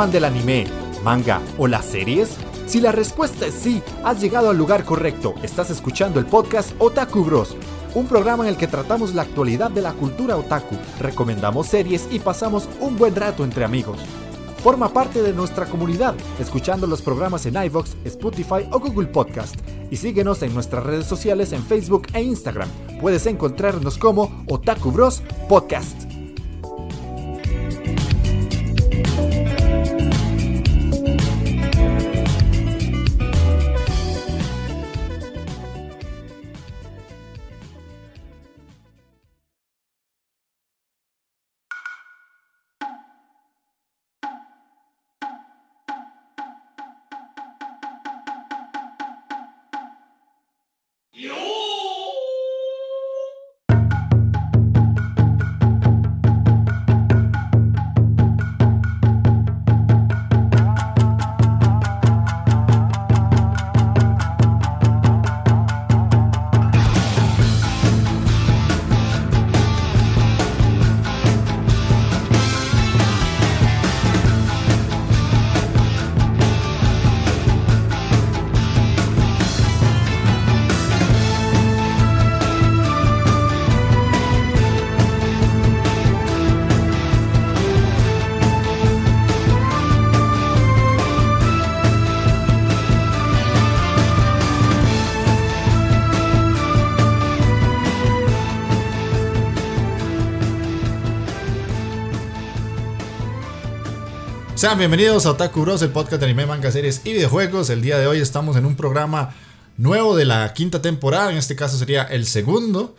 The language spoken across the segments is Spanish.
¿Eres fan del anime, manga o las series? Si la respuesta es sí, has llegado al lugar correcto. Estás escuchando el podcast Otaku Bros, un programa en el que tratamos la actualidad de la cultura otaku, recomendamos series y pasamos un buen rato entre amigos. Forma parte de nuestra comunidad escuchando los programas en iVoox, Spotify o Google Podcast. Y síguenos en nuestras redes sociales en Facebook e Instagram. Puedes encontrarnos como Otaku Bros Podcast. Sean bienvenidos a Otaku Bros, el podcast de anime, manga, series y videojuegos. El día de hoy estamos en un programa nuevo de la quinta temporada, en este caso sería el segundo.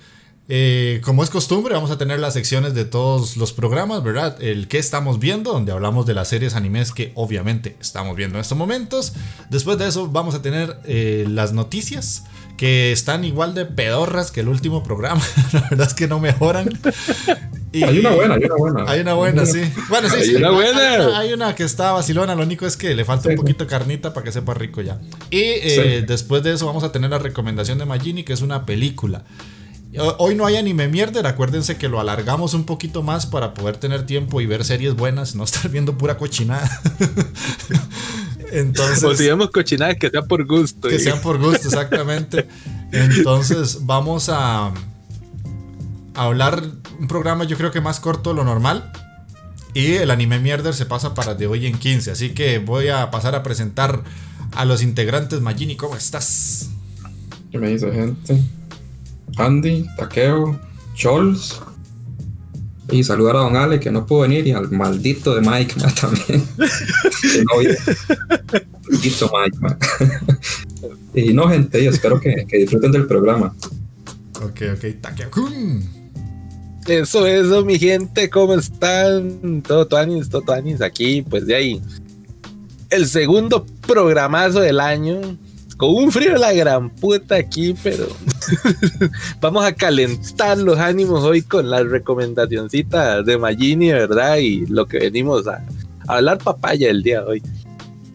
Eh, como es costumbre, vamos a tener las secciones de todos los programas, ¿verdad? El que estamos viendo, donde hablamos de las series animes que obviamente estamos viendo en estos momentos. Después de eso vamos a tener eh, las noticias que están igual de pedorras que el último programa. la verdad es que no mejoran hay una buena, hay una buena. Hay una buena, sí. Bueno, sí, hay sí. Una buena. Hay, una que está vacilona, lo único es que le falta un poquito de carnita para que sepa rico ya. Y eh, después de eso vamos a tener la recomendación de Magini, que es una película. Hoy no hay anime mierda, acuérdense que lo alargamos un poquito más para poder tener tiempo y ver series buenas, no estar viendo pura cochinada. Entonces, o si vemos cochinadas que sean por gusto. Que sean por gusto, exactamente. Entonces, vamos a hablar un programa yo creo que más corto de lo normal. Y el anime mierder se pasa para de hoy en 15. Así que voy a pasar a presentar a los integrantes. Magini, ¿cómo estás? ¿Qué me dice gente? Andy, Takeo, Chols. Y saludar a Don Ale que no pudo venir y al maldito de Mike también. maldito Mike. y no, gente, espero que, que disfruten del programa. Ok, ok, Takeo-kun. Eso, eso, mi gente, ¿cómo están? Todo tuanis, todo tuanis, aquí, pues de ahí. El segundo programazo del año. Con un frío de la gran puta aquí, pero vamos a calentar los ánimos hoy con las recomendacioncitas de Magini, ¿verdad? Y lo que venimos a, a hablar papaya el día de hoy.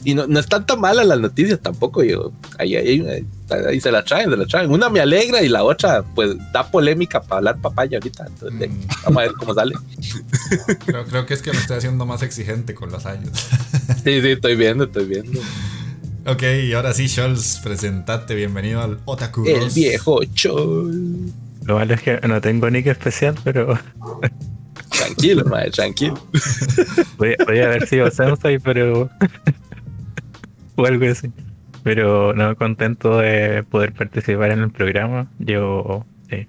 Y no, no están tan malas las noticias tampoco, yo. Ahí, ahí, ahí, se la traen, se la traen. Una me alegra y la otra, pues, da polémica para hablar papaya ahorita. Entonces, mm. vamos a ver cómo sale. Creo, creo, que es que me estoy haciendo más exigente con los años. sí, sí, estoy viendo, estoy viendo. Ok, y ahora sí, Scholz, presentate, bienvenido al Otaku. El viejo Chol. Lo malo es que no tengo nick especial, pero. tranquilo, madre, tranquilo. Voy, voy, a ver si os ahí, pero o algo así. Pero no, contento de poder participar en el programa. Yo, eh,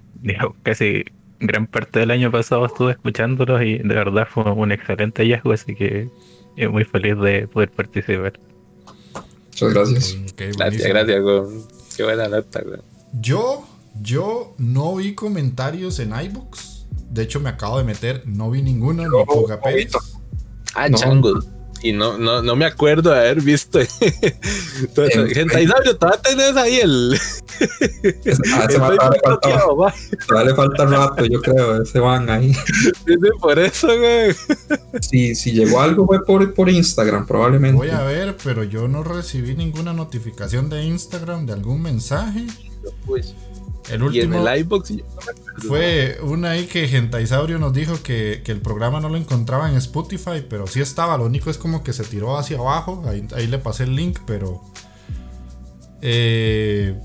casi gran parte del año pasado estuve escuchándolos y de verdad fue un excelente hallazgo, así que eh, muy feliz de poder participar. Muchas gracias. gracias, gracias, Qué buena nota, Yo, yo no vi comentarios en iBooks. De hecho, me acabo de meter, no vi ninguno, ni Pugapé. Ah, no. Y no, no, no me acuerdo de haber visto. Entonces, gente, Isabel, todavía tenés ahí el. Ah, ese le falta rato, yo creo, ese van ahí. Sí, por eso, güey. Si, si llegó algo fue por, por Instagram, probablemente. Voy a ver, pero yo no recibí ninguna notificación de Instagram de algún mensaje. Pues. El Y en último el iBox. fue una ahí que Gentaisaurio nos dijo que, que el programa no lo encontraba en Spotify, pero sí estaba. Lo único es como que se tiró hacia abajo. Ahí, ahí le pasé el link, pero. eh,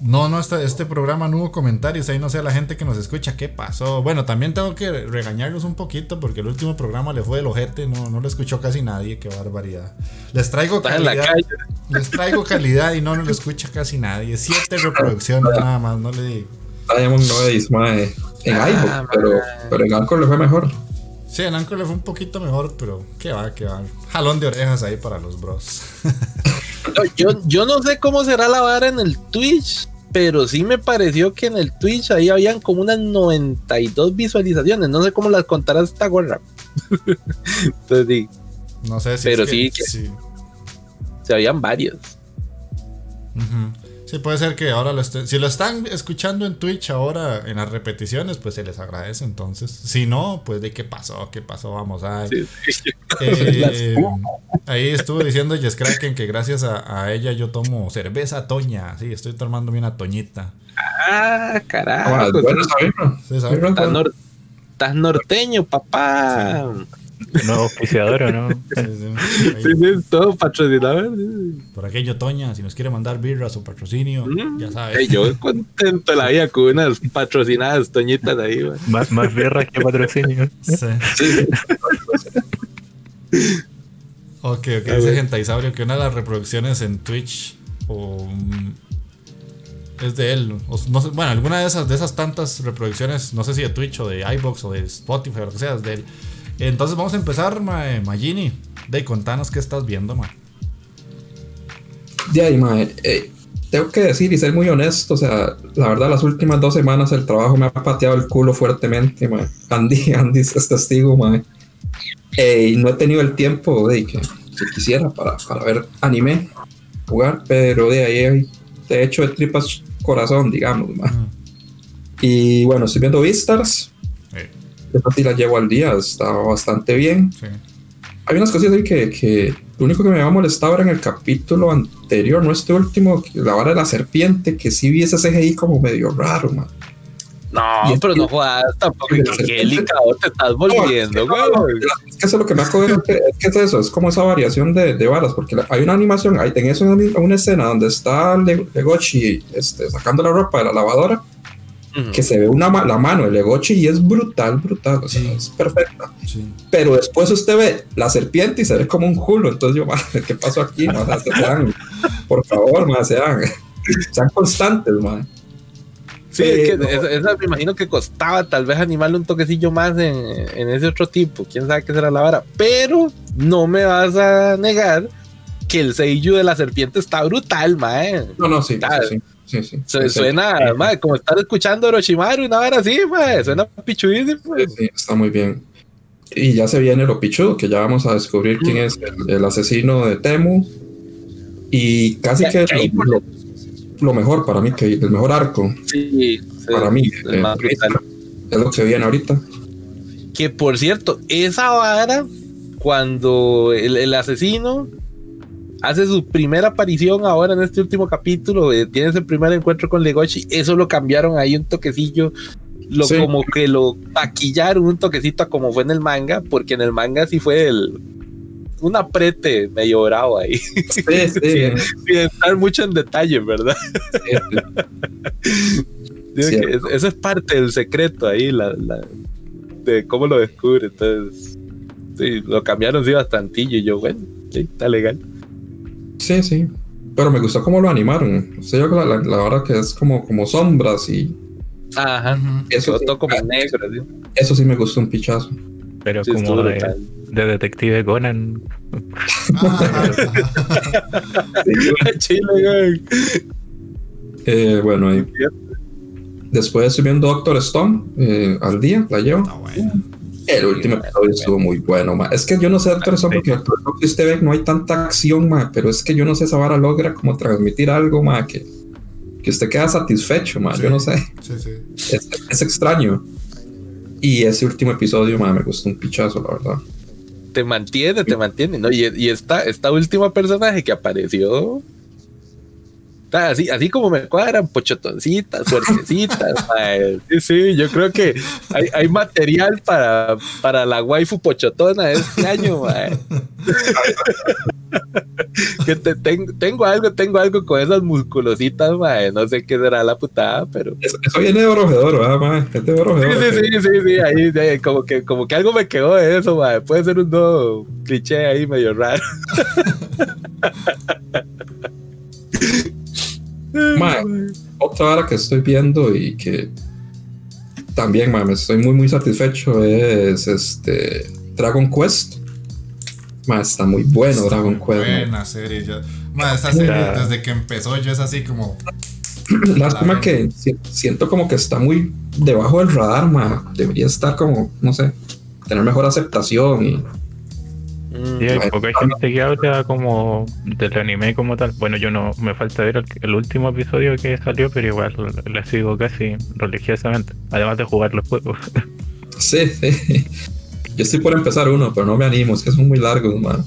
no, no, este, este programa no hubo comentarios. Ahí no sé a la gente que nos escucha qué pasó. Bueno, también tengo que regañarlos un poquito porque el último programa le fue del ojete. No, no lo escuchó casi nadie. Qué barbaridad. Les traigo Está calidad. Les traigo calidad y no lo escucha casi nadie. Siete reproducciones nada más, no le digo. Diamond 9 mae, en Ah, mae. pero, pero en Anchor le fue mejor. Sí, en Anchor le fue un poquito mejor, pero qué va, qué va. Jalón de orejas ahí para los bros. No, yo, yo no sé cómo será la vara en el Twitch, pero sí me pareció que en el Twitch ahí habían como unas 92 visualizaciones. No sé cómo las contará esta gorra. Entonces, sí, No sé si. Pero es que- sí que- sí. se habían varios. Ujú. Sí, puede ser que ahora lo estén. Si lo están escuchando en Twitch ahora en las repeticiones, pues se les agradece entonces. Si no, pues de qué pasó, qué pasó, vamos a. Sí, sí. Eh, ahí estuvo diciendo Jess Kraken que gracias a, a ella yo tomo cerveza toña. Sí, estoy tomándome una toñita. Ah, Ah, carajo. es bueno. Sí, estás norteño, papá. ¿Nuevo auspiciador o no? Sí, sí. Todo patrocinador. por aquello Toña, si nos quiere mandar birras o patrocinio, Mm. ya sabes. Yo contento la vida con unas patrocinadas toñitas ahí. Más, más birras que patrocinio. Sí. Sí, Ok, ok, dice. Gentaisaurio que una de las reproducciones en Twitch o mm, es de él. o no sé, bueno, alguna de esas, de esas tantas reproducciones, no sé si de Twitch o de iBox o de Spotify o lo que sea, es de él. Entonces vamos a empezar, ma, Magini. De contanos qué estás viendo, ma. De ahí, mae, eh, tengo que decir y ser muy honesto, o sea, la verdad las últimas dos semanas el trabajo me ha pateado el culo fuertemente, mae. Andy, Andy es testigo, mae. Eh, y no he tenido el tiempo de que, que quisiera para, para ver anime, jugar, pero de ahí de hecho de tripas corazón, digamos, mae. Mm, Y bueno, estoy viendo Vistars, esta sí la llevo al día, está bastante bien. sí. Hay unas cosas ahí que, que lo único que me había molestado era en el capítulo anterior, no este último, la vara de la serpiente, que sí vi ese CGI como medio raro, man. No, Y pero no jodas tampoco. Qué delicado te estás volviendo, No, es que- güey. Es que eso es lo que me ha cogido, es que, es que es eso, es como esa variación de, de varas, porque la- hay una animación, hay, en eso una, una escena donde está Le- Legochi este, sacando la ropa de la lavadora, Que se ve una, la mano de Legochi y es brutal, brutal, o sea, Sí. es perfecta. Sí. Pero después usted ve la serpiente y se ve como un culo. Entonces yo, madre, ¿qué pasó aquí? ma? O sea, sean, por favor, sean, sean constantes, man. Sí, es que Pero- esa, esa me imagino que costaba tal vez animarle un toquecillo más en, en ese otro tipo. Quién sabe qué será la vara. Pero no me vas a negar que el seiyuu de la serpiente está brutal, mae. No, no, sí, sí, sí, sí. Su- Sí, suena, como estar escuchando Orochimaru, una vara así. Suena pichudísimo. sí, está muy bien. Y ya se viene lo pichudo, que ya vamos a descubrir quién es el, el asesino de Temu. Y casi que ahí lo, lo- lo mejor para mí, que el mejor arco Sí, para mí, eh, es lo que viene ahorita. Que por cierto, esa vara, cuando el, el asesino hace su primera aparición ahora en este último capítulo, eh, tiene ese primer encuentro con Legochi, eso lo cambiaron ahí un toquecillo, lo Sí. como que lo maquillaron un toquecito a como fue en el manga, porque en el manga sí fue el un aprete medio bravo ahí, Sí, sí, sin estar mucho en detalle, ¿verdad? que eso es parte del secreto ahí, la, la- de cómo lo descubre. Entonces, sí, lo cambiaron sí bastantillo. Y yo, bueno, sí, está legal. Sí, sí. Pero me gustó cómo lo animaron. O sea, yo la, la, la verdad que es como, como sombras y Ajá. Eso, sí, todo como negro. ¿sí? eso sí me gustó un pichazo. Pero Sí, como de, Detective Conan. Ah, Chile, güey. Eh, bueno, y después estoy viendo Doctor Stone eh, al día, la llevo. está bueno. El último episodio estuvo muy bueno, ma. Es que yo no sé Doctor Stone porque usted ve no hay tanta acción, ma, pero es que yo no sé esa vara logra como transmitir algo, ma, que, que usted queda satisfecho, ma. Yo no sé. Sí, sí. Es, es extraño. Y ese último episodio, ma, me gustó un pichazo, la verdad. Te mantiene, te mantiene. ¿no? Y, y esta, esta última personaje que apareció Así, así como me cuadran, pochotoncitas, fuertecitas. sí, sí, yo creo que hay, hay, material para, para la waifu pochotona este año. que te, tengo algo, tengo algo con esas musculositas, no sé qué será la putada, pero. Eso, viene de Orojedor, ¿verdad, Es de Sí, sí, sí, sí, ahí, como, que, como que algo me quedó de eso, puede ser un nuevo cliché ahí medio raro. otra hora que estoy viendo y que también me estoy muy muy satisfecho es este Dragon Quest. está muy bueno Dragon Quest. Buena serie. esa serie desde que empezó yo es así como... Lástima que siento como que está muy debajo del radar, debería estar como, no sé, tener mejor aceptación y Sí, hay poca gente que habla como del anime como tal. Bueno, yo no me falta ver el, último episodio que salió, pero igual la sigo casi religiosamente, además de jugar los juegos. Sí, sí. Yo estoy por empezar uno, pero no me animo, es que son muy largos, man.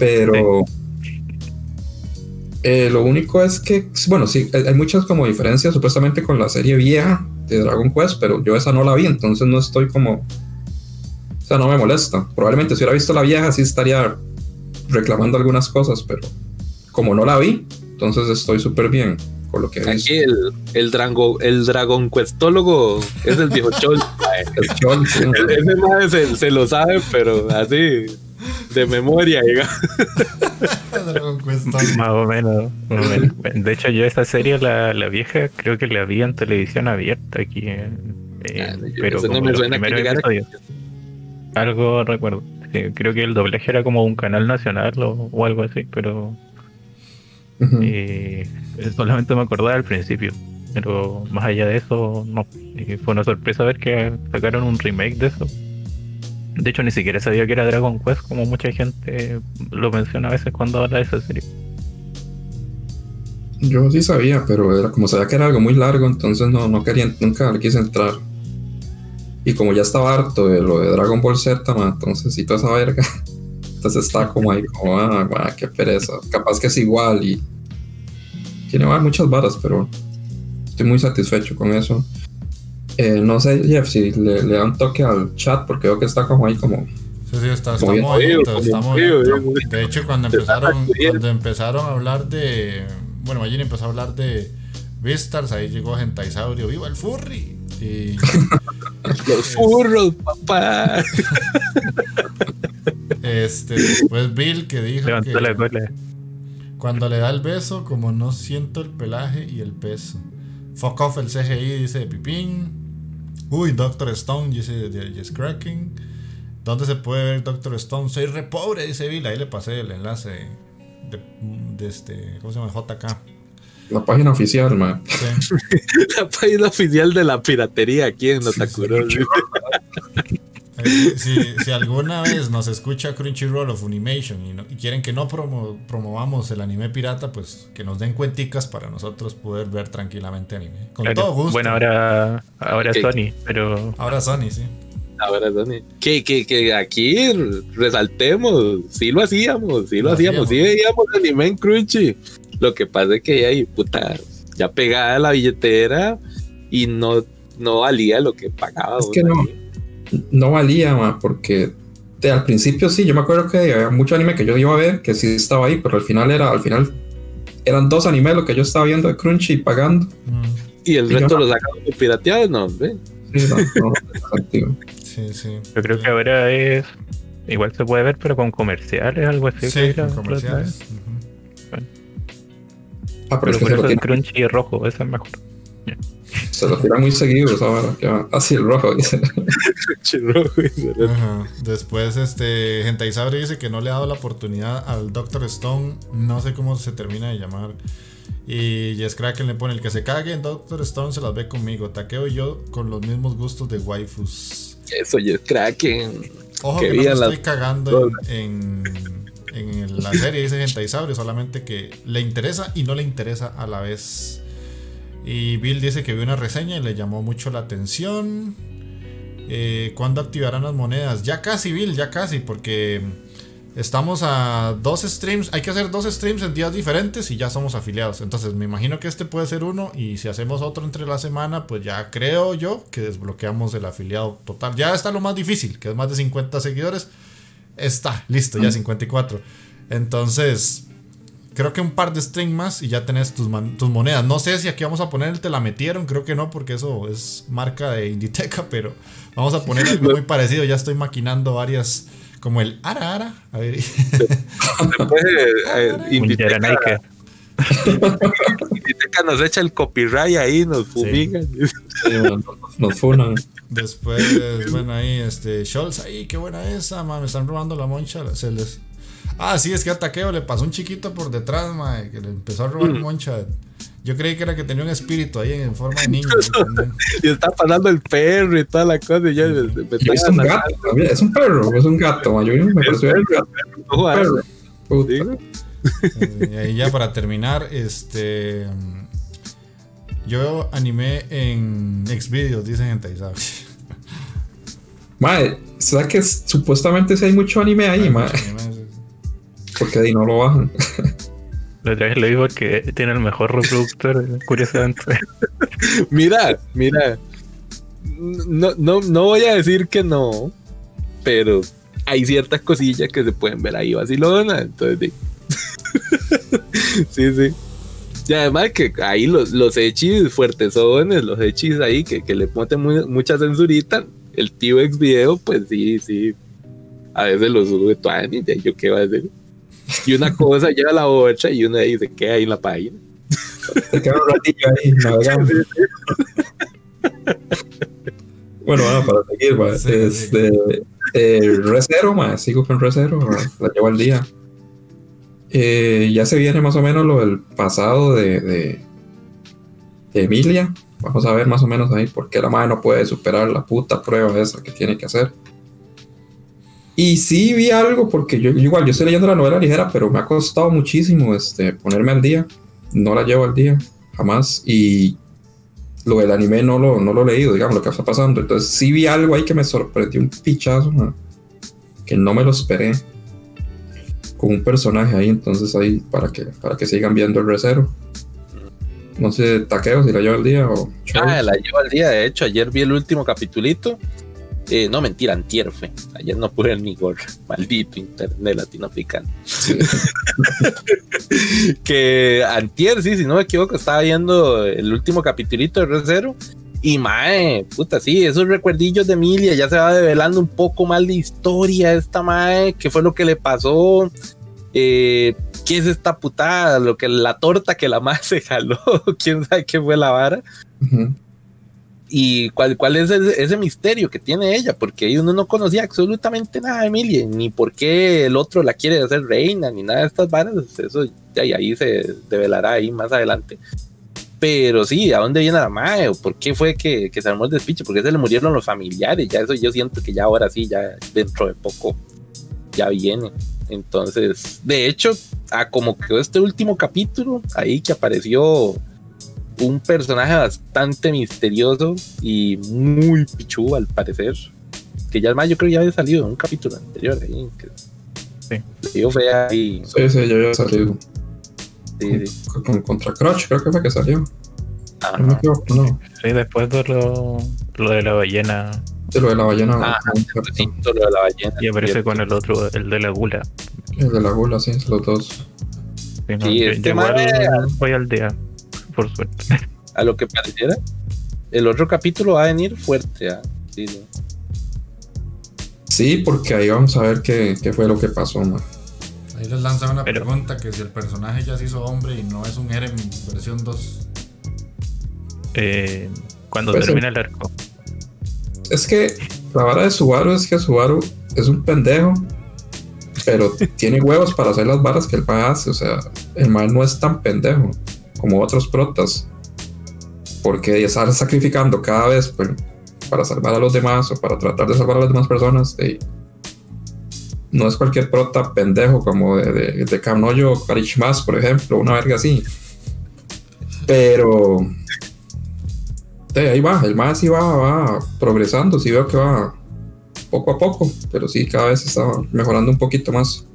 Pero eh, lo único es que, bueno, sí, hay muchas como diferencias supuestamente con la serie vieja de Dragon Quest, pero yo esa no la vi, entonces no estoy como o sea, no me molesta. Probablemente si hubiera visto la vieja sí estaría reclamando algunas cosas, pero como no la vi, entonces estoy súper bien con lo que he Aquí el, el, el Dragon Questólogo es el viejo Chol. el Chol, sí. Ese madre se, se, lo sabe, pero así, de memoria, más o menos, más o menos. De hecho, yo esa serie, la, la vieja, creo que la vi en televisión abierta aquí. Ah, pero no me suena que algo recuerdo. creo que el doblaje era como un canal nacional o, algo así, pero eh, solamente me acordaba al principio. Pero más allá de eso, no. fue una sorpresa ver que sacaron un remake de eso. De hecho, ni siquiera sabía que era Dragon Quest, como mucha gente lo menciona a veces cuando habla de esa serie. Yo sí sabía, pero era como sabía que era algo muy largo, entonces no, no quería, nunca quise entrar. Y como ya estaba harto de lo de Dragon Ball Z, entonces sí toda esa verga. Entonces está como ahí, como, ah, qué pereza. Capaz que es igual y tiene muchas varas, pero estoy muy satisfecho con eso. Eh, no sé, Jeff, si le, le da un toque al chat, porque veo que está como ahí como. Sí, sí, está, está movido, está. De hecho, cuando empezaron, cuando empezaron a hablar de. Bueno, Magin empezó a hablar de Vistars, ahí llegó Gentaisaurio, ¡viva el furry! Y... Los furros, papá. Este, después Bill que dijo que cuando le da el beso, como no siento el pelaje y el peso. Fuck off el CGI, dice Pipín. Uy, Doctor Stone, dice Jess Cracking. ¿Dónde se puede ver Doctor Stone? Soy re pobre, dice Bill. Ahí le pasé el enlace de, de este, ¿cómo se llama? JK. La página oficial, man. la página oficial de la piratería aquí en Notakuro. Eh, si, alguna vez nos escucha Crunchyroll o Funimation y, quieren que no promovamos el anime pirata, pues que nos den cuenticas para nosotros poder ver tranquilamente anime. Con todo gusto. Bueno, ahora, ahora Sony, pero. Ahora Sony, sí. Ahora Sony. Que, que, que aquí resaltemos, sí lo hacíamos, sí lo, hacíamos, sí veíamos anime en Crunchy. Lo que pasa es que ahí, puta, ya pegada la billetera y no, no valía lo que pagaba. Es que no, no valía, porque al principio sí, yo me acuerdo que había mucho anime que yo iba a ver, que sí estaba ahí, pero al final era, al final eran dos animes lo que yo estaba viendo de Crunchy y pagando. Mm. Y el resto lo sacaban de pirateados, no, ¿ve? Sí, no, sí, sí. Yo creo que ahora es. Igual se puede ver, pero con comerciales, algo así. Sí, con comerciales. Ah, pero, es que el crunchy y rojo, ese es mejor. Se lo tira muy seguido ahora, así el rojo. rojo Después, este, Gentai Sabre dice que no le ha dado la oportunidad al Doctor Stone, no sé cómo se termina de llamar. Y Jess Kraken le pone el que se cague en Doctor Stone se las ve conmigo. Taqueo y yo con los mismos gustos de waifus. Eso, Jess Kraken. Ojo que, no me estoy cagando en en la serie dice Gentaisaurio, solamente que le interesa y no le interesa a la vez. Y Bill dice que vio una reseña y le llamó mucho la atención. Eh, ¿Cuándo activarán las monedas? Ya casi, Bill, ya casi, porque Estamos a dos streams. Hay que hacer dos streams en días diferentes y ya somos afiliados. Entonces me imagino que este puede ser uno. Y si hacemos otro entre la semana, pues ya creo yo que desbloqueamos el afiliado total. Ya está lo más difícil, que es más de 50 seguidores. Está, listo, ya 54. Entonces, creo que un par de streams más y ya tenés tus, tus monedas. No sé si aquí vamos a poner el te la metieron, creo que no, porque eso es marca de Inditeca, pero vamos a poner algo muy parecido. Ya estoy maquinando varias como el ara ara. A ver. Después eh, Inditeca, nos echa el copyright ahí, nos fumigan. nos, funan. Después, bueno, ahí, este, Scholz, ahí, qué buena esa, ma, me están robando la moncha. Se les... Ah, sí, es que a Taqueo le pasó un chiquito por detrás, ma, que le empezó a robar mm. moncha. Yo creí que era que tenía un espíritu ahí en forma de niño. y está pasando el perro y toda la cosa. Y yo, es un gato también. Es un perro, es un gato. Yo me pareció el gato. Un perro. Eh, y ya para terminar, este. Yo animé en Xvideos, dice gente ahí, ¿sabes? Madre, ¿sabes que supuestamente si hay mucho anime ahí, madre? Porque ahí no lo bajan. Lo lo digo que tiene el mejor reproductor, curiosamente. mira, mira. No, no, no voy a decir que no, pero hay ciertas cosillas que se pueden ver ahí vacilona. Entonces, sí, sí. Y además que ahí los, los hechis fuertesones, los hechis ahí que, que le ponen mucha censurita, el tío ex video, pues sí, sí. A veces lo sube todo y yo qué va a decir. Y una cosa lleva a la otra y uno ahí se queda ahí en la página. Se queda un ratillo ahí navegando. bueno, bueno, para seguir, ma, este, eh, Recero, ma, sigo con Recero, la llevo al día. Eh, ya se viene más o menos lo del pasado de, de, Emilia. Vamos a ver más o menos ahí por qué la madre no puede superar la puta prueba esa que tiene que hacer. Y sí vi algo, porque yo igual, yo estoy leyendo la novela ligera, pero me ha costado muchísimo este, ponerme al día. No la llevo al día, jamás. Y lo del anime no lo, no lo he leído, digamos, lo que está pasando. Entonces sí vi algo ahí que me sorprendió un pichazo, que no me lo esperé. Con un personaje ahí, entonces ahí para que, para que sigan viendo el recero. No sé, taqueo si la llevo al día o... Ah, la llevo al día, de hecho, ayer vi el último capitulito eh, no, mentira, antier fue. Ayer no pude ni gol. Maldito internet latinoamericano. que antier, sí, si no me equivoco, estaba viendo el último capitulito de Red Y mae, puta, sí, esos recuerdillos de Emilia ya se va develando un poco más de historia esta mae, qué fue lo que le pasó, eh, qué es esta putada, lo que la torta que la mae se jaló, quién sabe qué fue la vara y cuál, cuál es ese, misterio que tiene ella, porque uno no conocía absolutamente nada de Emilia, ni por qué el otro la quiere hacer reina, ni nada de estas varas, eso ya ahí se develará ahí más adelante. Pero sí, ¿a dónde viene la madre? ¿O por qué fue que, que se armó el despiche? ¿Por qué se le murieron los familiares? Ya eso yo siento que ya ahora sí, ya dentro de poco, ya viene. Entonces, de hecho, a como quedó este último capítulo, ahí que apareció un personaje bastante misterioso y muy pichu al parecer. Que ya más yo creo que ya había salido en un capítulo anterior ahí. sí. Ahí. Sí, sí, ya había salido. Sí, sí. Con, contra Crutch creo que fue que salió. Ah, no, no. Sí, después de lo, lo de la ballena. De lo de la ballena. Ah, sí, lo de la ballena. Y aparece con el otro, el de la gula. El de la gula, sí, los dos. Sí, no, este voy al día por suerte. A lo que pareciera, el otro capítulo va a venir fuerte. ¿ah? Sí, porque ahí vamos a ver qué, fue lo que pasó. Ahí les lanza una pregunta: que si el personaje ya se hizo hombre y no es un Eren versión 2. Eh, cuando pues termina el arco. Es que la vara de Subaru es que Subaru es un pendejo, pero tiene huevos para hacer las varas que el pa hace. O sea, el mal no es tan pendejo como otros protas, porque estar sacrificando cada vez pues, para salvar a los demás o para tratar de salvar a las demás personas, no es cualquier prota pendejo como de, de, de Karichmas, por ejemplo, una verga así. Pero ahí va, el más sí va, va progresando, sí veo que va poco a poco, pero sí cada vez está mejorando un poquito más.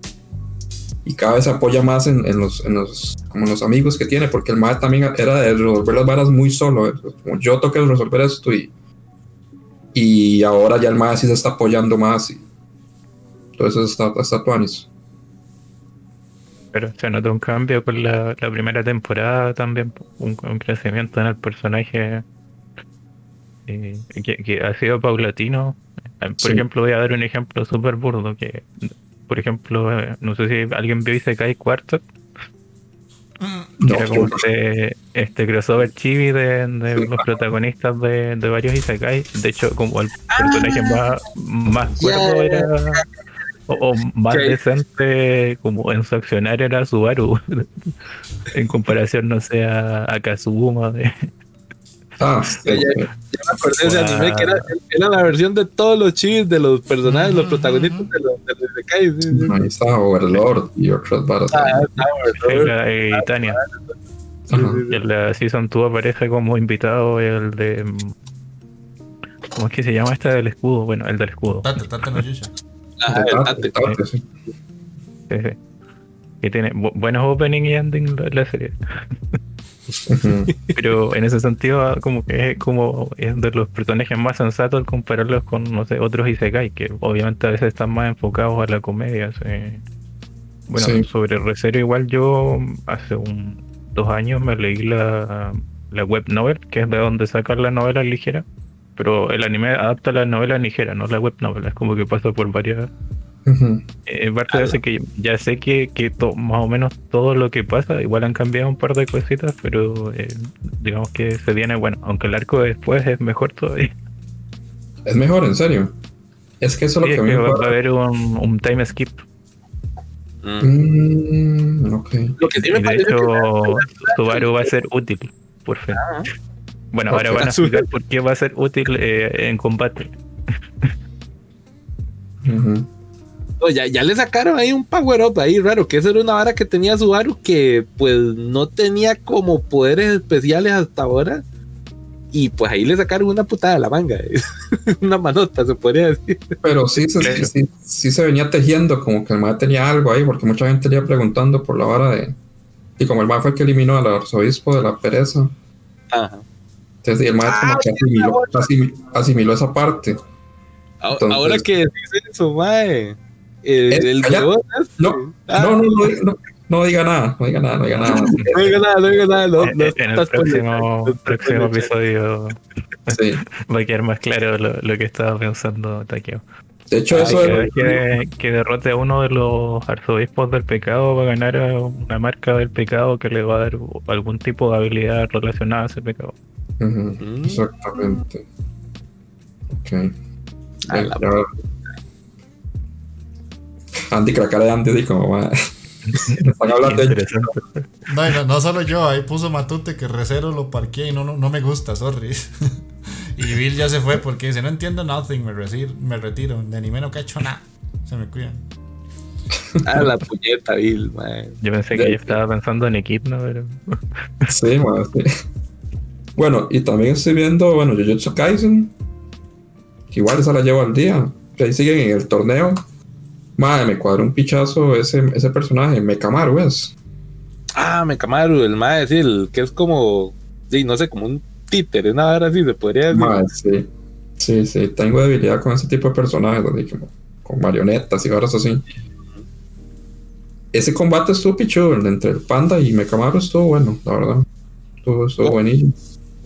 y cada vez apoya más en, los, en los, como los amigos que tiene, porque el mae también era de resolver las varas muy solo. ¿eh? Yo toqué resolver esto y, y ahora ya el mae sí se está apoyando más. Entonces está, está tuanis. Pero se nota un cambio con la, primera temporada también, un, crecimiento en el personaje eh, que, ha sido paulatino. Eh, por ejemplo, voy a dar un ejemplo súper burdo, que por ejemplo, eh, no sé si alguien vio Isekai Quartet. Mm. era como este, este, crossover chibi de, los protagonistas de, varios Isekai. De hecho, como el personaje ah. más, más cuerdo era o, más decente como en su accionar era Subaru en comparación no sé a, a Kazuma de Ah, ya, me acordé de ese anime que era, era, la versión de todos los chis de los personajes, los protagonistas de los de Sí, Ahí está Overlord y otras varas. Ah, está Overlord. Y Tania. Y en la Season 2 aparece como invitado el de. ¿Cómo es que se llama este del escudo? Bueno, el del escudo. Tate, Tate no Ah, sí. Que tiene buenos opening y ending la serie. Pero en ese sentido, como que es como es de los personajes más sensatos compararlos con, no sé, otros Isekai, que obviamente a veces están más enfocados a la comedia. Bueno, sobre Recero igual yo hace un, dos años me leí la, la web novel, que es de donde sacar la novela ligera pero el anime adapta la novela ligera, no la web novela, es como que pasa por varias... En parte de eso que ya sé que, que más o menos todo lo que pasa, igual han cambiado un par de cositas, pero eh, digamos que se viene bueno, aunque el arco después es mejor todavía. Es mejor, en serio. Es que eso es lo que, a mí va, a haber un, un time skip. Mm, okay. Lo que de hecho, Subaru va a ser útil, por fin. Ah. Bueno, ahora van a explicar por qué va a ser útil eh, en combate. ya, ya, le sacaron ahí un power up ahí raro, que esa era una vara que tenía Subaru que pues no tenía como poderes especiales hasta ahora. Y pues ahí le sacaron una putada de la manga, una manota se podría decir. Pero sí, sí, sí, se venía tejiendo como que el MAE tenía algo ahí, porque mucha gente le iba preguntando por la vara de... Y como el MAE fue el que eliminó al arzobispo de la pereza. Ajá. Entonces el maestro como que asimiló, esa parte. Ahora que dice eso, mae. El, el no, ah. no, no, no, no, diga nada, no diga nada, no diga nada. no diga nada, no diga nada. No, en, en el próximo, próximo episodio sí. va a quedar más claro lo, lo que estaba pensando Takeo. De hecho, eso es... que, que, derrote a uno de los arzobispos del pecado va a ganar una marca del pecado que le va a dar algún tipo de habilidad relacionada a ese pecado. Mm. Exactamente. Ok. Andy, que la cara de Andy así como va. Están hablando de... no, no, no, solo yo, ahí puso Matute que recero lo parqué y no, no, no me gusta, sorry. y Bill ya se fue porque dice, no entiendo nothing, me, retiro, me retiro, de anime no hecho nada. Se me cuidan. Ah, la puñeta, Bill, man. Yo pensé que yo estaba pensando en Equipno, pero. sí, man, sí. Bueno, y también estoy viendo, bueno, Jujutsu Kaisen. Que igual esa la llevo al día. Que ahí siguen en el torneo. Madre, me cuadra un pichazo ese, ese personaje, Mekamaru es. Ah, Mekamaru, el madre, sí, el que es como, sí, no sé, como un títere, nada así se podría decir. Madre, sí. Sí, sí, tengo debilidad con ese tipo de personajes, así como con marionetas y cosas así. Ese combate estuvo pichudo, entre el panda y Mekamaru estuvo bueno, la verdad. Estuvo, estuvo buenísimo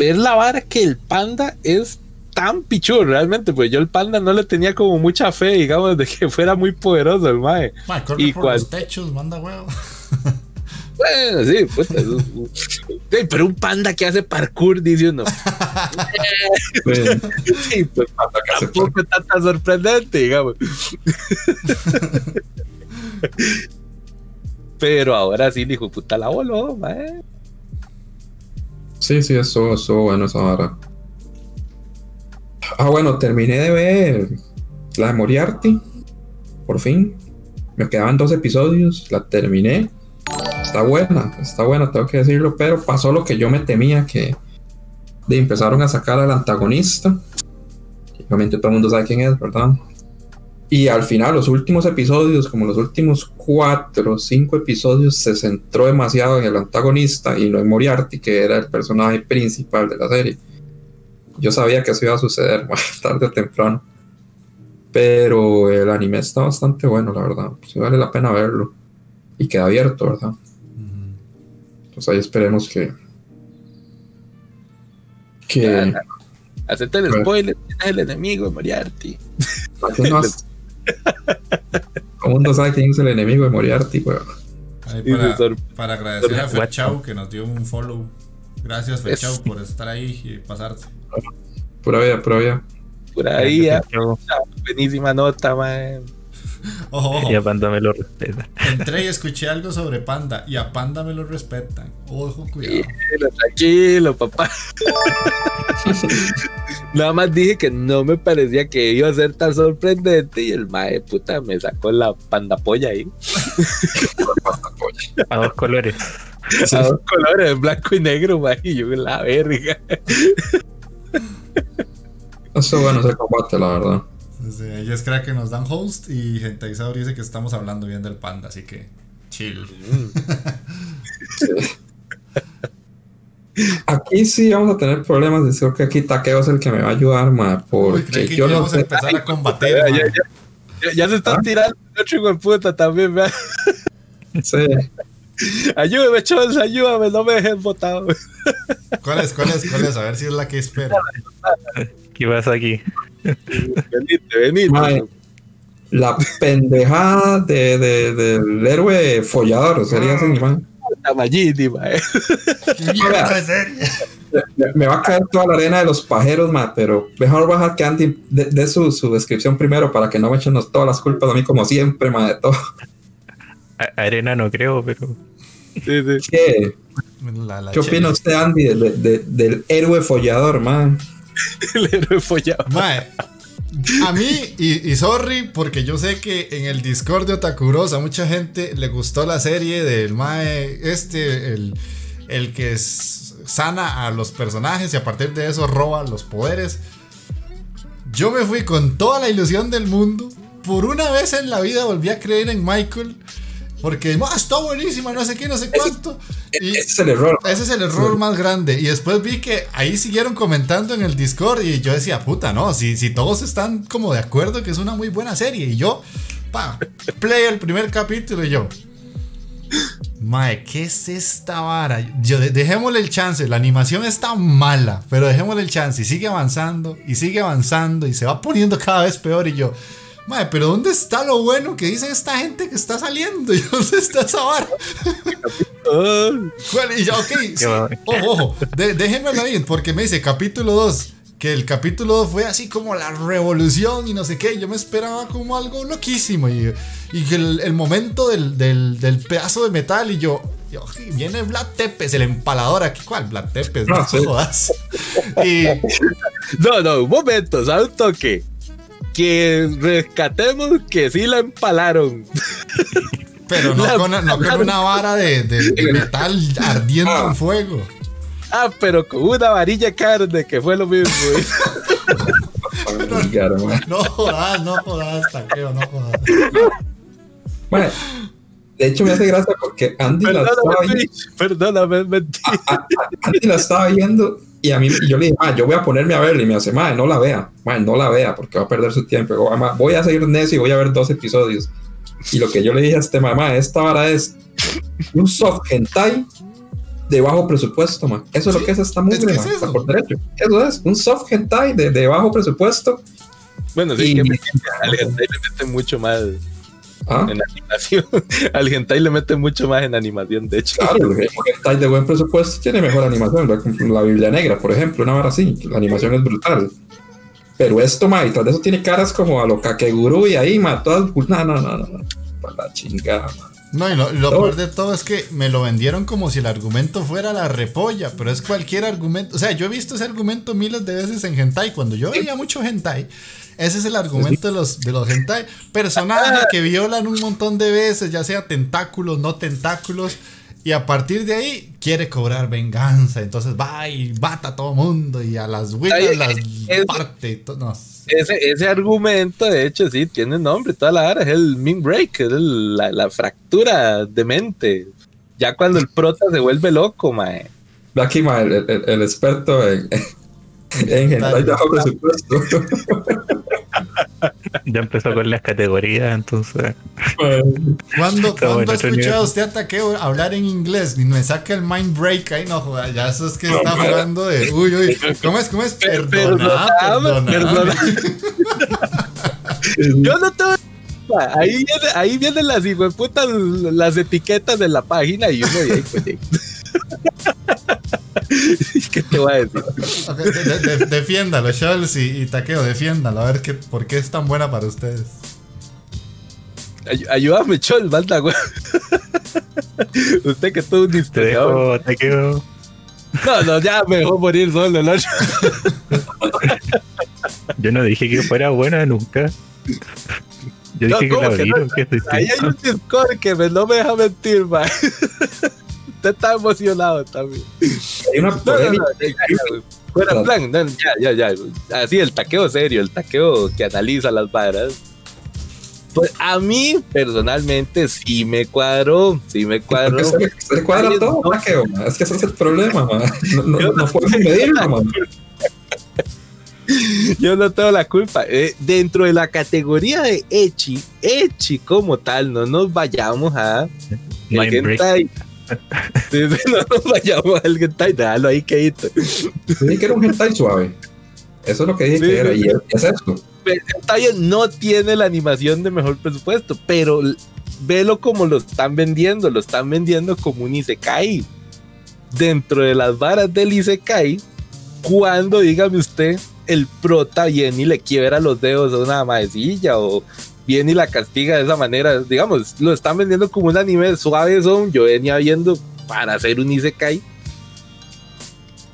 ver la vara que el panda es tan pichudo realmente, pues yo el panda no le tenía como mucha fe, digamos, de que fuera muy poderoso el mae. y por los techos, manda huevo. Bueno, sí, pues, pero un panda que hace parkour, dice uno. sí, pues tampoco está tan sorprendente, digamos. pero ahora sí, dijo, puta la voló, mae. Sí, sí, eso, eso bueno esa hora. Ah, bueno, terminé de ver la de Moriarty. Por fin. Me quedaban dos episodios, la terminé. Está buena, está buena, tengo que decirlo, pero pasó lo que yo me temía, que de empezaron a sacar al antagonista. Obviamente todo el mundo sabe quién es, ¿verdad? Y al final, los últimos episodios, como los últimos cuatro o cinco episodios, se centró demasiado en el antagonista y no en Moriarty, que era el personaje principal de la serie. Yo sabía que eso iba a suceder más tarde o temprano. Pero el anime está bastante bueno, la verdad. Sí vale la pena verlo. Y queda abierto, ¿verdad? Pues ahí esperemos que. Que. Acepta el spoiler, es el enemigo de Moriarty. No, ¿Cómo no sabe quién es el enemigo de Moriarty, weón? Para, para, agradecer a Fechau que nos dio un follow. Gracias, Fechau, por estar ahí y pasarte. Pura vida, pura vida. Pura vida. Buenísima nota, man. Y a Panda me lo respeta. Entré y escuché algo sobre Panda y a Panda me lo respetan. Ojo, cuidado. Tranquilo, tranquilo, papá. Nada más dije que no me parecía que iba a ser tan sorprendente y el mae puta me sacó la panda polla ahí. a dos colores. A dos colores, blanco y negro, mae, y yo la verga. Eso bueno se combate, la verdad. Desde ellos creen que nos dan host y Gentaisador dice que estamos hablando bien del panda, así que chill. Aquí sí vamos a tener problemas. Creo que aquí Takeo es el que me va a ayudar, ma, porque yo no sé. empezar a combatir. Ya, se están tirando otro hijo de puta también, ¿verdad? Sí. Ayúdame, chavos, ayúdame, no me dejen botado. ¿Cuál es, cuál es, cuál es? A ver si es la que espero. ¿Qué pasa aquí? Venite, venite. la pendejada de, de, del héroe follador sería así, man. Tamayiti, mae. Me va a caer toda la arena de los pajeros, ma, pero mejor bajar que Andy de, su, su, descripción primero para que no me echen todas las culpas a mí como siempre, ma, de todo. arena no creo, pero... ¿Qué? ¿Qué opina usted, Andy, del héroe follador, man? el héroe follador. Mae, a mí, y, sorry, porque yo sé que en el Discord de Otakuros a mucha gente le gustó la serie del Mae, este, el, el que sana a los personajes y a partir de eso roba los poderes. Yo me fui con toda la ilusión del mundo. Por una vez en la vida volví a creer en Michael. Porque ah, está buenísima, no sé qué, no sé cuánto. Y ese es el error. Ese es el error más grande. Y después vi que ahí siguieron comentando en el Discord y yo decía, puta, no, si, si todos están como de acuerdo que es una muy buena serie. Y yo, pa, play el primer capítulo y yo, Mae, ¿qué es esta vara? Yo, dejémosle el chance. La animación está mala, pero dejémosle el chance. Y sigue avanzando, y sigue avanzando, y se va poniendo cada vez peor. Y yo, Mae, pero ¿dónde está lo bueno que dice esta gente que está saliendo? ¿Y dónde está esa vara? y yo, ok, ojo, ojo, déjenmelo ahí, porque me dice capítulo 2, que el capítulo 2 fue así como la revolución y no sé qué. Yo me esperaba como algo loquísimo y, y el, el momento del, del, del, pedazo de metal y yo, viene Vlad Tepes, el empalador aquí. ¿Cuál? Vlad Tepes, no, no jodas. Y, no, no, un momento, ¿sabes un toque? Que rescatemos que sí la empalaron. Pero no, con, no con, una vara de, de, metal ardiendo en ah. fuego. Ah, pero con una varilla carne, que fue lo mismo. no, jodas, no jodas, taqueo, no jodas. Bueno, de hecho me hace gracia porque Andy la estaba viendo. Perdóname, mentí. Andy la estaba viendo y a mí, yo le dije, yo voy a ponerme a verla. Y me hace, madre, no la vea. Madre, no la vea porque va a perder su tiempo. Voy a seguir necio y voy a ver dos episodios. Y lo que yo le dije a este mamá, esta vara es un soft hentai de bajo presupuesto, ma. Eso es lo que es esta movie, es eso? por derecho. Eso es, un soft hentai de, de bajo presupuesto. Bueno, sí, que me, al hentai mucho más ¿Ah? en animación. Al hentai le mete mucho más en animación, de hecho. Claro, el hentai de buen presupuesto tiene mejor animación. La, Biblia Negra, por ejemplo, una vara así. La animación es brutal. Pero esto, ma, y tras de eso tiene caras como a lo Kakeguru y ahí, ma, todas. No, no, no, no. Para la chingada, No, y lo, lo peor de todo es que me lo vendieron como si el argumento fuera la repolla, pero es cualquier argumento. O sea, yo he visto ese argumento miles de veces en hentai. Cuando yo veía mucho hentai, ese es el argumento de los, de los hentai. Personajes que violan un montón de veces, ya sea tentáculos, no tentáculos. Y a partir de ahí quiere cobrar venganza. Entonces va y mata a todo mundo y a las winners las parte. No, ese, ese argumento, de hecho, sí, tiene nombre, toda la hora, es el mean break, es la, la, fractura de mente. Ya cuando el prota se vuelve loco, mae. Aquí, mae, el, el, el experto en, en hentai bajo presupuesto. ya empezó con las categorías, entonces. ¿Cuándo, ¿cuándo ha escuchado usted a Takeo hablar en inglés? Y me saca el mind break ahí, no joda, ya eso es que está jugando de. Uy, uy, ¿cómo es? ¿Cómo es? Perdona, perdona. Yo no tengo. Ahí, viene, ahí vienen las putas, las etiquetas de la página y uno ahí, pues, ¿Qué te voy a decir? defiéndalo, Scholz y, Taqueo, defiéndalo. A ver qué, por qué es tan buena para ustedes. ayúdame, Chol, manda, güey. Usted que es todo un historiador. Taqueo. No, no, ya me dejó morir solo, ¿no? Yo no dije que fuera buena nunca. Yo dije que la abrieron. Ahí hay un Discord que me, no me deja mentir, man. Usted está emocionado también. Hay una polémica. Fuera plan, ya, ya, ya. Así, el taqueo serio, el taqueo que analiza las varas. Pues a mí, personalmente, sí me cuadró, sí me cuadró. Se, se cuadra todo, taqueo, es que ese es el problema, man. No, no, no, no medirlo, man. Yo no tengo la culpa. Eh, dentro de la categoría de Echi, Echi como tal, no nos vayamos a no nos vayamos al hentai, ahí que Dije que era un hentai suave. Eso es lo que dije que era. Y es eso. Hentai no tiene la animación de mejor presupuesto, pero velo como lo están vendiendo. Lo están vendiendo como un Isekai. Dentro de las varas del Isekai, cuando dígame usted el prota viene y le quiebra los dedos a una maecilla o viene y la castiga de esa manera. Digamos, lo están vendiendo como un anime suave son. Yo venía viendo para hacer un Isekai.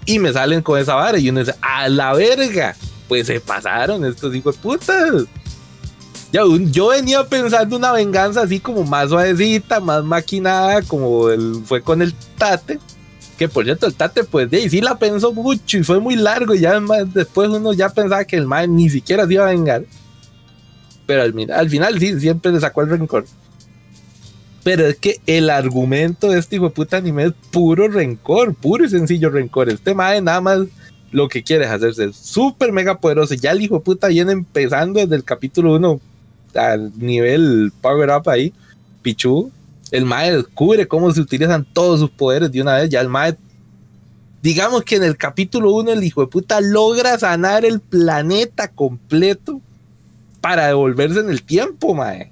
Y me salen con esa vara y uno dice, a la verga. Pues se pasaron estos hijos de putas. Ya, yo venía pensando una venganza así como más suavecita, más maquinada, como el, fue con el Tate que por cierto, el Tate, pues de sí la pensó mucho y fue muy largo. Y ya después uno ya pensaba que el man ni siquiera se iba a vengar. Pero al, al final sí, siempre le sacó el rencor. Pero es que el argumento de este hijo de puta anime es puro rencor, puro y sencillo rencor. Este mae nada más lo que quiere es hacerse súper mega poderoso. Ya el hijo de puta viene empezando desde el capítulo 1 al nivel power up ahí. Pichu, el Mae descubre cómo se utilizan todos sus poderes de una vez. Ya el Mae, digamos que en el capítulo 1 el hijo de puta logra sanar el planeta completo para devolverse en el tiempo, Mae.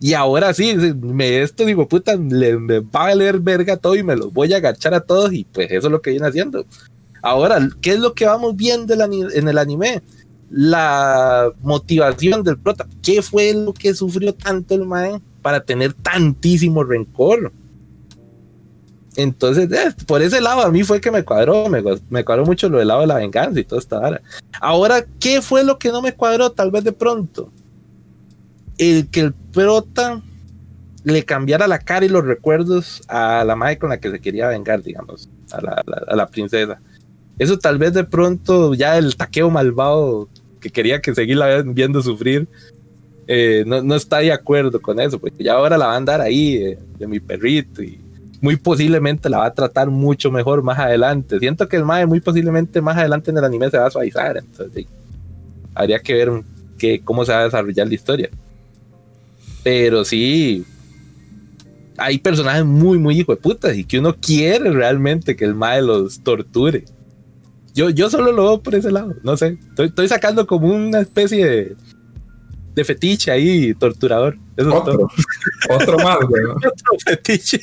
Y ahora sí, me esto digo, puta, le, me va a leer verga todo y me los voy a agachar a todos y pues eso es lo que viene haciendo. Ahora, ¿qué es lo que vamos viendo en el anime? La motivación del prota. ¿Qué fue lo que sufrió tanto el mae para tener tantísimo rencor. Entonces, eh, por ese lado a mí fue que me cuadró, me, cuadró mucho lo del lado de la venganza y toda esta hora. Ahora, ¿qué fue lo que no me cuadró tal vez de pronto? El que el prota le cambiara la cara y los recuerdos a la madre con la que se quería vengar, digamos, a la, a la princesa. Eso tal vez de pronto ya el taqueo malvado que quería que seguirla viendo sufrir, eh, no, está de acuerdo con eso, porque ya ahora la va a andar ahí eh, de mi perrito y muy posiblemente la va a tratar mucho mejor más adelante. Siento que el Mae muy posiblemente más adelante en el anime se va a suavizar, entonces habría que ver que, cómo se va a desarrollar la historia. Pero sí, hay personajes muy, muy hijo de putas y que uno quiere realmente que el Mae los torture. Yo, yo solo lo veo por ese lado, no sé. estoy sacando como una especie de, de fetiche ahí, torturador. otro, otro más, güey. otro fetiche.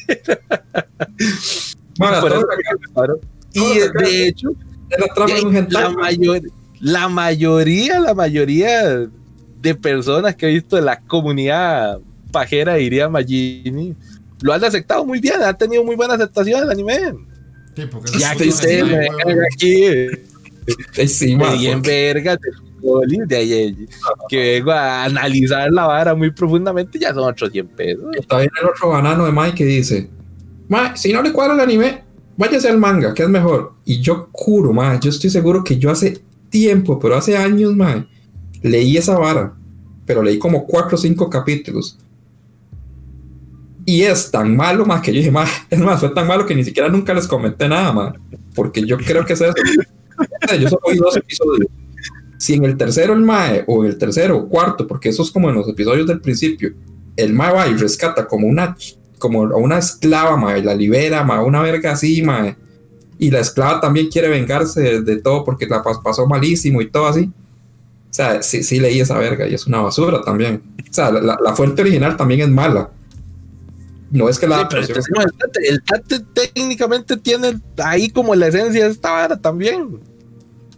y de hecho, la, mayor, la mayoría, la mayoría de personas que he visto de la comunidad pajera, diría Magini, lo han aceptado muy bien, han tenido muy buena aceptación el anime. ya que ustedes me aquí. Sí, en verga, de que vengo a analizar la vara muy profundamente, ya son otros 100 pesos. Está bien el otro banano de Mike que dice: si no le cuadra el anime, váyase al manga, que es mejor. Y yo juro, ma, yo estoy seguro que yo hace tiempo, pero hace años, mae, leí esa vara, pero leí como cuatro o cinco capítulos. Y es tan malo, más que yo dije, más, es más, fue tan malo que ni siquiera nunca les comenté nada, más. Porque yo creo que es eso. yo solo oí dos episodios. Si en el tercero el Mae, o en el tercero o cuarto, porque eso es como en los episodios del principio, el Mae va y rescata como una, como una esclava, Mae, la libera, Mae, una verga así, Mae. Y la esclava también quiere vengarse de, todo porque la pasó malísimo y todo así. O sea, sí, sí leí esa verga y es una basura también. O sea, la, la fuente original también es mala no es que la el, tate, técnicamente tiene ahí como la esencia de esta vara también.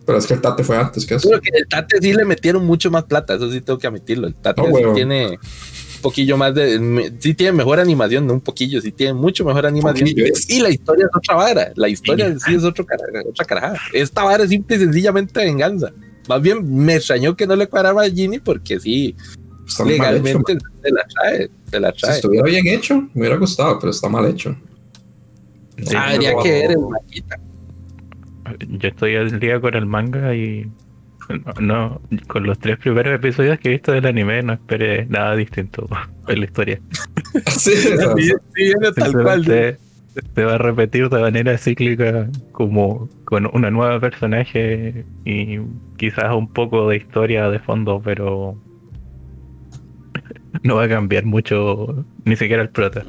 Pero es que el Tate fue antes que eso. que el Tate sí le metieron mucho más plata, eso sí tengo que admitirlo. El Tate sí tiene un poquillo más de. Sí tiene mejor animación, no un poquillo, sí tiene mucho mejor animación. Y la historia es otra vara. La historia sí es otro otra carajada. Esta vara es simple y sencillamente venganza. Más bien me extrañó que no le cuadraba a Ginny porque sí, legalmente se la trae. Se la trae. Si estuviera bien hecho, me hubiera gustado, pero está mal hecho. ah, habría que ver el maquita. Yo estoy al día con el manga y no, con los tres primeros episodios que he visto del anime no esperé nada distinto en la historia. sí, sí, tal cual. Se, va a repetir de manera cíclica como con una nueva personaje y quizás un poco de historia de fondo, pero no va a cambiar mucho, ni siquiera el prota.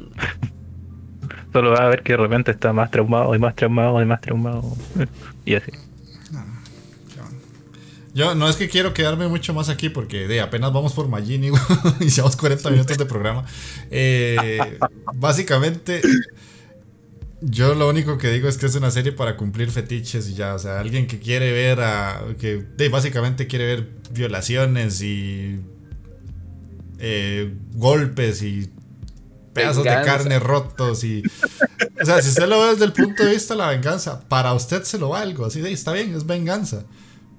Solo va a ver que de repente está más traumado y más traumado y más traumado. y así. Yo no es que quiero quedarme mucho más aquí porque de apenas vamos por Magini y llevamos 40 minutos de programa. Eh, básicamente, yo lo único que digo es que es una serie para cumplir fetiches y ya. O sea, alguien que quiere ver a. que de, básicamente quiere ver violaciones y eh, golpes y pedazos de carne rotos y... O sea, si usted lo ve desde el punto de vista de la venganza, para usted se lo valgo, así de, está bien, es venganza.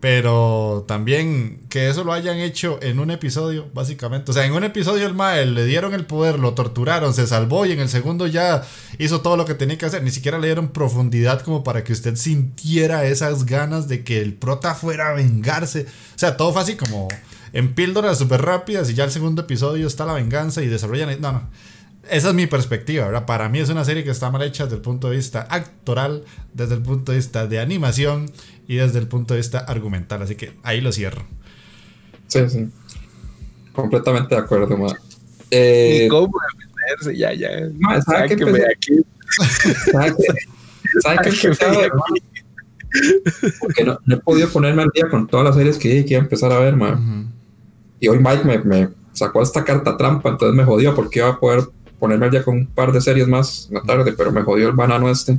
Pero también que eso lo hayan hecho en un episodio, básicamente. O sea, en un episodio el Mael le dieron el poder, lo torturaron, se salvó y en el segundo ya hizo todo lo que tenía que hacer. Ni siquiera le dieron profundidad como para que usted sintiera esas ganas de que el prota fuera a vengarse. O sea, todo fue así como en píldoras súper rápidas y ya el segundo episodio está la venganza y desarrollan... No, no. Esa es mi perspectiva, ¿verdad? Para mí es una serie que está mal hecha desde el punto de vista actoral, desde el punto de vista de animación y desde el punto de vista argumental. Así que ahí lo cierro. Sí, sí. Completamente de acuerdo, ma. Eh, ¿Cómo defenderse? Ya, ya. Ma, ¿Sabe que me aquí? ¿Sabe que, ¿sabe que Porque no, no, he podido ponerme al día con todas las series que dije que iba a empezar a ver, ma. Y hoy Mike me, me, sacó esta carta trampa, entonces me jodió porque iba a poder ponerme al día con un par de series más en la tarde, pero me jodió el banano este.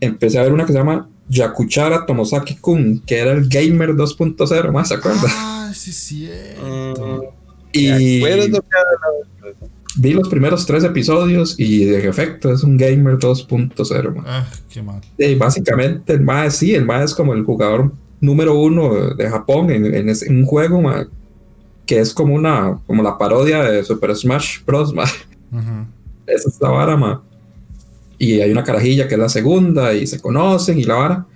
Empecé a ver una que se llama Yakuchara Tomosaki Kun, que era el Gamer 2.0, más se acuerda. Ah, sí, sí. y vi los primeros tres episodios y de efecto es un Gamer 2.0. Ah, qué mal. Y básicamente el más sí, el más es como el jugador número uno de Japón en, en, un juego que es como una como la parodia de Super Smash Bros. Esa es la vara, ma. Y hay una carajilla que es la segunda y se conocen y la vara.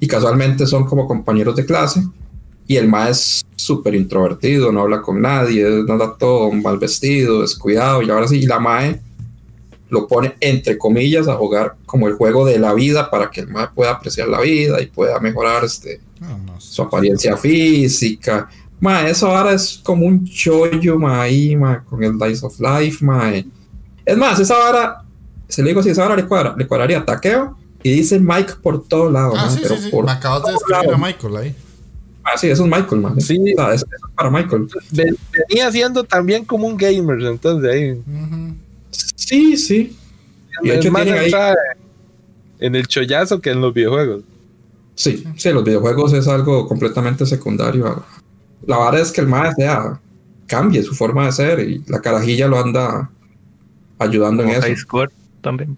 Y casualmente son como compañeros de clase. Y el ma es súper introvertido, no habla con nadie, anda todo mal vestido, descuidado. Y ahora sí, y la mae lo pone entre comillas a jugar como el juego de la vida para que el mae pueda apreciar la vida y pueda mejorar este, ah, su apariencia física. Ma, eso ahora es como un chollo, ma, ahí, ma, con el Dice of Life, ma. Es más, esa vara, se le digo si esa vara le, cuadra, le cuadraría taqueo y dice Mike por todos lados. Ah, sí, pero sí, sí. Me acabas de escribir a Michael ahí. Ah, sí, eso es Michael, man. Sí. eso, es para Michael. Venía siendo también como un gamer, entonces ahí. Sí, sí. Y de hecho, más ahí... en el chollazo que en los videojuegos. Sí, sí, los videojuegos es algo completamente secundario la verdad es que el más sea cambie su forma de ser y la carajilla lo anda ayudando en eso. High score también.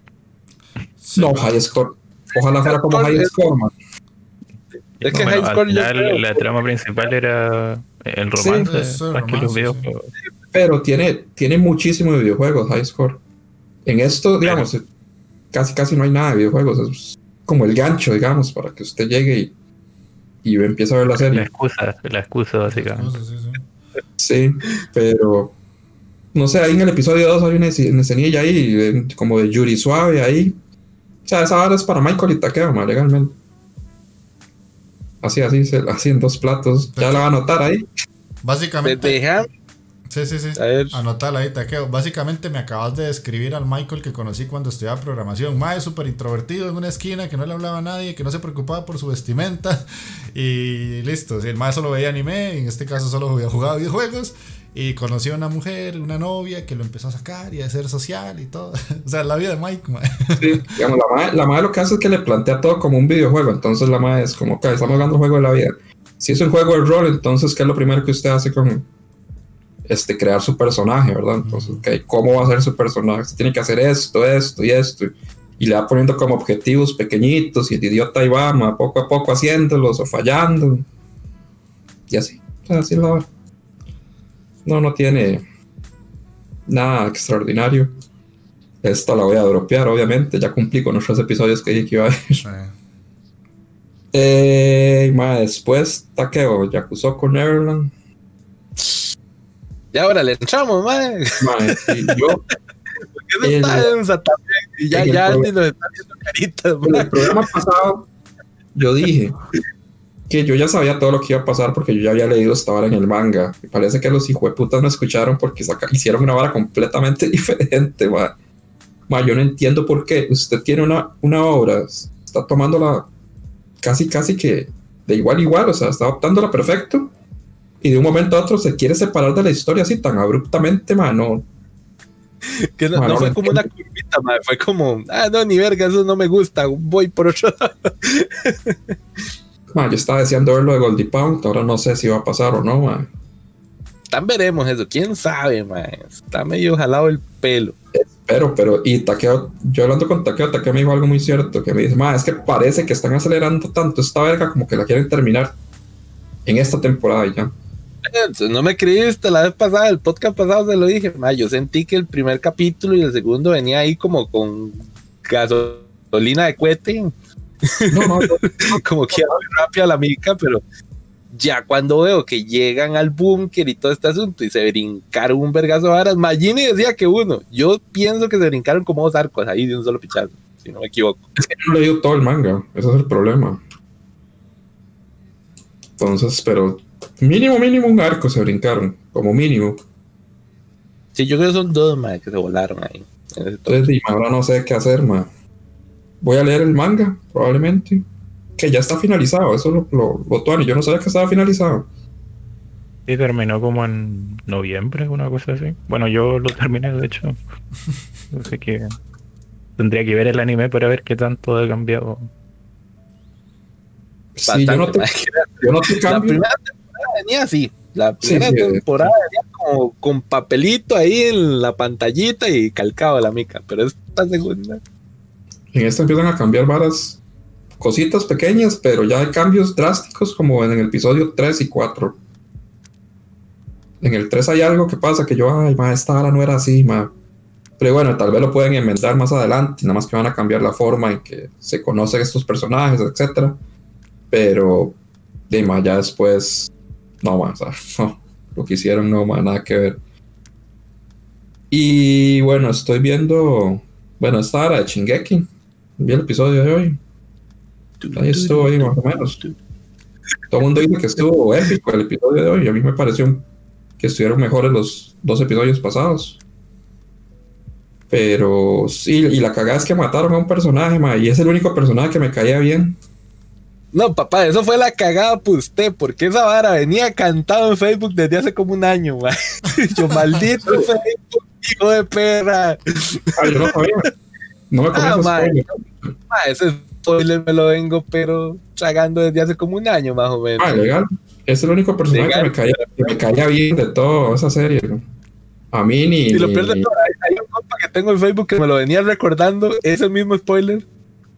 no, high score. Ojalá fuera como high score, man. Es que high score la, trama principal era el romance, más que los videojuegos. Pero tiene, tiene muchísimos videojuegos, high score. En esto, digamos, casi casi no hay nada de videojuegos. Es como el gancho, digamos, para que usted llegue y y yo empiezo a ver la serie. La excusa, la excusa básicamente. sí, sí. Sí, pero no sé, ahí en el episodio 2 hay una, una escenilla ahí, como de Yuri Suave ahí. O sea, esa hora es para Michael y Takeo, ma, legalmente. Así, así, así en dos platos. Ya la va a anotar ahí. Básicamente. Deja, Sí, sí, sí. A ver. Anotala ahí, Taqueo. Básicamente me acabas de describir al Michael que conocí cuando estudiaba programación. Mae, súper introvertido en una esquina, que no le hablaba a nadie, que no se preocupaba por su vestimenta. Y listo. El mae solo veía anime, en este caso solo había jugado videojuegos. Y conoció a una mujer, una novia, que lo empezó a sacar y a ser social y todo. o sea, la vida de Mike, mae. Sí, digamos, la madre, la madre lo que hace es que le plantea todo como un videojuego. Entonces la madre es como, ok, estamos jugando un juego de la vida. Si es un juego de rol, entonces, ¿qué es lo primero que usted hace con este, crear su personaje, verdad? Entonces, ok, ¿cómo va a ser su personaje? Usted tiene que hacer esto, esto y esto. Y le va poniendo como objetivos pequeñitos y el idiota ahí va, poco a poco haciéndolos o fallando. Y así. Así es la vara. No, no tiene nada extraordinario. Esta la voy a dropear, obviamente. Ya cumplí con los tres episodios que dije que iba a ver. Eh, Eh, y más después, Takeo Yakuzo con Neverland. Y ahora le entramos, mae. Mae, y yo, ¿Por qué se está densa también? Y ya, en ya Andy nos está haciendo caritas, en el programa pasado, yo dije que yo ya sabía todo lo que iba a pasar porque yo ya había leído esta vara en el manga. Y parece que los hijueputas no escucharon porque saca- hicieron una vara completamente diferente, ma. Ma, yo no entiendo por qué. Usted tiene una, una obra, está tomándola casi, casi que de igual a igual, o sea, está adaptándola perfecto. Y de un momento a otro se quiere separar de la historia así tan abruptamente, ma. No, Que no, fue como una curvita, mae. Fue como, ah, no, ni verga, eso no me gusta. Voy por otro lado. yo estaba deseando ver lo de Goldie Pound, ahora no sé si va a pasar o no, ma. Tan veremos eso. ¿Quién sabe, mae? Está medio jalado el pelo. Pero, pero, y Takeo, yo hablando con Takeo, Takeo me dijo algo muy cierto, que me dice, ma, es que parece que están acelerando tanto esta verga como que la quieren terminar en esta temporada ya. No me creíste la vez pasada, el podcast pasado se lo dije. mae, yo sentí que el primer capítulo y el segundo venía ahí como con gasolina de cohete. No, no, no, como que iba muy rápido a la mica, pero ya cuando veo que llegan al búnker y todo este asunto y se brincaron un vergazo de varas, Magini decía que uno, yo pienso que se brincaron como dos arcos ahí de un solo pichazo, si no me equivoco. es que no he leído todo el manga, ese es el problema. Entonces, pero mínimo, mínimo un arco se brincaron, como mínimo. Sí, yo creo que son dos más que se volaron ahí. en. Entonces, ahora no sé qué hacer, ma. Voy a leer el manga, probablemente. Que ya está finalizado, eso lo, lo, lo. Yo no sabía que estaba finalizado. Sí, terminó como en noviembre, una cosa así. Bueno, yo lo terminé, de hecho. Así que tendría que ver el anime para ver qué tanto ha cambiado. Sí, yo no te, yo no te La cambio. primera venía así. La primera sí. temporada venía como con papelito ahí en la pantallita y calcado a la mica, pero esta segunda. En esta empiezan a cambiar varas, cositas pequeñas, pero ya hay cambios drásticos como en el episodio 3 y 4. En el 3 hay algo que pasa que yo, ay, ma, esta vara no era así, ma. Pero bueno, tal vez lo pueden enmendar más adelante, nada más que van a cambiar la forma en que se conocen estos personajes, etcétera. Pero, de ma, ya después, no más, no, lo que hicieron no más, nada que ver. Y bueno, estoy viendo, bueno, esta era de Shingeki, vi el episodio de hoy. Ahí estuvo ahí más o menos. Todo el mundo dice que estuvo épico el episodio de hoy. A mí me pareció que estuvieron mejores los dos episodios pasados. Pero sí, y la cagada es que mataron a un personaje, ma, y es el único personaje que me caía bien. No, papá, eso fue la cagada por usted, porque esa vara venía cantado en Facebook desde hace como un año, ma. Yo, maldito Facebook, hijo de perra. Yo no. No me Ah, ma, ese spoiler me lo vengo, pero tragando desde hace como un año más o menos. Ah, legal. Es el único personaje Legal. que me, caía, que me caía bien de toda esa serie. ¿no? A mí ni. y lo ni- peor de todo, hay, hay un compa que tengo en Facebook que me lo venía recordando ese mismo spoiler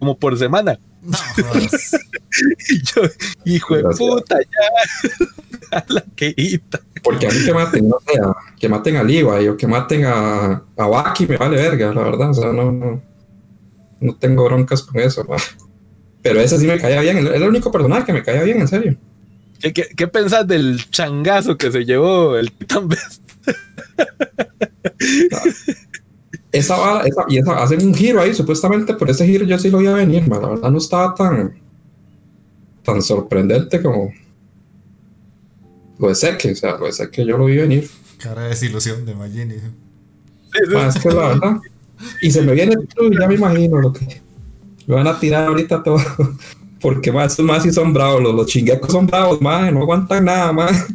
como por semana. No. Y yo, hijo de puta, ya. A la queita. Porque a mí que maten, no sé, a- que maten a Levi o que maten a, a Baki me vale verga, la verdad. O sea, no, no, no tengo broncas con eso. ma. Pero ese sí me caía bien. Era el único personaje que me caía bien, en serio. ¿Qué, qué, pensás del changazo que se llevó el Titan Best? Esa vara, esa, y esa, hacen un giro ahí, supuestamente, pero ese giro yo sí lo iba a venir, la verdad no estaba tan, tan sorprendente como lo de Seque, o sea, lo de Seque yo lo vi venir. Cara de desilusión de Magini. Más que la verdad. Y se me viene, ya me imagino lo que me van a tirar ahorita todo. Porque más, estos más sí son bravos, los, los chinguecos son bravos, más, no aguantan nada, más.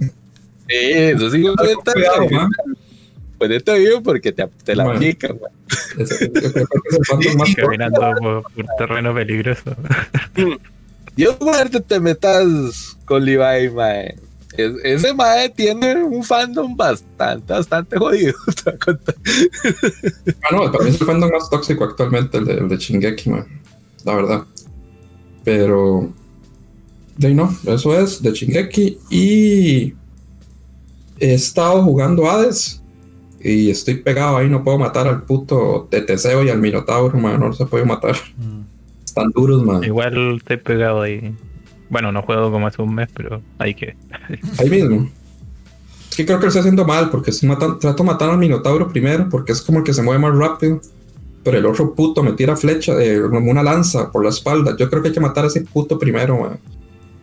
Sí, eso sí, cuidado, man. Pues esto vivo porque te, te la aplican, Caminando por, por, terreno peligroso. Yo muerte te metas con Levi, mae. ese mae tiene un fandom bastante, bastante jodido. ah, no, para mí es el fandom más tóxico actualmente, el de, el de Shingeki, mae. La verdad. Pero. De no, eso es de Shingeki. Y. He estado jugando Hades y estoy pegado ahí, no puedo matar al puto de Teseo y al Minotauro, man, no se puede matar. Mm. Están duros, man. Igual estoy pegado ahí. Bueno, no juego como hace un mes, pero hay que. ahí mismo. Es que creo que lo estoy haciendo mal, porque estoy trato de matar al Minotauro primero, porque es como el que se mueve más rápido. Pero el otro puto me tira flecha, eh, como una lanza por la espalda. Yo creo que hay que matar a ese puto primero, man.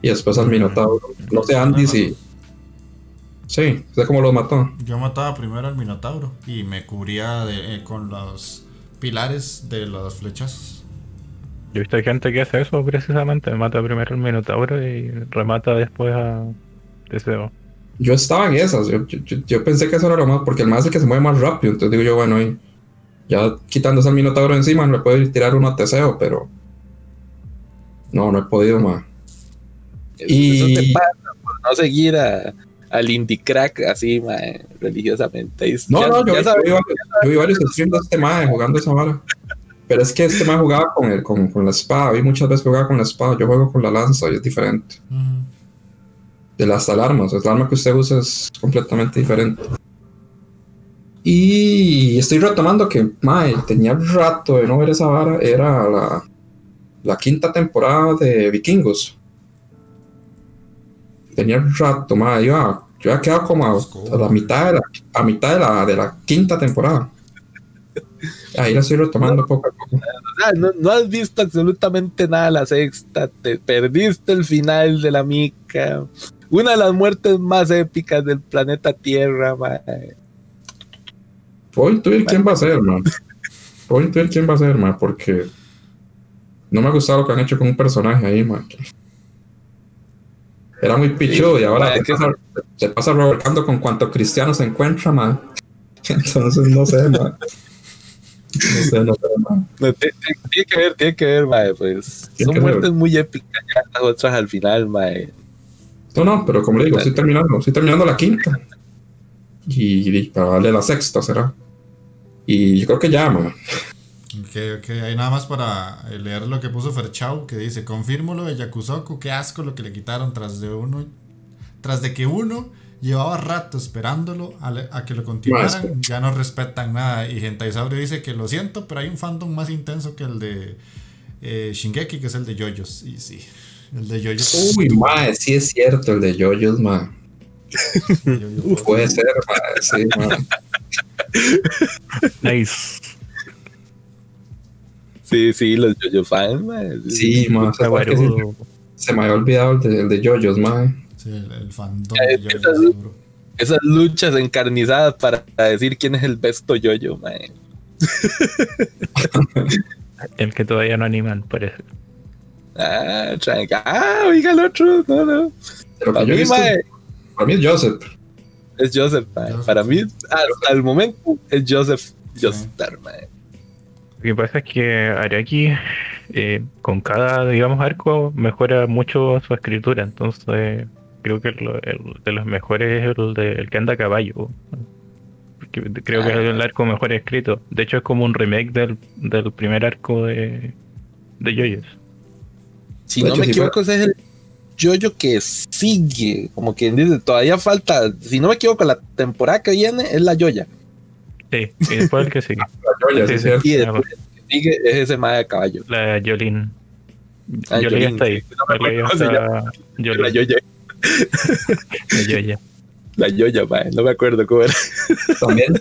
Y después al. Minotauro. No sé, Andy, si. Sí, sé cómo lo mató. Yo mataba primero al Minotauro y me cubría eh, con los pilares de los flechazos. Yo he visto gente que hace eso precisamente, mata primero al Minotauro y remata después a Teseo. Yo estaba en esas, yo, pensé que eso era lo más, porque el más es el que se mueve más rápido, entonces digo yo, bueno, y ya quitándose al Minotauro encima, le puedo tirar uno a Teseo, pero no, no he podido más. y... te pasa por no seguir a, al indie crack así, mae, religiosamente. no, no, yo, vi, varios streams de este mae jugando esa vara. Pero es que este mae jugaba con, el, con, con, la espada. Vi muchas veces jugaba con la espada. Yo juego con la lanza y es diferente. De las alarmas. El arma que usted usa es completamente diferente. Y estoy retomando que, mae, tenía rato de no ver esa vara. Era la, la quinta temporada de Vikingos tenía un rato, más yo, yo había quedado como a, la mitad, de la, a mitad de la, de la quinta temporada. Ahí la estoy retomando poco a poco. No, no, has visto absolutamente nada la sexta, te perdiste el final de la mica. Una de las muertes más épicas del planeta Tierra, mae. Point quién va a ser, man. Point quién va a ser, man, porque no me ha gustado lo que han hecho con un personaje ahí, man. Era muy pichudo y ahora se, pasa, revolcando con cuanto cristiano se encuentra, man. Entonces no sé, man. No sé, no sé, man. tiene que ver, tiene que ver, mae, pues. Son muertes muy épicas ya las otras al final, mae. No, no, pero como le digo, estoy terminando, estoy terminando la quinta. Y, y para darle la sexta será. Y yo creo que ya, man. Ok, ok, ahí nada más para leer lo que puso Ferchau, que dice, confirmo lo de Yakusoku, qué asco lo que le quitaron tras de uno, tras de que uno llevaba rato esperándolo a, que lo continuaran, ya no respetan nada. Y Gentaisaurio dice que lo siento, pero hay un fandom más intenso que el de eh, Shingeki, que es el de Yoyos. Y sí, el de Yoyos. Uy, mae, sí es cierto, el de Yoyos, mae. Puede ser, mae, sí, mae. Nice. Sí, sí, los JoJo fans, Sí, más se, me había olvidado el de, el de JoJo's, man. Sí, el, fandom de esas, esas, luchas encarnizadas para decir quién es el besto JoJo, man. el que todavía no animan, parece. Ah, tranca. Ah, oiga el otro. No, no. para, mí, para mí es Joseph. Es Joseph, man. Para mí, hasta el momento, es Joseph Joestar, man. Lo que pasa es que Araki, eh, con cada, digamos, arco, mejora mucho su escritura. Entonces, creo que el, de los mejores es el, de, el que anda a caballo. Creo que es el ah. arco mejor escrito. De hecho, es como un remake del, del primer arco de, de Joyos. Si no me equivoco, ese es el Jojo que sigue. Como quien dice, todavía falta. Si no me equivoco, la temporada que viene es la Joya. Sí, y después el que sigue. y después el que sigue es ese mae de caballo. La Jolín. Ah, yo leí hasta ahí. Yo la Yoya. La Yoya. La Yoya, man. no me acuerdo cómo era. También.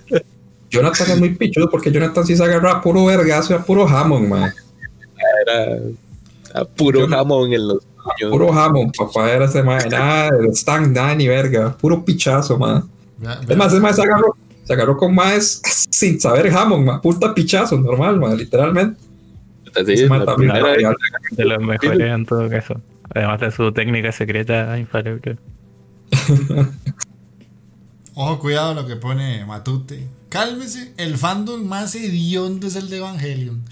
Jonathan es muy pichudo porque Jonathan sí se agarra a puro vergazo y a puro jamón, man. Era a puro jamón en los Puro jamón, papá, era ese man. Nada, el stand, ni verga. Puro pichazo, man. Es más, es más, se agarró, se agarró con más sin saber jamón, man. Puta pichazo, normal, man, literalmente. Sí, de los mejores en todo caso. Además de su técnica secreta infalible. Ojo, cuidado lo que pone Matute. Cálmese, el fandom más hediondo es el de Evangelion.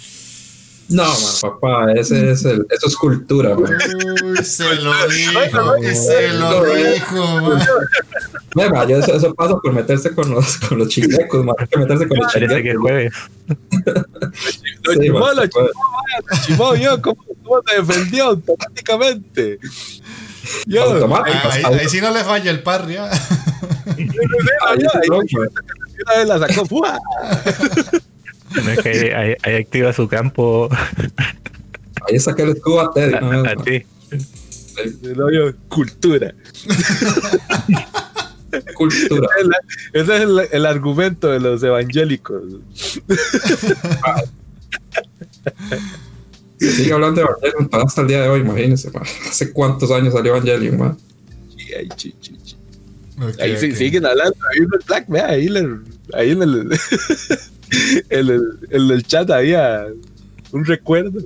No, man, papá, ese es el, eso es cultura, man. Uy, se lo dijo, se lo dijo, man. Mira, yo eso, eso, pasa por meterse con los, con los chilecos, más que meterse con los chilecos. que jueves. Lo sí, chimó, lo chimó, lo chimó yo, ¿cómo, cómo te defendió automáticamente? Yo, ahí, ahí, ahí, sí no le falla el par, ya. ahí, una vez la sacó, ¡fua! No es que ahí, ahí, activa su campo. Ahí saca el escudo a Teddy. A, a ti. El cultura. cultura. Ese es el, el, argumento de los evangélicos. Sigue hablando de Evangelion hasta el día de hoy, imagínense. Man. ¿Hace cuántos años salió Evangelion, man? Ahí, chi, chi, chi. Okay, ahí okay. siguen hablando, ahí en el Black, vea, ahí, ahí en el, en el, en el chat había un recuerdo.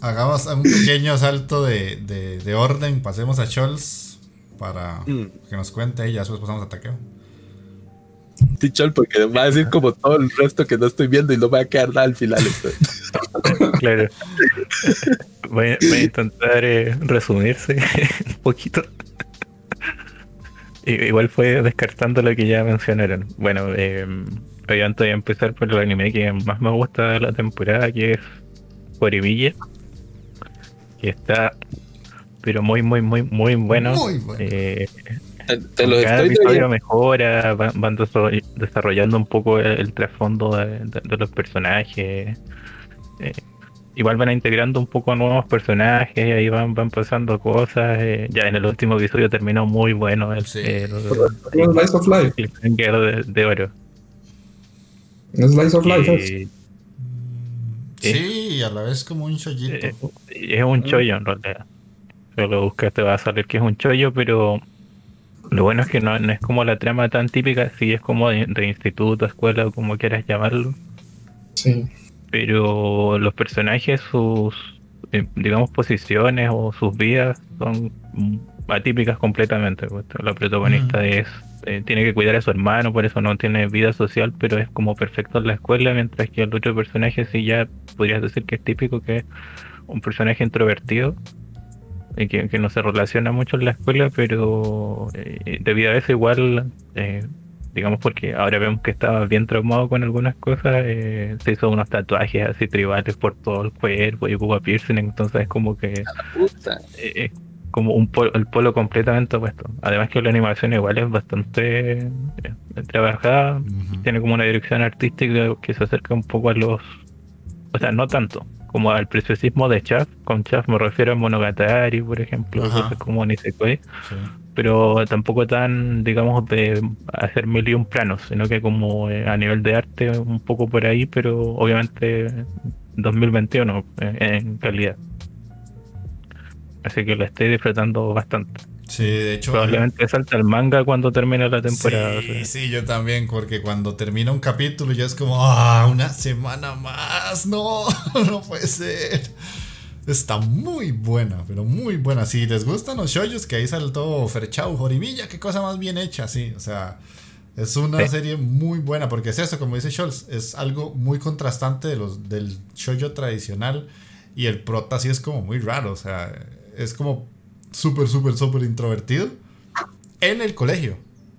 Hagamos un pequeño salto de, de, de orden, pasemos a Scholz para mm. que nos cuente y ya después pasamos a Takeo. Sí, Chol, porque va a decir como todo el resto que no estoy viendo y no me va a quedar nada al final. claro. Voy a, voy a intentar eh, resumirse un poquito. Igual fue descartando lo que ya mencionaron. Bueno, eh, obviamente voy a empezar por el anime que más me gusta de la temporada, que es Horimiya. Que está, pero muy, muy, muy, muy bueno. Muy bueno. Eh, te lo cada estoy episodio mejora, van, van desarrollando un poco el, el trasfondo de, de- de los personajes. Eh, igual van integrando un poco nuevos personajes, y ahí van, van pasando cosas. eh, ya en el último episodio terminó muy bueno el, Sí. el, Slice of Life. cliffhanger de, de oro. Un Slice of Life. es. Y- Sí, y a la vez como un. Eh, es un chollo en realidad. Si lo buscas te va a salir que es un chollo, pero lo bueno es que no, no es como la trama tan típica, sí es como de, de instituto, escuela o como quieras llamarlo. Sí. Pero los personajes, sus, eh, digamos, posiciones o sus vidas son atípicas completamente. pues. La protagonista Mm. es eh, tiene que cuidar a su hermano, por eso no tiene vida social, pero es como perfecto en la escuela, mientras que el otro personaje sí ya podrías decir que es típico, que es un personaje introvertido y que, que no se relaciona mucho en la escuela, pero eh, debido a eso igual, eh, digamos porque ahora vemos que estaba bien traumado con algunas cosas, eh, se hizo unos tatuajes así tribales por todo el cuerpo y ocupa piercing, entonces es como que Puta. eh, es como un polo, el polo completamente opuesto. Además que la animación igual es bastante eh, trabajada, tiene como una dirección artística que se acerca un poco a los, o sea, no tanto como al preciosismo de Chaff. Con Chaff me refiero a Monogatari, por ejemplo, Ajá. cosas como Nisekoi, Sí. Pero tampoco tan, digamos, de hacer mil y un planos, sino que como eh, a nivel de arte un poco por ahí, pero obviamente 2021 eh, en calidad. Así que lo estoy disfrutando bastante. Sí, de hecho. Probablemente salta el manga cuando termine la temporada. o Sí, sea. sí, yo también, porque cuando termina un capítulo ya es como, ah, una semana más, no, no puede ser. Está muy buena, pero muy buena. Si les gustan los shoyos, que ahí saltó Ferchau, Jorimilla, qué cosa más bien hecha, sí. O sea, es una Sí. serie muy buena, porque es eso, como dice Scholz, es algo muy contrastante de los, del shoyo tradicional. Y el prota sí es como muy raro, o sea, es como súper, súper, súper introvertido en el colegio.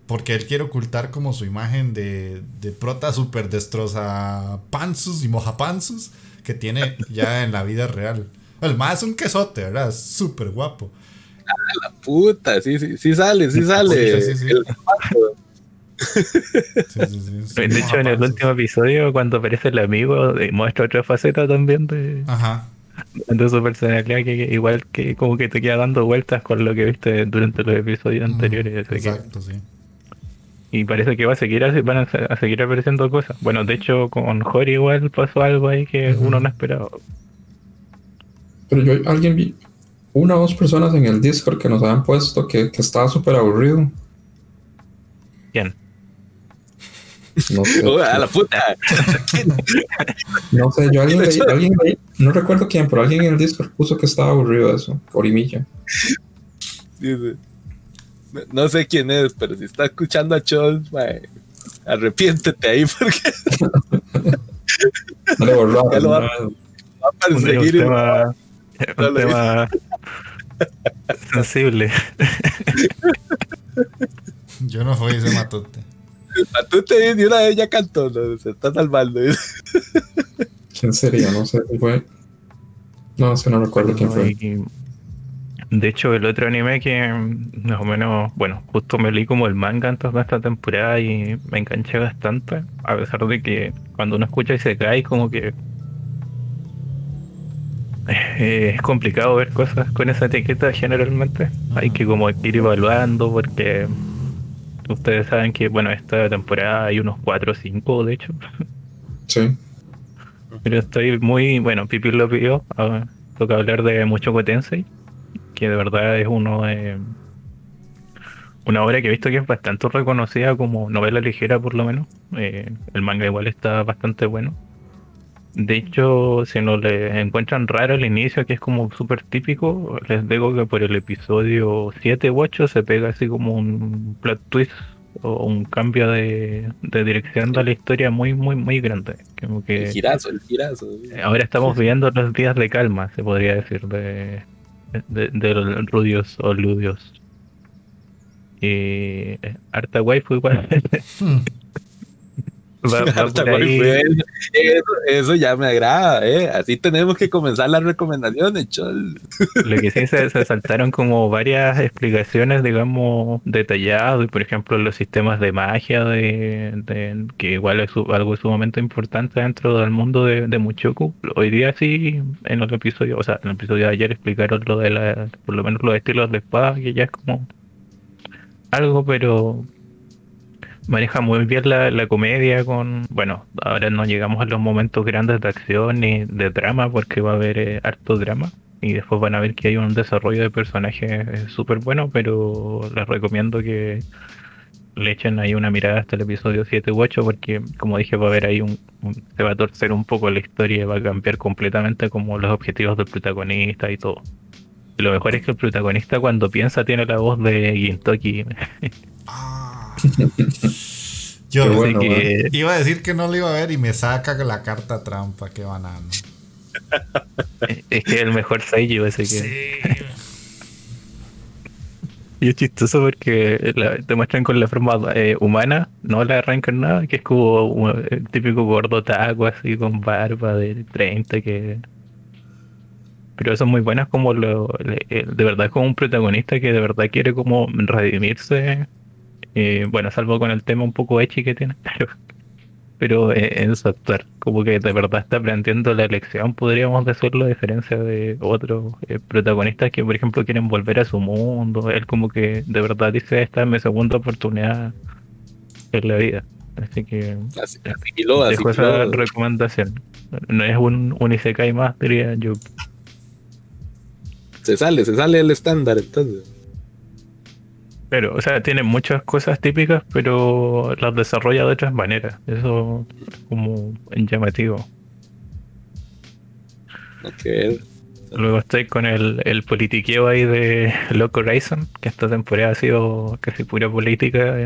Porque él quiere ocultar como su imagen de, de prota super destroza panzus y mojapanzus que tiene ya en la vida real. El más es un quesote, ¿verdad? Es súper guapo. Puta, sí, sí, sí sale, sí sale. Sí, sí, sí. El zapato. de hecho, en el último episodio, cuando aparece el amigo, eh, muestra otra faceta también de, Ajá. de su personalidad que, igual que como que te queda dando vueltas con lo que viste durante los episodios anteriores. Exacto, sí. Y parece que va a seguir van a, seguir apareciendo cosas. Bueno, de hecho con Jory igual pasó algo ahí que uno no esperaba. Pero yo alguien vi una o dos personas en el Discord que nos habían puesto que, que estaba súper aburrido. ¿Quién? No sé. a la puta. no sé, yo alguien, alguien no recuerdo quién, pero alguien en el Discord puso que estaba aburrido eso, Corimilla. No sé quién es, pero si está escuchando a Chol, arrepiéntete ahí porque. no le borró. lo va, a perseguir. Un tema, un tema sensible. Yo no fui ese matote. Matute de una vez ya cantó, se está salvando. ¿Quién sería? No sé quién fue. No, sé, no recuerdo quién fue. De hecho, el otro anime que más o menos, bueno, justo me leí como el manga en toda esta temporada y me enganché bastante, a pesar de que cuando uno escucha y se cae, como que eh, es complicado ver cosas con esa etiqueta generalmente. Hay que como ir evaluando porque ustedes saben que, bueno, esta temporada hay unos 4 o 5, de hecho. Sí. Pero estoy muy, bueno, Pipi lo pidió, toca hablar de Mucho Tensei, que de verdad es uno de... Una obra que he visto que es bastante reconocida como novela ligera por lo menos. Eh, el manga igual está bastante bueno. De hecho, si no le encuentran raro el inicio, que es como súper típico, les digo que por el episodio 7 u 8 se pega así como un plot twist o un cambio de, dirección de la historia muy, muy, muy grande. Como que el girazo, el girazo. Ahora estamos viviendo los días de calma, se podría decir, de, de, los rudios o ludios. Y harta waifu igual. Eso, ya me agrada, ¿eh? Así tenemos que comenzar las recomendaciones, chol. Lo que sí se, saltaron como varias explicaciones, digamos, detalladas, y por ejemplo los sistemas de magia, de, que igual es algo sumamente importante dentro del mundo de, de Muchoku. Hoy día sí, en el episodio, o sea, en el episodio de ayer explicaron lo de la, por lo menos los estilos de espada, que ya es como algo, pero maneja muy bien la, comedia con, bueno, ahora no llegamos a los momentos grandes de acción ni de drama porque va a haber eh, harto drama y después van a ver que hay un desarrollo de personajes súper bueno, pero les recomiendo que le echen ahí una mirada hasta el episodio 7 u 8 porque como dije va a haber ahí un, se va a torcer un poco la historia y va a cambiar completamente como los objetivos del protagonista y todo. lo mejor es que el protagonista cuando piensa tiene la voz de Gintoki. Yo iba a decir que no lo iba a ver y me saca la carta trampa, qué banano. es que es el mejor Seiyuu ese que. Y es chistoso porque te muestran con la forma eh, humana, no la reencarnada, que es como el típico gordo taco así con barba de 30 que pero son muy buenas como lo, de verdad es como un protagonista que de verdad quiere como redimirse eh, bueno, salvo con el tema un poco echi que tiene, pero, pero eh, en su actuar, como que de verdad está aprendiendo la lección, podríamos decirlo, a diferencia de otros eh, protagonistas que, por ejemplo, quieren volver a su mundo. Él, como que de verdad dice: Esta es mi segunda oportunidad en la vida. Así que así, dejo esa recomendación. No es un, un Isekai más, diría yo. Se sale, se sale el estándar entonces. Pero, o sea, tiene muchas cosas típicas, pero las desarrolla de otras maneras. Eso es como llamativo. Ok. Luego estoy con el, el politiqueo ahí de Loco Horizon, que esta temporada ha sido casi pura política,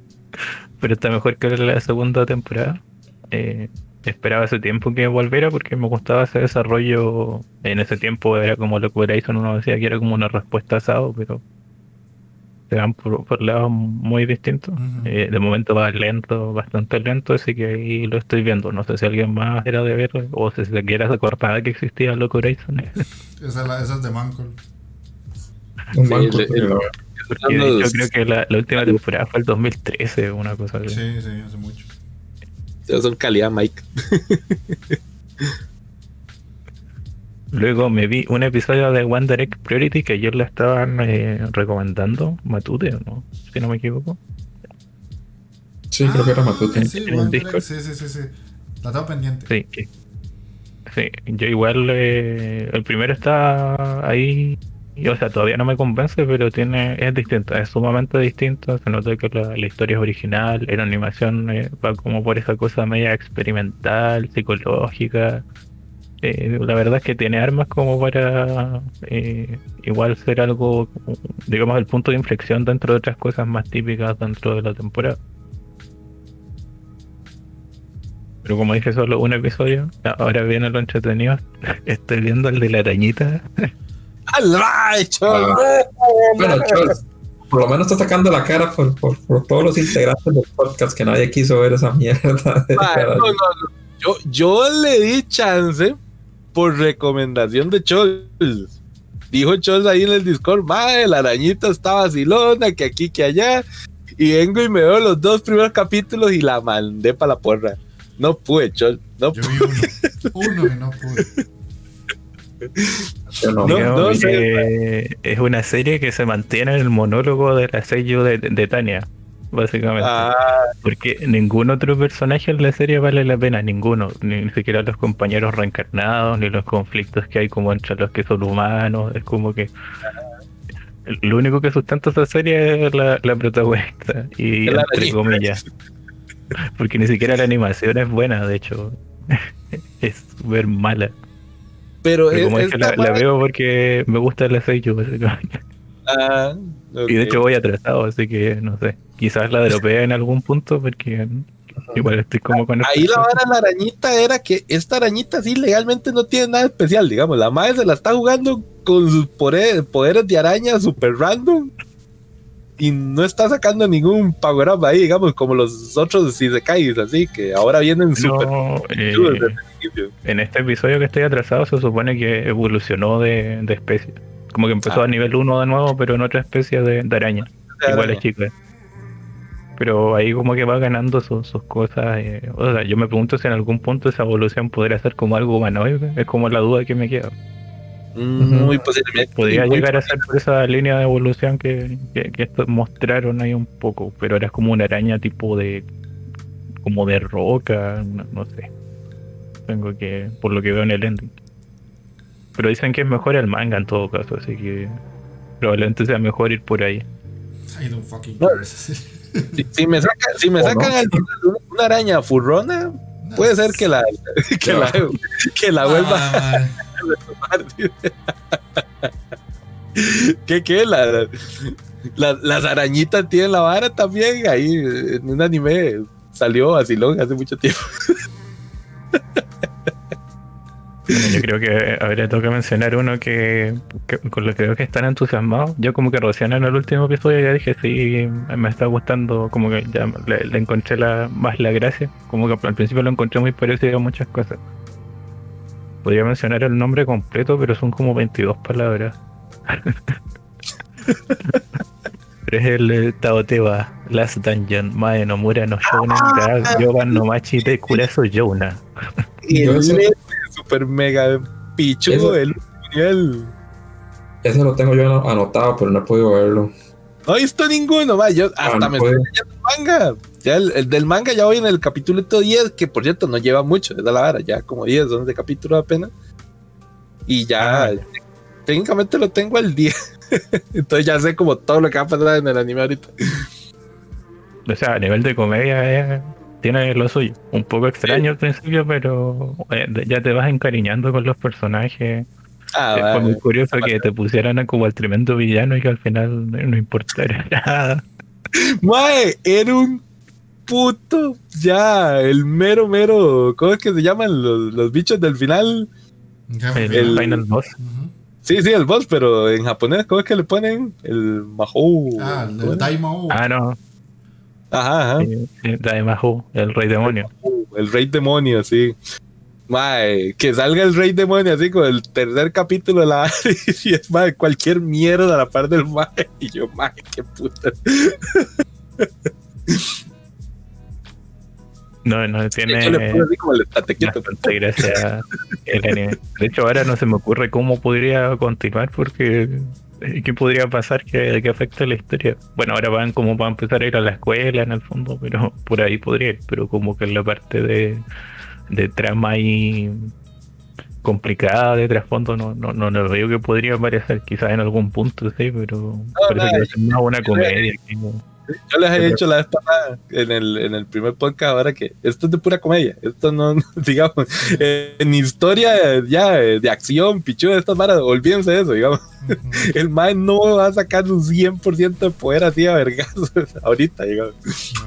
pero está mejor que la segunda temporada. Eh, esperaba ese tiempo que volviera porque me gustaba ese desarrollo. En ese tiempo era como Loco Horizon, uno decía que era como una respuesta asado, pero se van por, lados muy distintos. Eh, de momento va lento, bastante lento, así que ahí lo estoy viendo. No sé si alguien más era de verlo o si se quiere acordar que existía Loco Horizon. esa, esa es de Mancol. yo creo que la, última temporada fue el 2013, una cosa así. Sí, sí, hace mucho. son calidad, Mike. Luego me vi un episodio de One Direct Priority que ayer le estaban eh, recomendando, Matute, ¿no? Si no me equivoco. Sí, creo que era Matute. Sí, sí, sí, sí, sí. La tengo pendiente. Sí, sí. yo igual, eh, el primero está ahí, y, o sea, todavía no me convence, pero tiene es distinto, es sumamente distinto. Se nota que la, historia es original, la animación eh, va como por esa cosa media experimental, psicológica eh, la verdad es que tiene armas como para eh, igual ser algo, digamos, el punto de inflexión dentro de otras cosas más típicas dentro de la temporada. Pero como dije, solo un episodio. Ahora viene lo entretenido. Estoy viendo el de la arañita. Bueno, por lo menos está sacando la cara por, todos los integrantes del podcast que nadie quiso ver esa mierda. Yo, yo le di chance por recomendación de Chols. Dijo Chols ahí en el Discord, madre, la arañita está vacilona, que aquí, que allá. Y vengo y me veo los dos primeros capítulos y la mandé para la porra. No pude, Chol. No Yo vi uno. uno y no pude. No, es una serie que se mantiene en el monólogo de la sello de, de Tania básicamente. Ah. Porque ningún otro personaje en la serie vale la pena, ninguno. Ni, siquiera los compañeros reencarnados, ni los conflictos que hay como entre los que son humanos. Es como que lo único que sustenta esa serie es la, protagonista. Y entre comillas. Porque ni siquiera la animación es buena, de hecho. es súper mala. Pero, como es, la, veo porque me gusta el sello, básicamente. Ah, y de hecho voy atrasado, así que no sé. Quizás la dropea en algún punto porque igual estoy como con Ahí la vara la arañita era que esta arañita sí legalmente no tiene nada especial, digamos. La madre se la está jugando con sus poderes, de araña super random y no está sacando ningún power up ahí, digamos, como los otros si se caen así, que ahora vienen super. Eh, en este episodio que estoy atrasado se supone que evolucionó de, de especie. Como que empezó ah. a nivel 1 de nuevo, pero en otra especie de, araña. Igual es chica. Pero ahí como que va ganando sus, cosas. Eh, o sea, yo me pregunto si en algún punto esa evolución podría ser como algo humanoide. Es como la duda que me queda. Muy posiblemente. Podría llegar a ser por esa línea de evolución que, que, mostraron ahí un poco. Pero ahora es como una araña tipo de. como de roca. No, sé. Tengo que. por lo que veo en el ending. Pero dicen que es mejor el manga en todo caso, así que probablemente sea mejor ir por ahí. si, me, saca, si me sacan una araña furrona, puede ser que la que la, que la vuelva ah, ¿Qué qué? La, las arañitas tienen la vara también. Ahí en un anime salió Asilón hace mucho tiempo. Yo creo que habría toca mencionar uno que, con lo que veo que están entusiasmados. Yo como que recién en el último episodio ya dije, sí, me está gustando, como que ya le, encontré la, más la gracia. Como que al principio lo encontré muy parecido a muchas cosas. Podría mencionar el nombre completo, pero son como 22 palabras. pero es el Taoteba, Last Dungeon, Mae no Mura no Shounen, ah, Yoban no Machi de Kuraso Yona. Y super mega pichudo el Ese lo tengo yo anotado, pero no he podido verlo. No he visto ninguno, va. Yo ah, hasta me estoy el manga. Ya el, del manga ya voy en el capítulo 10, que por cierto no lleva mucho, es de la vara, ya como 10, 11 capítulos apenas. Y ya ah. técnicamente lo tengo al día. Entonces ya sé como todo lo que va a pasar en el anime ahorita. O sea, a nivel de comedia, tiene lo suyo. Un poco extraño al principio, pero eh, ya te vas encariñando con los personajes. Ah, Fue muy curioso que te pusieran como el tremendo villano y que al final no importara nada. Mae, era un puto ya, el mero mero, ¿cómo es que se llaman los, bichos del final? El, final boss. Sí, sí, el boss, pero en japonés, ¿cómo es que le ponen? El Mahou. Ah, el Daimao. Ah, no. Ajá, ajá. el rey demonio. El rey demonio, sí. Mae, que salga el rey demonio así con el tercer capítulo de la y es mae, cualquier mierda a la par del mae. Y yo, mae, qué puta. No, no tiene el anime. De hecho, ahora no se me ocurre cómo podría continuar porque ¿qué podría pasar que, que afecte la historia? Bueno, ahora van como para empezar a ir a la escuela en el fondo, pero por ahí podría ir, pero como que en la parte de, de trama ahí complicada de trasfondo no, no, no, no veo que podría aparecer quizás en algún punto, sí, pero parece que es una buena comedia. Yo les he dicho la vez pasada en el, en el primer podcast ahora que esto es de pura comedia. Esto no, digamos, en historia ya de acción, pichu de estas varas, olvídense de eso, digamos. El man no va a sacar un 100% de poder así a vergazos ahorita, digamos.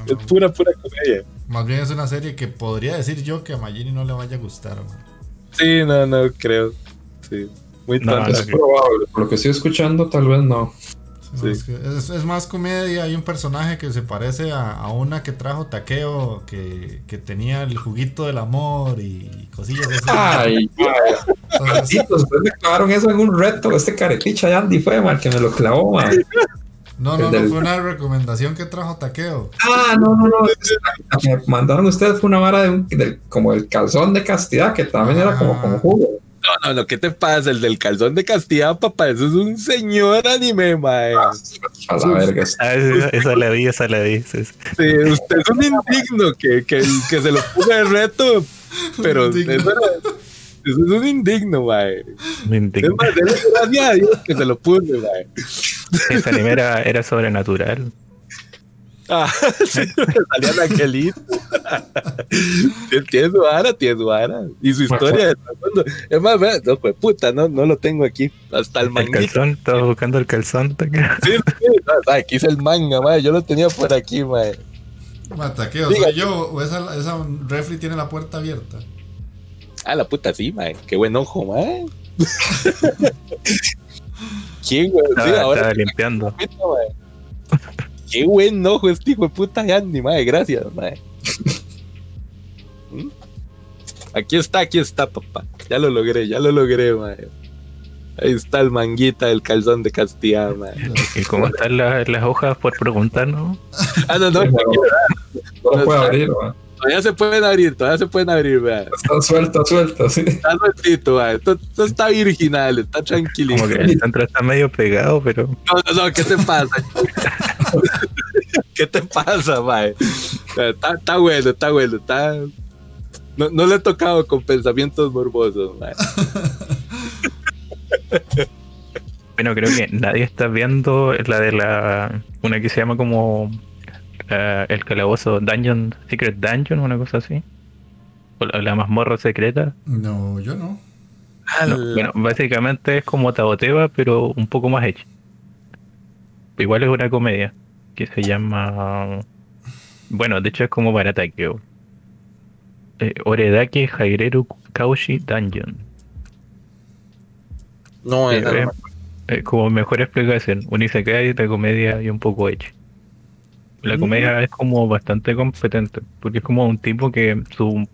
es pura, pura comedia. Más bien es una serie que podría decir yo que a Magini no le vaya a gustar, man. Sí, no, no creo. Sí. Muy no, Es probable, por lo que estoy escuchando, tal vez no. Es, más comedia. Hay un personaje que se parece a, una que trajo Taqueo, que, que, tenía el juguito del amor y cosillas así. Ay, Entonces, me clavaron eso en un reto. Este careticha de Andy fue, mal que me lo clavó, man. No, no, no, fue una recomendación que trajo Taqueo. Ah, no, no, no. Me mandaron ustedes fue una vara de, un, como el calzón de castidad, que también era como, como jugo. No, no, no, ¿qué te pasa? El del calzón de Castilla, papá, eso es un señor anime, mae. Ah, a la verga. Ah, esa, la vi, esa la vi. Sí, usted es un indigno que, que, que se lo puso de reto, pero eso, eso, es un indigno, mae. Un indigno. Es más, gracias a Dios que se lo puse, mae. Ese anime era, era sobrenatural. Ah, sí, salía Angelito. tiene su vara, tiene su vara. Y su historia. Es más, no, pues puta, no, no lo tengo aquí. Hasta el manga. El calzón, estaba buscando el calzón. Sí, sí, aquí es el manga, madre. Yo lo tenía por aquí, madre. Mataqueo, soy yo, o esa, esa refri tiene la puerta abierta. Ah, la puta sí, madre. Qué buen ojo, madre. ¿Quién, güey? Sí, ahora estaba limpiando. Qué buen ojo este hijo de puta Andy, madre. Gracias, madre. ¿Mm? Aquí está, aquí está, papá. Ya lo logré, ya lo logré, madre. Ahí está el manguita del calzón de Castilla, madre. ¿Y cómo están las, las hojas por preguntar, no? Ah, no, no. No, no, puedo abrir, man. Todavía se pueden abrir, todavía se pueden abrir, vea. Está suelto, suelto, sí. Está sueltito, vea. Esto, está virginal, está tranquilito. Como que el centro está medio pegado, pero. No, no, no, ¿qué te pasa? ¿Qué te pasa, mae? Está, está bueno, está bueno, está. No, no le he tocado con pensamientos morbosos, mae. Bueno, creo que nadie está viendo la de la. Una que se llama como eh, el calabozo Dungeon, Secret Dungeon, una cosa así. O la, mazmorra secreta. No, yo no. Ah, bueno, básicamente es como Taboteba, pero un poco más hecho. Igual es una comedia que se llama. Bueno, de hecho es como para Takeo. Eh, Oredake Haireru Kaushi Dungeon. No, es, eh, como mejor explicación. Un isekai de comedia y un poco hecho. La mm. comedia es como bastante competente, porque es como un tipo que su,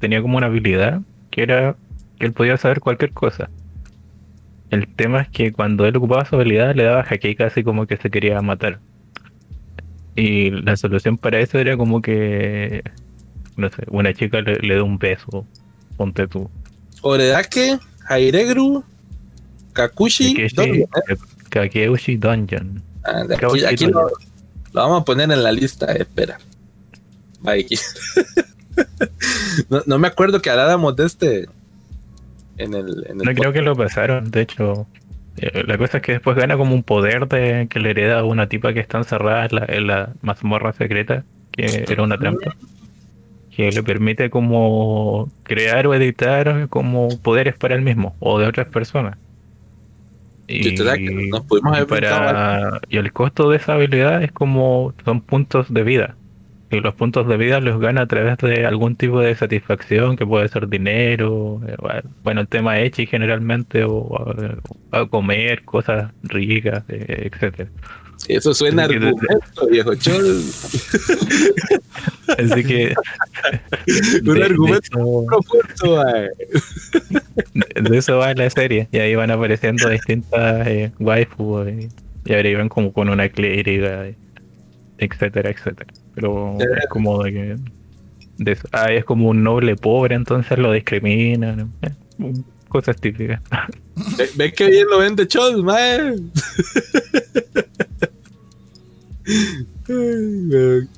tenía como una habilidad que era que él podía saber cualquier cosa. El tema es que cuando él ocupaba su habilidad le daba jaque casi como que se quería matar. Y la solución para eso era como que, no sé, una chica le, le da un beso, ponte tú. Oredake, Hairegru, Kakushi, Kakeushi Dungeon. Ah, aquí, lo, vamos a poner en la lista, eh, espera. no, no, me acuerdo que habláramos de este en el. En el no creo que lo pasaron, de hecho. Eh, la cosa es que después gana como un poder de que le hereda a una tipa que está encerrada en la, en la mazmorra secreta, que era una trampa, que le permite como crear o editar como poderes para él mismo o de otras personas. Y, nos pudimos para, y el costo de esa habilidad es como son puntos de vida y los puntos de vida los gana a través de algún tipo de satisfacción que puede ser dinero, eh, bueno, el tema hecho generalmente o a, comer cosas ricas, eh, etcétera. Eso suena argumento, viejo chol. Así que. Un argumento profundo, de, eso va la serie. Y ahí van apareciendo distintas eh, waifu. Eh, y ahora iban como con una clériga, etcétera, etcétera. Pero es como de que. De ah, es como un noble pobre, entonces lo discriminan. Eh, cosas típicas. ¿Ves que bien lo vende Chol, man?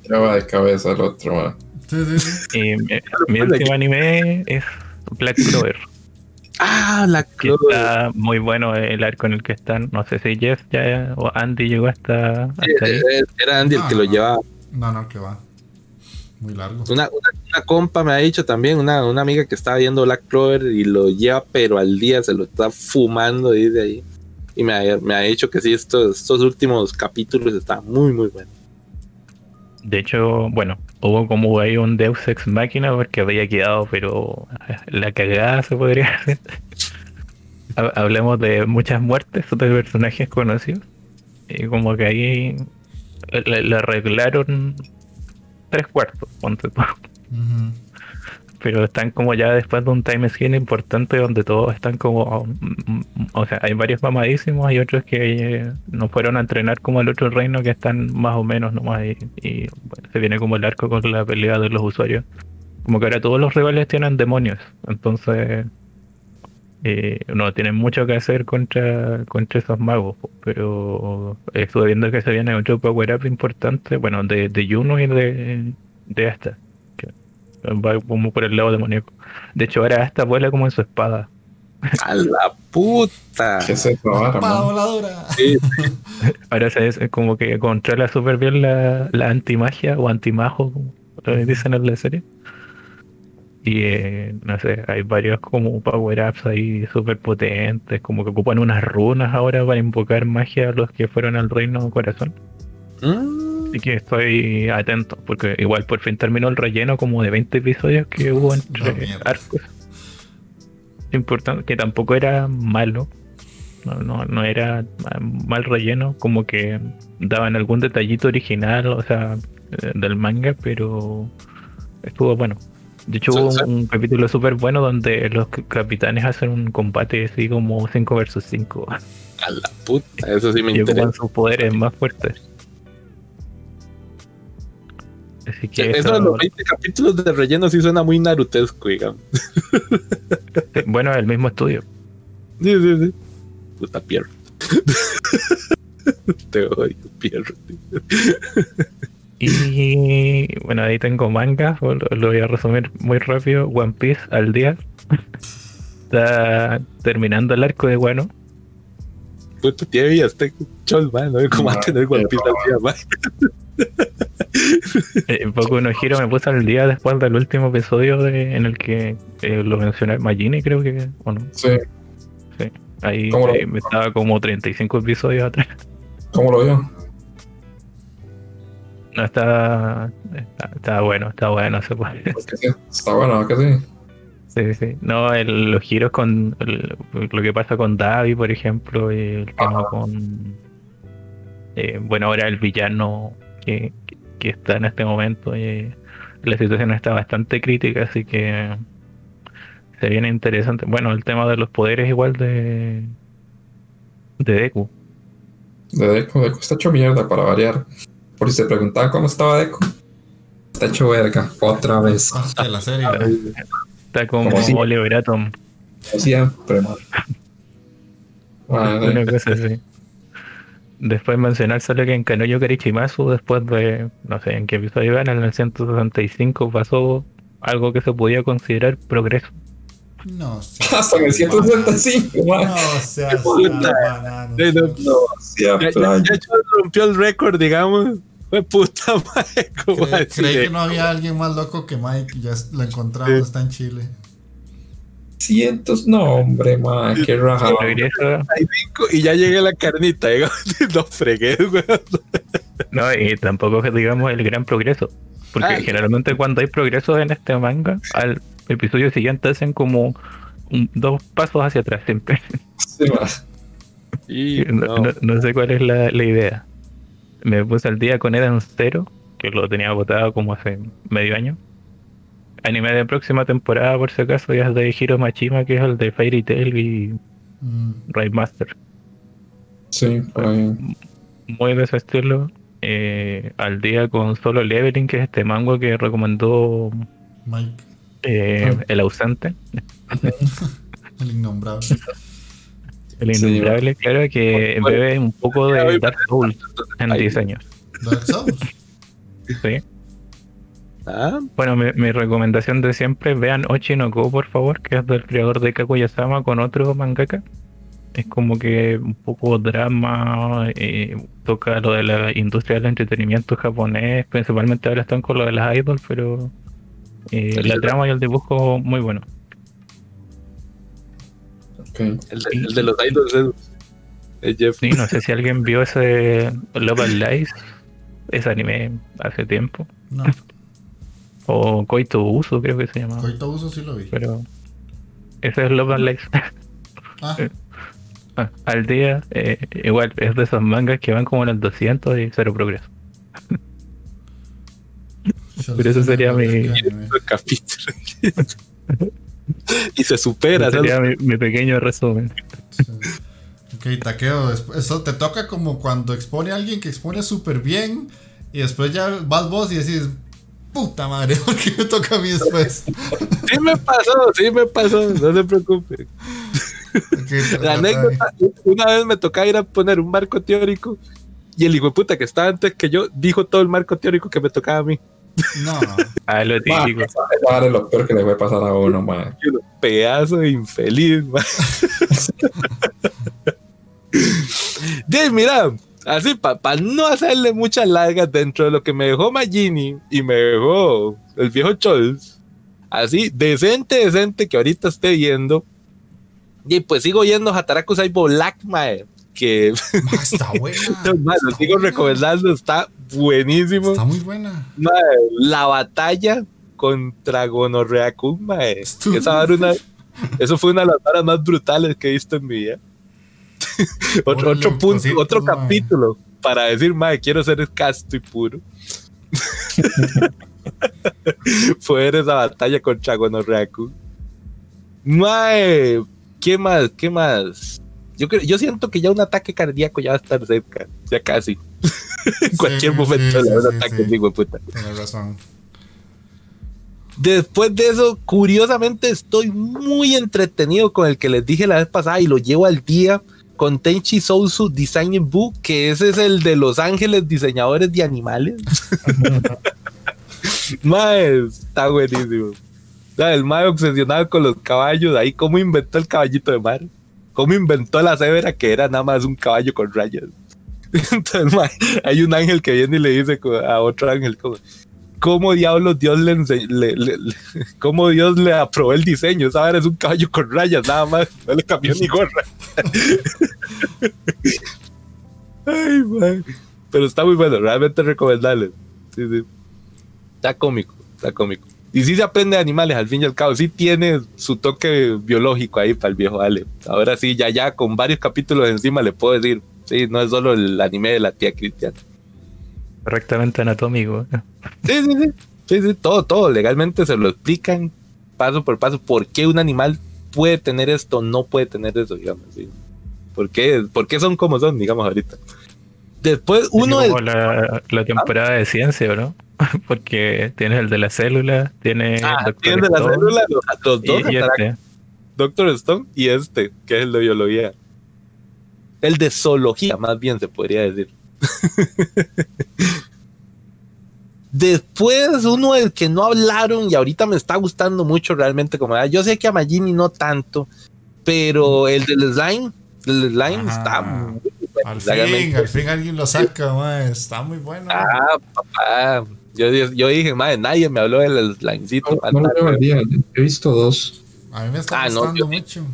Ya va de cabeza el otro, man. Sí, sí, Y mi, último anime es Black Clover. Ah, Black Clover. Está muy bueno el arco en el que están. No sé si Jeff ya o Andy llegó hasta, ahí. Era Andy el que lo llevaba. No, no, que va. Muy largo. Una, una, compa me ha dicho también, una, una amiga que estaba viendo Black Clover y lo lleva, pero al día se lo está fumando desde ahí y me ha, me ha dicho que sí, estos, estos últimos capítulos están muy, muy buenos. De hecho, bueno, hubo como ahí un Deus Ex Máquina porque había quedado, pero la cagada se podría hacer. Hablemos de muchas muertes de personajes conocidos. Y como que ahí le, arreglaron tres cuartos, ponte pero están como ya después de un time skin importante donde todos están como, o sea, hay varios mamadísimos, hay otros que eh, no fueron a entrenar como el otro reino que están más o menos nomás y, y se viene como el arco con la pelea de los usuarios. Como que ahora todos los rivales tienen demonios, entonces eh, no tienen mucho que hacer contra, contra esos magos, pero estuve viendo que se viene otro power up importante, bueno, de, de Juno y de, de esta Va como por el lado demoníaco. De hecho, ahora esta vuela como en su espada. ¡A la puta! ¿Qué es eso ahora? voladora! ahora es como que controla súper bien la, la antimagia o antimajo, como dicen en la serie. Y eh, no sé, hay varios como power-ups ahí súper potentes, como que ocupan unas runas ahora para invocar magia a los que fueron al reino corazón. Mm. Así que estoy atento, porque igual por fin terminó el relleno como de 20 episodios que hubo entre arcos. Importante, que tampoco era malo. No, no, era mal relleno, como que daban algún detallito original, o sea, eh, del manga, pero estuvo bueno. De hecho, hubo un, capítulo súper bueno donde los capitanes hacen un combate así como 5 versus 5. A la puta, eso sí me interesa. con sus poderes más fuertes. Así que eso, de los 20 capítulos de relleno sí suena muy narutesco, digamos. bueno, el mismo estudio. Sí, sí, sí. Puta Pierre. Te odio, Pierre. Y bueno, ahí tengo manga, lo, voy a resumir muy rápido. One Piece al día. Está terminando el arco de Guano. Puta, tía, ya está chol, man. No cómo va a tener One Piece al día, man. Eh, un poco uno giro me puse al día después del último episodio en el que eh, lo mencioné Magini, creo que, ¿o no? Sí. Sí. Ahí me estaba como 35 episodios atrás. ¿Cómo lo vio? No, está, está, bueno, está bueno, se puede. Está bueno, que sí. Sí, sí. No, los giros con lo que pasa con Davi, por ejemplo, y el tema con. Eh, bueno, ahora el villano que, está en este momento y la situación está bastante crítica, así que se viene interesante. Bueno, el tema de los poderes igual de de Deku. De Deku, Deku está hecho mierda para variar. Por si se preguntaban cómo estaba Deku. Está hecho verga, otra vez. Ah, la serie. Está como, Oliver Atom. Siempre, man. Una cosa así. Después mencionar solo que en Kanoyo Karichimasu, después de, no sé en qué episodio iban, en el 165 pasó algo que se podía considerar progreso. No sé. Hasta en el 165, man. No sea, no, sea, ya, ya, rompió el récord, digamos. Fue puta madre. Creí que no había alguien más loco que Mike. Ya lo encontramos, está en Chile cientos, no, hombre, man, qué rajado. Y ya llegué a la carnita, no fregué, No, y tampoco digamos el gran progreso. Porque ah, generalmente cuando hay progreso en este manga, al episodio siguiente hacen como dos pasos hacia atrás siempre. Sí, no, sé cuál es la, idea. Me puse al día con Eden Zero, que lo tenía votado como hace medio año. Anime de próxima temporada, por si acaso, ya es de Hiro Machima, que es el de Fairy Tail y mm. Master. Sí, muy de ese estilo. Eh, al día con solo Leveling, que es este mango que recomendó Mike. Eh, el ausente. el innombrable. El innombrable, claro, que bebe un poco de Dark Souls en diseño. ¿Dark Souls? Sí. Ah. Bueno, mi, recomendación de siempre, vean Go por favor, que es del creador de Kaguya-sama con otro mangaka. Es como que un poco drama, eh, toca lo de la industria del entretenimiento japonés, principalmente ahora están con lo de las idols, pero eh, la trama y el dibujo muy bueno. El, de, los idols es, Jeff. Sí, no sé si alguien vio ese Love and Life, ese anime hace tiempo. No. o Koito Uso, creo que se llamaba. Koito Uso sí lo vi. Pero ese es Love and Life. ah. ah al día, eh, igual es de esos mangas que van como en el 200 y cero progreso. Pero eso sería mi capítulo. y se supera. Ese sería mi, pequeño resumen. Ok, taqueo. Eso te toca como cuando expone a alguien que expone súper bien y después ya vas vos y decís, puta madre, ¿por qué me toca a mí después? Sí me pasó, sí me pasó, no se preocupe. la anécdota, una vez me tocaba ir a poner un marco teórico y el hijo de puta que estaba antes que yo dijo todo el marco teórico que me tocaba a mí. No. Ah, lo típico. Es lo peor que le puede pasar a uno, man. Pedazo de infeliz, man. mira, así para no hacerle muchas largas dentro de lo que me dejó Magini y me dejó el viejo Chols, así decente, decente que ahorita esté viendo. Y pues sigo yendo Hataraku Saibo Black, mae que está buena. lo sigo recomendando, está buenísimo. Está muy buena. la batalla contra Gonorrea Esa una, eso fue una de las varas más brutales que he visto en mi vida. otro, otro punto, otro capítulo para decir, madre, quiero ser casto y puro. fue esa batalla contra Gonorrea Mae, ¿qué más? ¿Qué más? Yo, yo siento que ya un ataque cardíaco ya va a estar cerca, ya casi. en cualquier momento le un ataque, digo, puta. Tienes razón. Después de eso, curiosamente, estoy muy entretenido con el que les dije la vez pasada y lo llevo al día con Tenchi Sousu Design Book, que ese es el de Los Ángeles diseñadores de animales. Mae, está buenísimo. El mae obsesionado con los caballos, ahí cómo inventó el caballito de mar. ¿Cómo inventó la cebra que era nada más un caballo con rayas? Entonces, hay un ángel que viene y le dice a otro ángel, como, ¿cómo diablos Dios le, cómo Dios le aprobó el diseño? Esa es un caballo con rayas, nada más, no le cambió ni gorra. Ay, man. Pero está muy bueno, realmente recomendable. Sí, sí. Está cómico, está cómico. Y sí se aprende de animales, al fin y al cabo, sí tiene su toque biológico ahí para el viejo Ale. Ahora sí, ya ya con varios capítulos encima le puedo decir, sí, no es solo el anime de la tía Cristiana. Correctamente anatómico. Sí, sí, sí, sí, sí, todo, todo, legalmente se lo explican paso por paso por qué un animal puede tener esto, no puede tener eso, digamos, sí. ¿Por qué, por qué son como son, digamos, ahorita? Después uno... La, la temporada de ciencia, ¿no? Porque tienes el de la célula, tiene. Ah, Doctor de la célula, los, dos. Y este. Doctor Stone y este, que es el de biología. El de zoología, más bien se podría decir. Después, uno del que no hablaron y ahorita me está gustando mucho realmente. Como ah, yo sé que a Magini no tanto, pero el del slime, el slime está muy Al fin, al fin alguien lo saca, está muy bueno. Ah, papá. Yo, yo dije, madre, nadie me habló del slimecito. No, lo llevo al día, he visto dos. A mí me está ah, gustando mucho.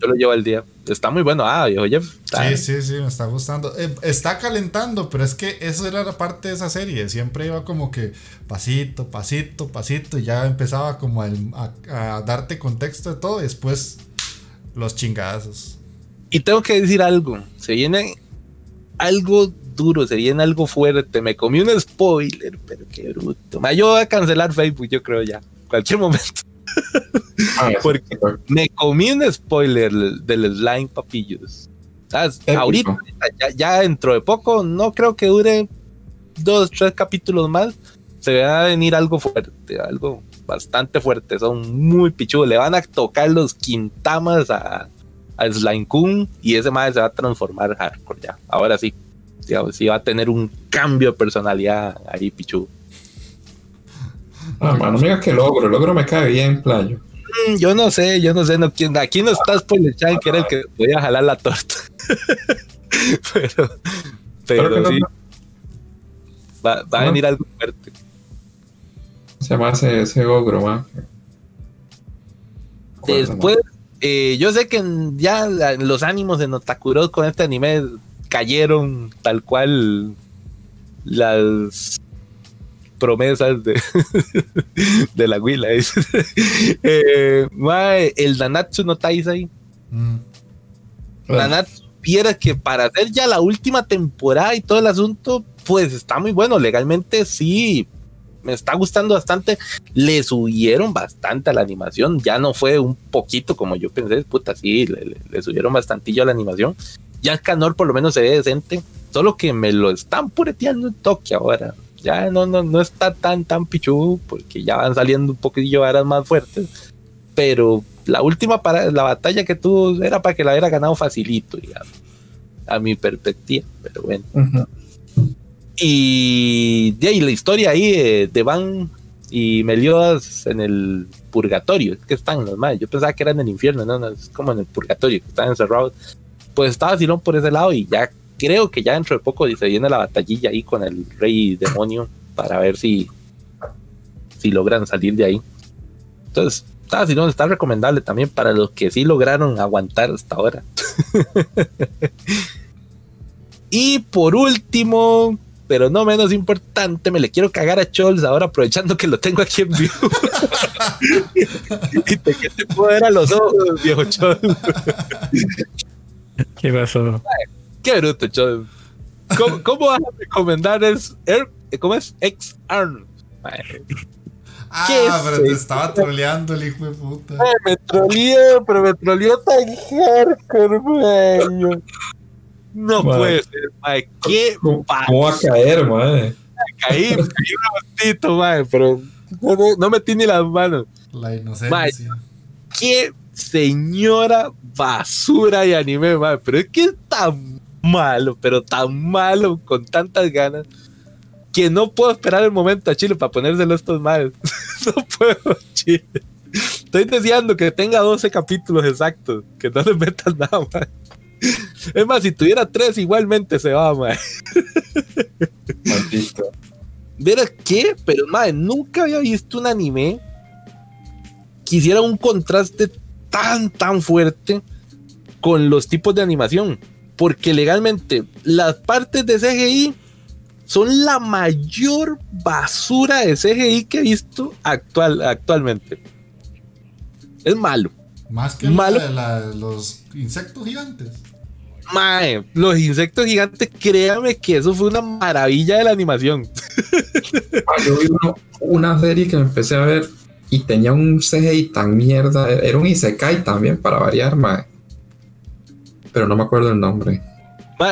Yo lo llevo al día. Está muy bueno. Ah, oye. Sí, sí, sí, me está gustando. Eh, está calentando, pero es que eso era la parte de esa serie. Siempre iba como que pasito, pasito, pasito. Y ya empezaba como a, a, darte contexto de todo. Y después los chingazos. Y tengo que decir algo. Se viene algo duro, se viene algo fuerte. Me comí un spoiler, pero qué bruto. Ma, yo voy a cancelar Facebook, yo creo ya, cualquier momento. Ah, Porque me comí un spoiler del slime, papillos. Ahorita, ya, ya, dentro de poco, no creo que dure dos, tres capítulos más. Se va a venir algo fuerte, algo bastante fuerte. Son muy pichudos. Le van a tocar los quintamas a, a Slime Kun y ese madre se va a transformar hardcore ya. Ahora sí. Digamos, sí va a tener un cambio de personalidad ahí, pichudo. Ah, mano, mira que logro, el logro me cae bien, playo. Mm, yo no sé, yo no sé, no, aquí no estás por el chan que era el que podía jalar la torta. pero, pero sí. Va, a venir algo fuerte. Se llama ese, ese ogro, man. Después, eh, yo sé que ya los ánimos de Notakuro con este anime cayeron tal cual las promesas de, de la Willa. eh, el Nanatsu no Taisai. Mm. Nanatsu viera que para hacer ya la última temporada y todo el asunto, pues está muy bueno. Legalmente sí, me está gustando bastante. Le subieron bastante a la animación. Ya no fue un poquito como yo pensé. Puta, sí, le, subieron bastantillo a la animación. Ya el canor por lo menos se ve decente. Solo que me lo están pureteando en toque ahora ya no, no, no está tan, tan pichu, porque ya van saliendo un poquillo varas más fuertes. Pero la última para, la batalla que tuvo era para que la hubiera ganado facilito, a mi perspectiva, pero bueno. Y la historia ahí de, Van y Meliodas en el purgatorio, es que están los más. Yo pensaba que eran en el infierno, no, es como en el purgatorio, que están encerrados. Pues estaba Silón por ese lado y ya creo que ya dentro de poco se viene la batallilla ahí con el rey demonio para ver si, si logran salir de ahí. Entonces, está, si no, está recomendable también para los que sí lograron aguantar hasta ahora. y por último, pero no menos importante, me le quiero cagar a Chols ahora aprovechando que lo tengo aquí en vivo. y te, te puedo a los ojos, viejo Chols. ¿Qué pasó? Qué bruto, ¿Cómo, ¿Cómo, vas a recomendar es, ¿cómo es? X-Arm. Ah, pero te estaba troleando el hijo de puta. me troleó, pero me troleó tan hardcore, güey. No puede ser. ¿Qué ¿Cómo, ¿Cómo va a caer, mae? Caí, caí un ratito, mae, pero no, no, metí ni las manos. La inocencia. qué señora basura y anime, mae. Pero es que está malo, pero tan malo, con tantas ganas, que no puedo esperar el momento a Chile para ponérselo estos males. no puedo, Chile. Estoy deseando que tenga 12 capítulos exactos, que no le metan nada más. Es más, si tuviera tres, igualmente se va, man. Maldito. qué? Pero, madre, nunca había visto un anime que hiciera un contraste tan, tan fuerte con los tipos de animación porque legalmente las partes de CGI son la mayor basura de CGI que he visto actual, actualmente. Es malo. Más que malo. los insectos gigantes. Mae, los insectos gigantes, créame que eso fue una maravilla de la animación. Yo vi una serie que me empecé a ver y tenía un CGI tan mierda. Era un Isekai también, para variar, mae pero no me acuerdo el nombre.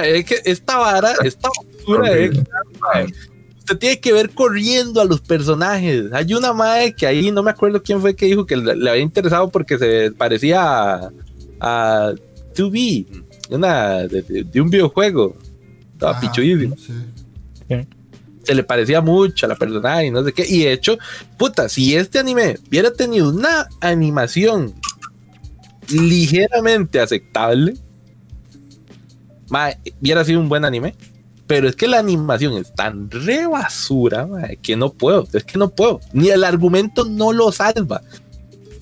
es que esta vara, esta basura usted tiene que ver corriendo a los personajes. Hay una madre que ahí no me acuerdo quién fue que dijo que le, había interesado porque se parecía a, a 2B, una, de, un videojuego. Estaba Se le parecía mucho a la personaje y no sé qué. Y de hecho, puta, si este anime hubiera tenido una animación ligeramente aceptable, hubiera sido un buen anime. Pero es que la animación es tan re basura que no puedo. Es que no puedo. Ni el argumento no lo salva.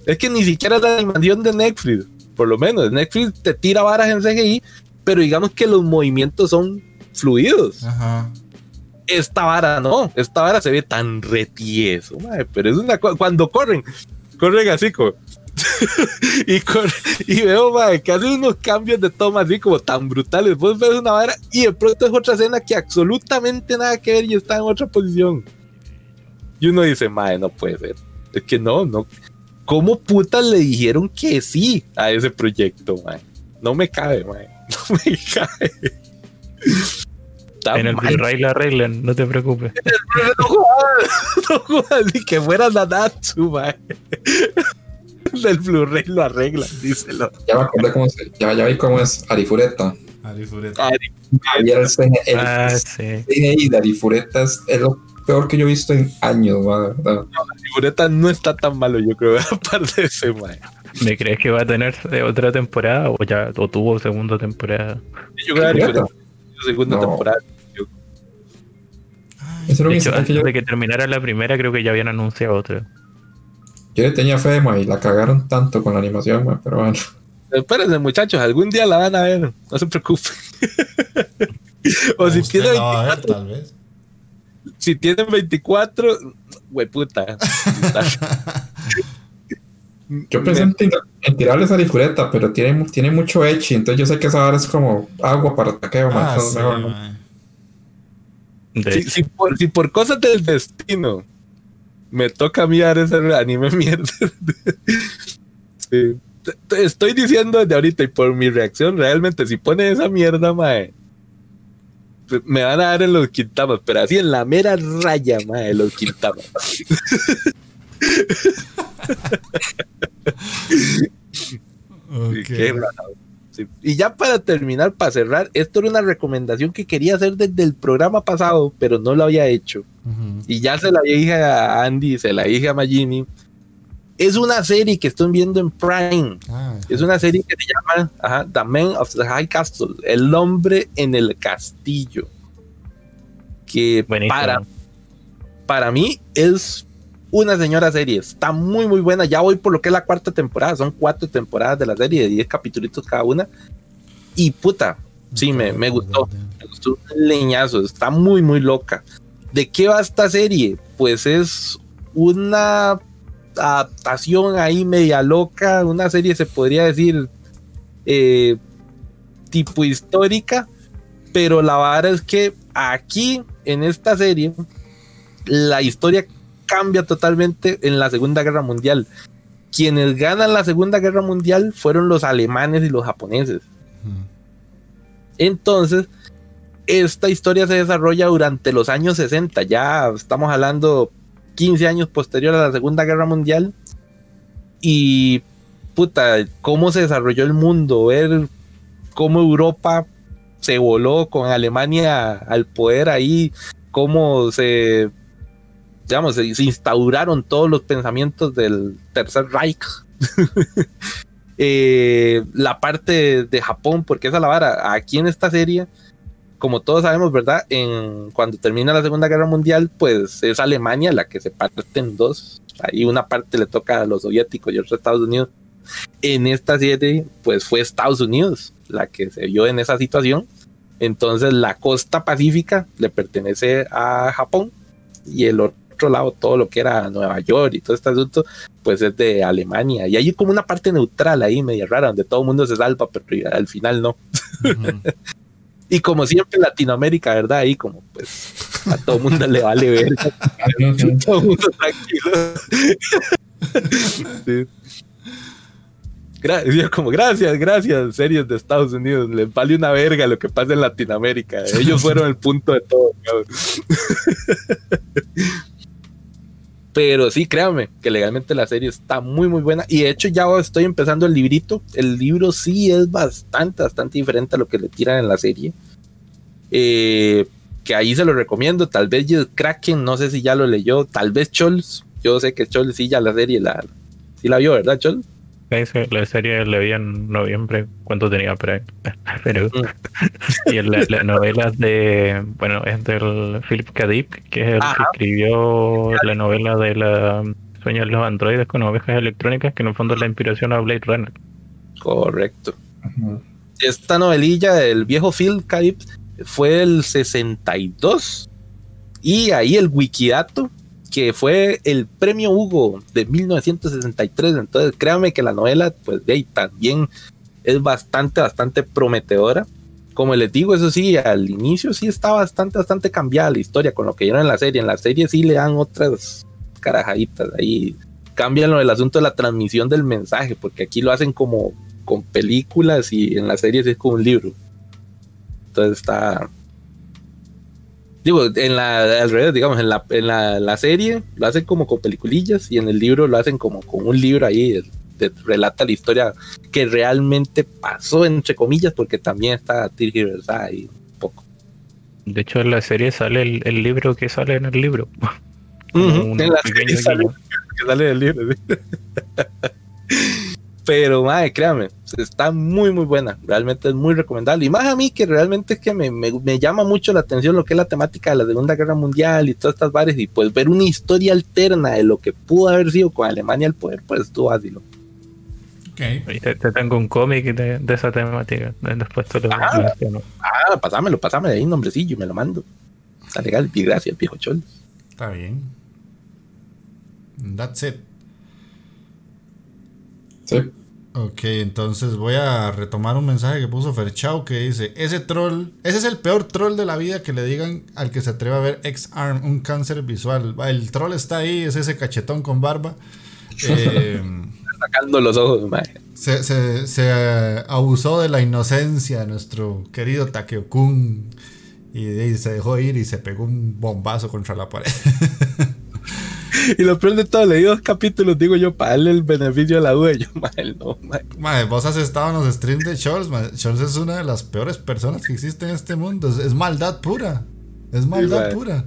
Es que ni siquiera la animación de Netflix, por lo menos, Netflix te tira varas en CGI, pero digamos que los movimientos son fluidos. Esta vara no, esta vara se ve tan retieso, pero es una cuando corren, corren así como y, y veo que hace unos cambios de toma así como tan brutales. Vos ves una vara y de pronto es otra escena que absolutamente nada que ver y está en otra posición. Y uno dice, madre, no puede ser. Es que no, no. ¿Cómo putas le dijeron que sí a ese proyecto, madre? No me cabe, madre. No me cabe. En el Blu-ray lo arreglan, no te preocupes. no jodas, ni que fuera Nanatsu, madre. Del Blu-ray lo arreglan, díselo. Ya me acordé cómo se, ya, ya vi cómo es Arifureta. Arifureta. Arifureta. El, ah, sí. de Arifureta es, es lo peor que yo he visto en años, ¿verdad? No, la figureta no está tan malo, yo creo, aparte de ese, man. ¿Me crees que va a tener otra temporada o ya o tuvo segunda temporada? Yo creo que segunda temporada. Eso de hecho, antes de que terminara la primera, creo que ya habían anunciado otra. Yo le tenía fe, ma, y la cagaron tanto con la animación, ma, pero bueno. Espérense, muchachos, algún día la van a ver, no se preocupen. o si tienen. tal vez si tienen 24, güey puta. Yo pensé en, tirarles a Difureta, pero tiene, tiene mucho echi, entonces yo sé que esa es como agua para taqueo, ah, si, por, si, por, cosas del destino me toca mirar ese anime mierda. Estoy diciendo desde ahorita y por mi reacción, realmente, si pone esa mierda, mae me van a dar en los quintamas, pero así en la mera raya, de los quintamas. Y ya para terminar, para cerrar, esto era una recomendación que quería hacer desde el programa pasado, pero no lo había hecho. Y ya se la dije a Andy, se la dije a Magini. Es una serie que estoy viendo en Prime. Ah, es una serie que se llama The Man of the High Castle, El hombre en el castillo. Que para, para mí es una señora serie. Está muy, muy buena. Ya voy por lo que es la cuarta temporada. Son cuatro temporadas de la serie, de 10 capítulos cada una. Y puta, sí, me, me gustó. Me gustó leñazo. Está muy, muy loca. ¿De qué va esta serie? Pues es una adaptación ahí media loca, una serie se podría decir eh, tipo histórica, pero la verdad es que aquí en esta serie la historia cambia totalmente en la Segunda Guerra Mundial. Quienes ganan la Segunda Guerra Mundial fueron los alemanes y los japoneses. Entonces, esta historia se desarrolla durante los años 60, ya estamos hablando 15 años posterior a la Segunda Guerra Mundial. Y puta, cómo se desarrolló el mundo, ver cómo Europa se voló con Alemania al poder ahí, cómo se, digamos, se, instauraron todos los pensamientos del Tercer Reich. Eh, la parte de Japón, porque esa la vara, aquí en esta serie como todos sabemos, ¿verdad? En, cuando termina la Segunda Guerra Mundial, pues es Alemania la que se parte en dos. Ahí una parte le toca a los soviéticos y otra a Estados Unidos. En esta serie, pues fue Estados Unidos la que se vio en esa situación. Entonces la costa pacífica le pertenece a Japón y el otro lado, todo lo que era Nueva York y todo este asunto, pues es de Alemania. Y hay como una parte neutral ahí, media rara, donde todo el mundo se salva, pero al final no. Y como siempre Latinoamérica, ¿verdad? Ahí como pues a todo mundo le vale ver. todo mundo tranquilo. Gracias, como gracias, gracias, series de Estados Unidos. Les vale una verga lo que pasa en Latinoamérica. Ellos fueron el punto de todo. Pero sí, créanme que legalmente la serie está muy, muy buena. Y de hecho, ya estoy empezando el librito. El libro sí es bastante, bastante diferente a lo que le tiran en la serie. Eh, que ahí se lo recomiendo. Tal vez Kraken, no sé si ya lo leyó. Tal vez Chols. Yo sé que Chols sí ya la serie la, sí la vio, ¿verdad, Chols? La serie la vi en noviembre cuando tenía pre. Pero. Mm. y la, la, novela de. Bueno, es del Philip K. que es el que escribió la novela de la Sueño de los androides con ovejas electrónicas, que en el fondo es la inspiración a Blade Runner. Correcto. Esta novelilla del viejo Philip K. fue el 62. Y ahí el Wikidato que fue el premio Hugo de 1963. Entonces, créanme que la novela, pues de ahí también es bastante, bastante prometedora. Como les digo, eso sí, al inicio sí está bastante, bastante cambiada la historia con lo que vieron en la serie. En la serie sí le dan otras carajaditas ahí. Cambian lo del asunto de la transmisión del mensaje, porque aquí lo hacen como con películas y en la serie sí es como un libro. Entonces está, digo, en la, al revés, digamos, en la, en la, serie lo hacen como con peliculillas y en el libro lo hacen como con un libro ahí, relata la historia que realmente pasó, entre comillas, porque también está tergiversada ahí un poco. De hecho, en la serie sale el, libro que sale en el libro. en la serie sale, que sale el libro. Pero, madre, créame, está muy, muy buena. Realmente es muy recomendable. Y más a mí que realmente es que me, llama mucho la atención lo que es la temática de la Segunda Guerra Mundial y todas estas bares. Y pues ver una historia alterna de lo que pudo haber sido con Alemania al poder, pues estuvo así. Okay. Te, tengo un cómic de, esa temática. Después te lo ah, ah, pasámelo, pásamelo ahí un nombrecillo y me lo mando. Está legal. Y gracias, viejo chol. Está bien. That's it. Sí. Ok, entonces voy a retomar un mensaje que puso Ferchau que dice, ese troll, ese es el peor troll de la vida que le digan al que se atreva a ver X-Arm, un cáncer visual. El troll está ahí, es ese cachetón con barba. Eh, Sacando los ojos, se, se, se, abusó de la inocencia de nuestro querido Takeo-kun y se dejó ir y se pegó un bombazo contra la pared. y lo peor de todo, leí dos capítulos, digo yo, para darle el beneficio a la duda. Yo, madre, no, madre. vos has estado en los streams de Charles, Charles es una de las peores personas que existe en este mundo. Es, maldad pura. Es maldad pura.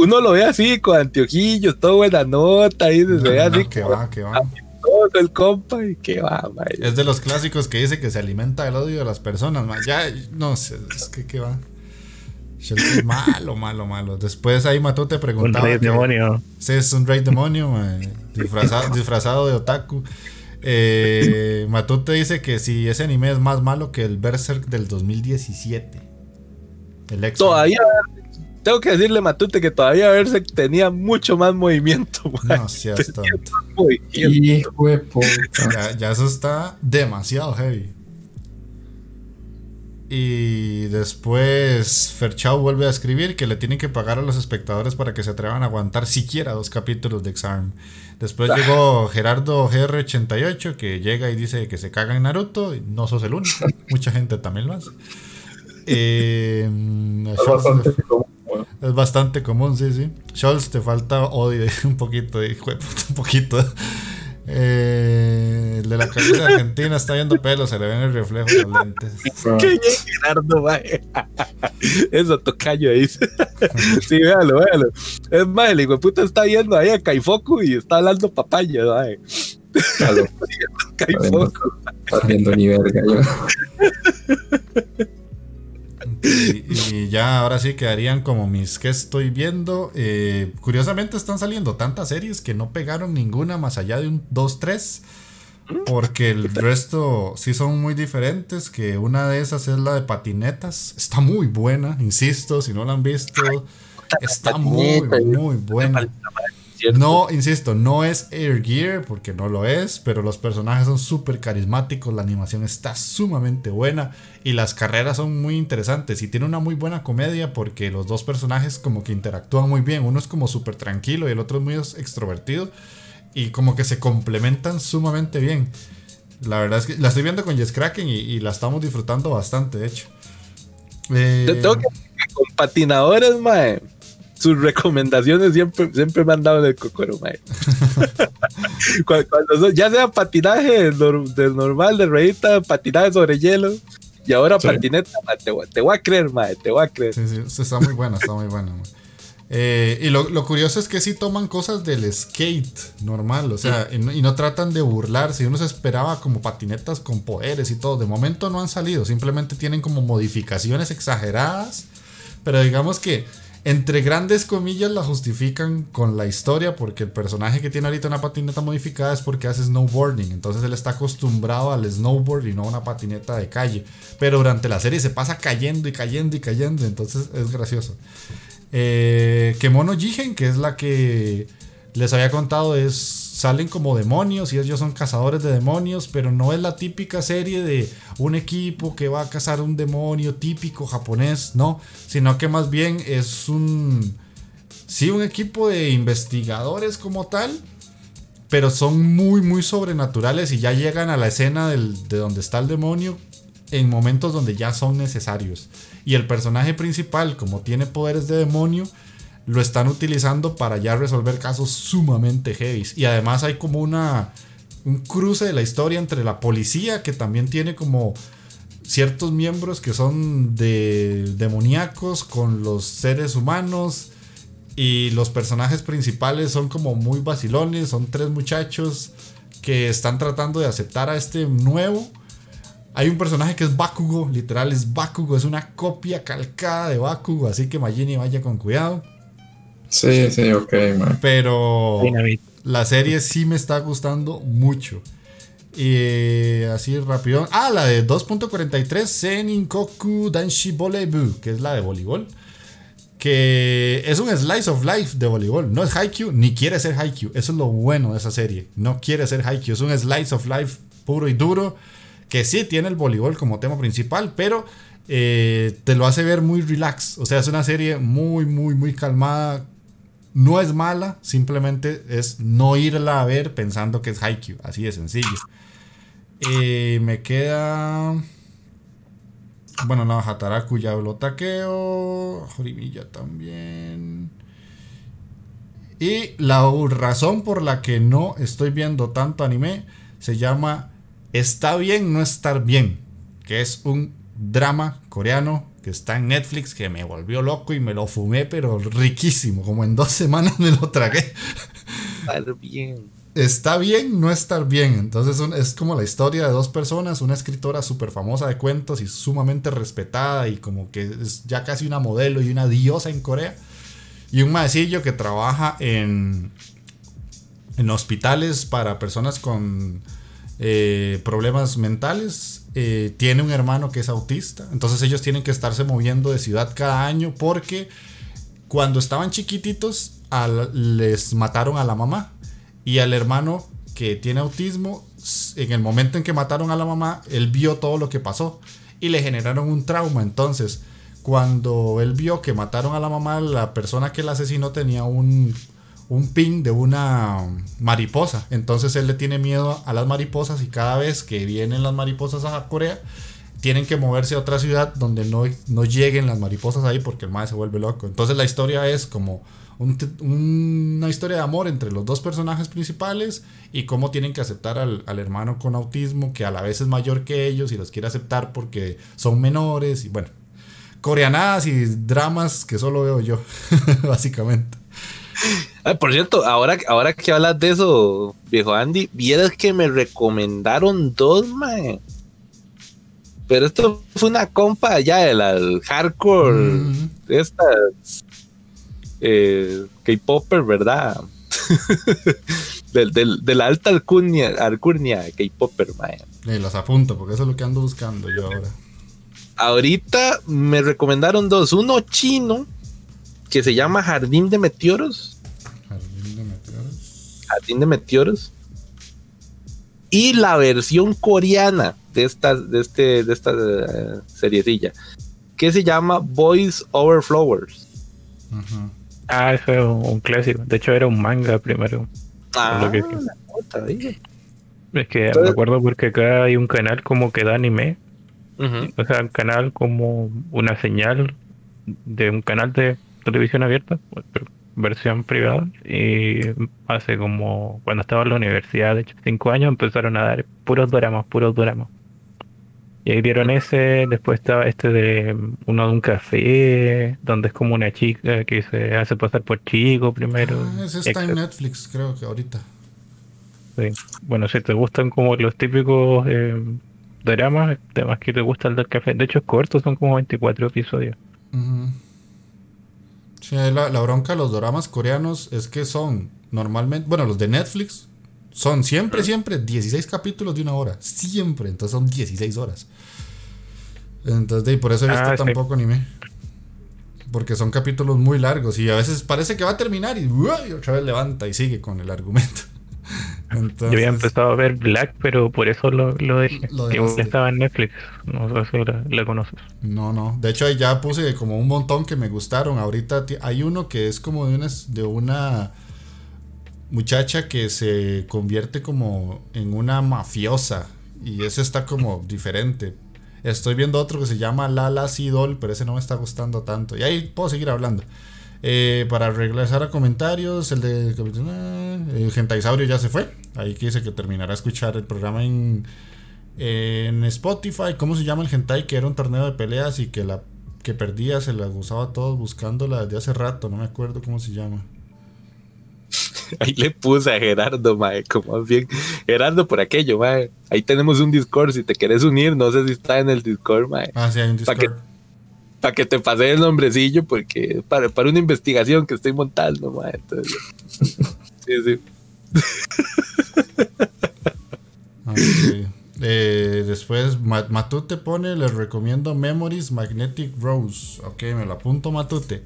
Uno lo ve así, con anteojillos, todo buena nota, y se ve así. que va, que va. Todo el compa y que va, madre. Es de los clásicos que dice que se alimenta del odio de las personas, man. Ya, no sé, es que que va malo, malo, malo. Después ahí Mató te preguntaba. Un rey demonio. Sí, es un rey demonio, disfrazado, disfrazado, de otaku. Eh, Matute dice que si ese anime es más malo que el Berserk del 2017. El ex Todavía, tengo que decirle Matute que todavía Berserk tenía mucho más movimiento. No tonto. Ya, ya eso está demasiado heavy. Y después Ferchau vuelve a escribir que le tienen que pagar a los espectadores para que se atrevan a aguantar siquiera dos capítulos de Exarm. Después llegó Gerardo GR88 que llega y dice que se caga en Naruto. Y no sos el único, mucha gente también lo hace. Eh, es, bastante común, es bastante común, sí, sí. Scholz, te falta odio un poquito, un poquito. Eh, el de la camisa argentina está viendo pelo, se le ven el reflejo de los lentes. ¿Qué Gerardo, Eso tocayo ahí. sí, véalo, véalo. Es más, el hijo puta está yendo ahí a Caifoco y está hablando papaya, mae. Caifoco. Está viendo ni verga, yo. Y, ya ahora sí quedarían como mis que estoy viendo. Eh, curiosamente están saliendo tantas series que no pegaron ninguna más allá de un 2-3. Porque el resto sí son muy diferentes. Que una de esas es la de patinetas. Está muy buena, insisto, si no la han visto. Está muy, muy buena. No, insisto, no es Air Gear porque no lo es, pero los personajes son súper carismáticos, la animación está sumamente buena y las carreras son muy interesantes y tiene una muy buena comedia porque los dos personajes como que interactúan muy bien, uno es como súper tranquilo y el otro es muy extrovertido y como que se complementan sumamente bien. La verdad es que la estoy viendo con Jess Kraken y, la estamos disfrutando bastante, de hecho. Eh, tengo que con patinadores, mae sus recomendaciones siempre, siempre me han dado en el cocoro, mae. cuando, ya sea patinaje del normal, de ruedita, patinaje sobre hielo, y ahora patineta, te, te, voy a creer, mae, te voy a creer. Sí, sí, está muy buena, está muy buena. Eh, y lo, lo, curioso es que sí toman cosas del skate normal, o sea, y, no, y, no, tratan de burlarse. Uno se esperaba como patinetas con poderes y todo. De momento no han salido, simplemente tienen como modificaciones exageradas. Pero digamos que entre grandes comillas la justifican con la historia porque el personaje que tiene ahorita una patineta modificada es porque hace snowboarding, entonces él está acostumbrado al snowboard y no a una patineta de calle, pero durante la serie se pasa cayendo y cayendo y cayendo, entonces es gracioso. Eh, Kemono Jigen, que es la que les había contado, es salen como demonios y ellos son cazadores de demonios, pero no es la típica serie de un equipo que va a cazar un demonio típico japonés, no, sino que más bien es un sí un equipo de investigadores como tal, pero son muy muy sobrenaturales y ya llegan a la escena de donde está el demonio en momentos donde ya son necesarios. Y el personaje principal, como tiene poderes de demonio, lo están utilizando para ya resolver casos sumamente heavy. Y además hay como una un cruce de la historia entre la policía, que también tiene como ciertos miembros que son de demoníacos con los seres humanos. Y los personajes principales son como muy vacilones, son tres muchachos que están tratando de aceptar a este nuevo. Hay un personaje que es Bakugo, literal es Bakugo, es una copia calcada de Bakugo, así que Magini vaya con cuidado. Sí, sí, ok, man. Pero la serie sí me está gustando mucho. Y así rápido. Ah, la de 2.43 Senin Koku Danshi Volebu, que es la de voleibol. Que es un slice of life de voleibol. No es Haikyuu, ni quiere ser Haikyuu. Eso es lo bueno de esa serie. No quiere ser Haikyuu. Es un slice of life puro y duro. Que sí tiene el voleibol como tema principal, pero eh, te lo hace ver muy relax. O sea, es una serie muy, muy, muy calmada no es mala, simplemente es no irla a ver pensando que es Haikyuu, así de sencillo. Eh, me queda. Bueno, no, Hataraku ya lo taqueo. Jorimilla también. Y la razón por la que no estoy viendo tanto anime se llama Está bien no estar bien, que es un drama coreano está en Netflix que me volvió loco y me lo fumé, pero riquísimo. Como en dos semanas me lo tragué. Estar bien. Está bien no estar bien. Entonces es como la historia de dos personas, una escritora súper famosa de cuentos y sumamente respetada y como que es ya casi una modelo y una diosa en Corea. Y un maecillo que trabaja en, en hospitales para personas con eh, problemas mentales. Eh, tiene un hermano que es autista. Entonces ellos tienen que estarse moviendo de ciudad cada año porque cuando estaban chiquititos les mataron a la mamá. Y al hermano que tiene autismo, en el momento en que mataron a la mamá, él vio todo lo que pasó y le generaron un trauma. Entonces, cuando él vio que mataron a la mamá, la persona que la asesinó tenía un un pin de una mariposa. Entonces él le tiene miedo a las mariposas y cada vez que vienen las mariposas a Corea, tienen que moverse a otra ciudad donde no, no lleguen las mariposas ahí porque el madre se vuelve loco. Entonces la historia es como una historia de amor entre los dos personajes principales y cómo tienen que aceptar al, al, hermano con autismo que a la vez es mayor que ellos y los quiere aceptar porque son menores y bueno, coreanadas y dramas que solo veo yo, básicamente por cierto, ahora, ahora que hablas de eso, viejo Andy, vieras que me recomendaron dos, man. Pero esto fue una compa allá del hardcore, de estas eh, K-Popper, ¿verdad? de la alta alcurnia, alcurnia K-Popper, man. Y los apunto, porque eso es lo que ando buscando yo ahora. Ahorita me recomendaron dos. Uno chino, que se llama Jardín de Meteoros Jardín de Meteoros. Y la versión coreana de esta, de este, de esta uh, seriecilla, que se llama Boys Over Flowers. Ah, eso es un, clásico. De hecho, era un manga primero. Ah, es que me acuerdo porque acá hay un canal como que da anime. O sea, un canal como una señal de un canal de televisión abierta versión privada y hace como cuando estaba en la universidad, de hecho cinco años, empezaron a dar puros dramas, puros dramas. Y ahí dieron ese, después estaba este de uno de un café, donde es como una chica que se hace pasar por chico primero. Ah, ese está en Netflix, creo que ahorita. Sí. Bueno, si te gustan como los típicos eh, dramas, temas que te gusta el del café, de hecho es corto, son como 24 episodios la, bronca de los doramas coreanos es que son normalmente, bueno, los de Netflix son siempre, siempre 16 capítulos de una hora. Siempre. Entonces son 16 horas. Entonces, por eso he visto ah, tampoco anime. porque son capítulos muy largos y a veces parece que va a terminar y, otra vez levanta y sigue con el argumento. Yo había empezado a ver Black, pero por eso lo, lo dejé. estaba en Netflix. No sé si la, conoces. No, no. De hecho, ahí ya puse como un montón que me gustaron. Ahorita hay uno que es como de una, de una muchacha que se convierte como en una mafiosa. Y ese está como diferente. Estoy viendo otro que se llama Lala Sidol, pero ese no me está gustando tanto. Y ahí puedo seguir hablando. Eh, para regresar a comentarios, el de el Gentaisaurio ya se fue. Ahí quise que terminara a escuchar el programa en, en Spotify. ¿Cómo se llama el Gentai? Que era un torneo de peleas y que la que perdía se la gustaba a todos buscándola desde hace rato. No me acuerdo cómo se llama. Ahí le puse a Gerardo, mae, como bien. Gerardo, por aquello, mae. Ahí tenemos un Discord. Si te quieres unir, no sé si está en el Discord, mae. Ah, sí, hay un Discord para que te pase el nombrecillo, porque para, para una investigación que estoy montando, ma, entonces, sí, sí. Eh, después Matute pone, les recomiendo Memories Magnetic Rose. Ok, me lo apunto Matute.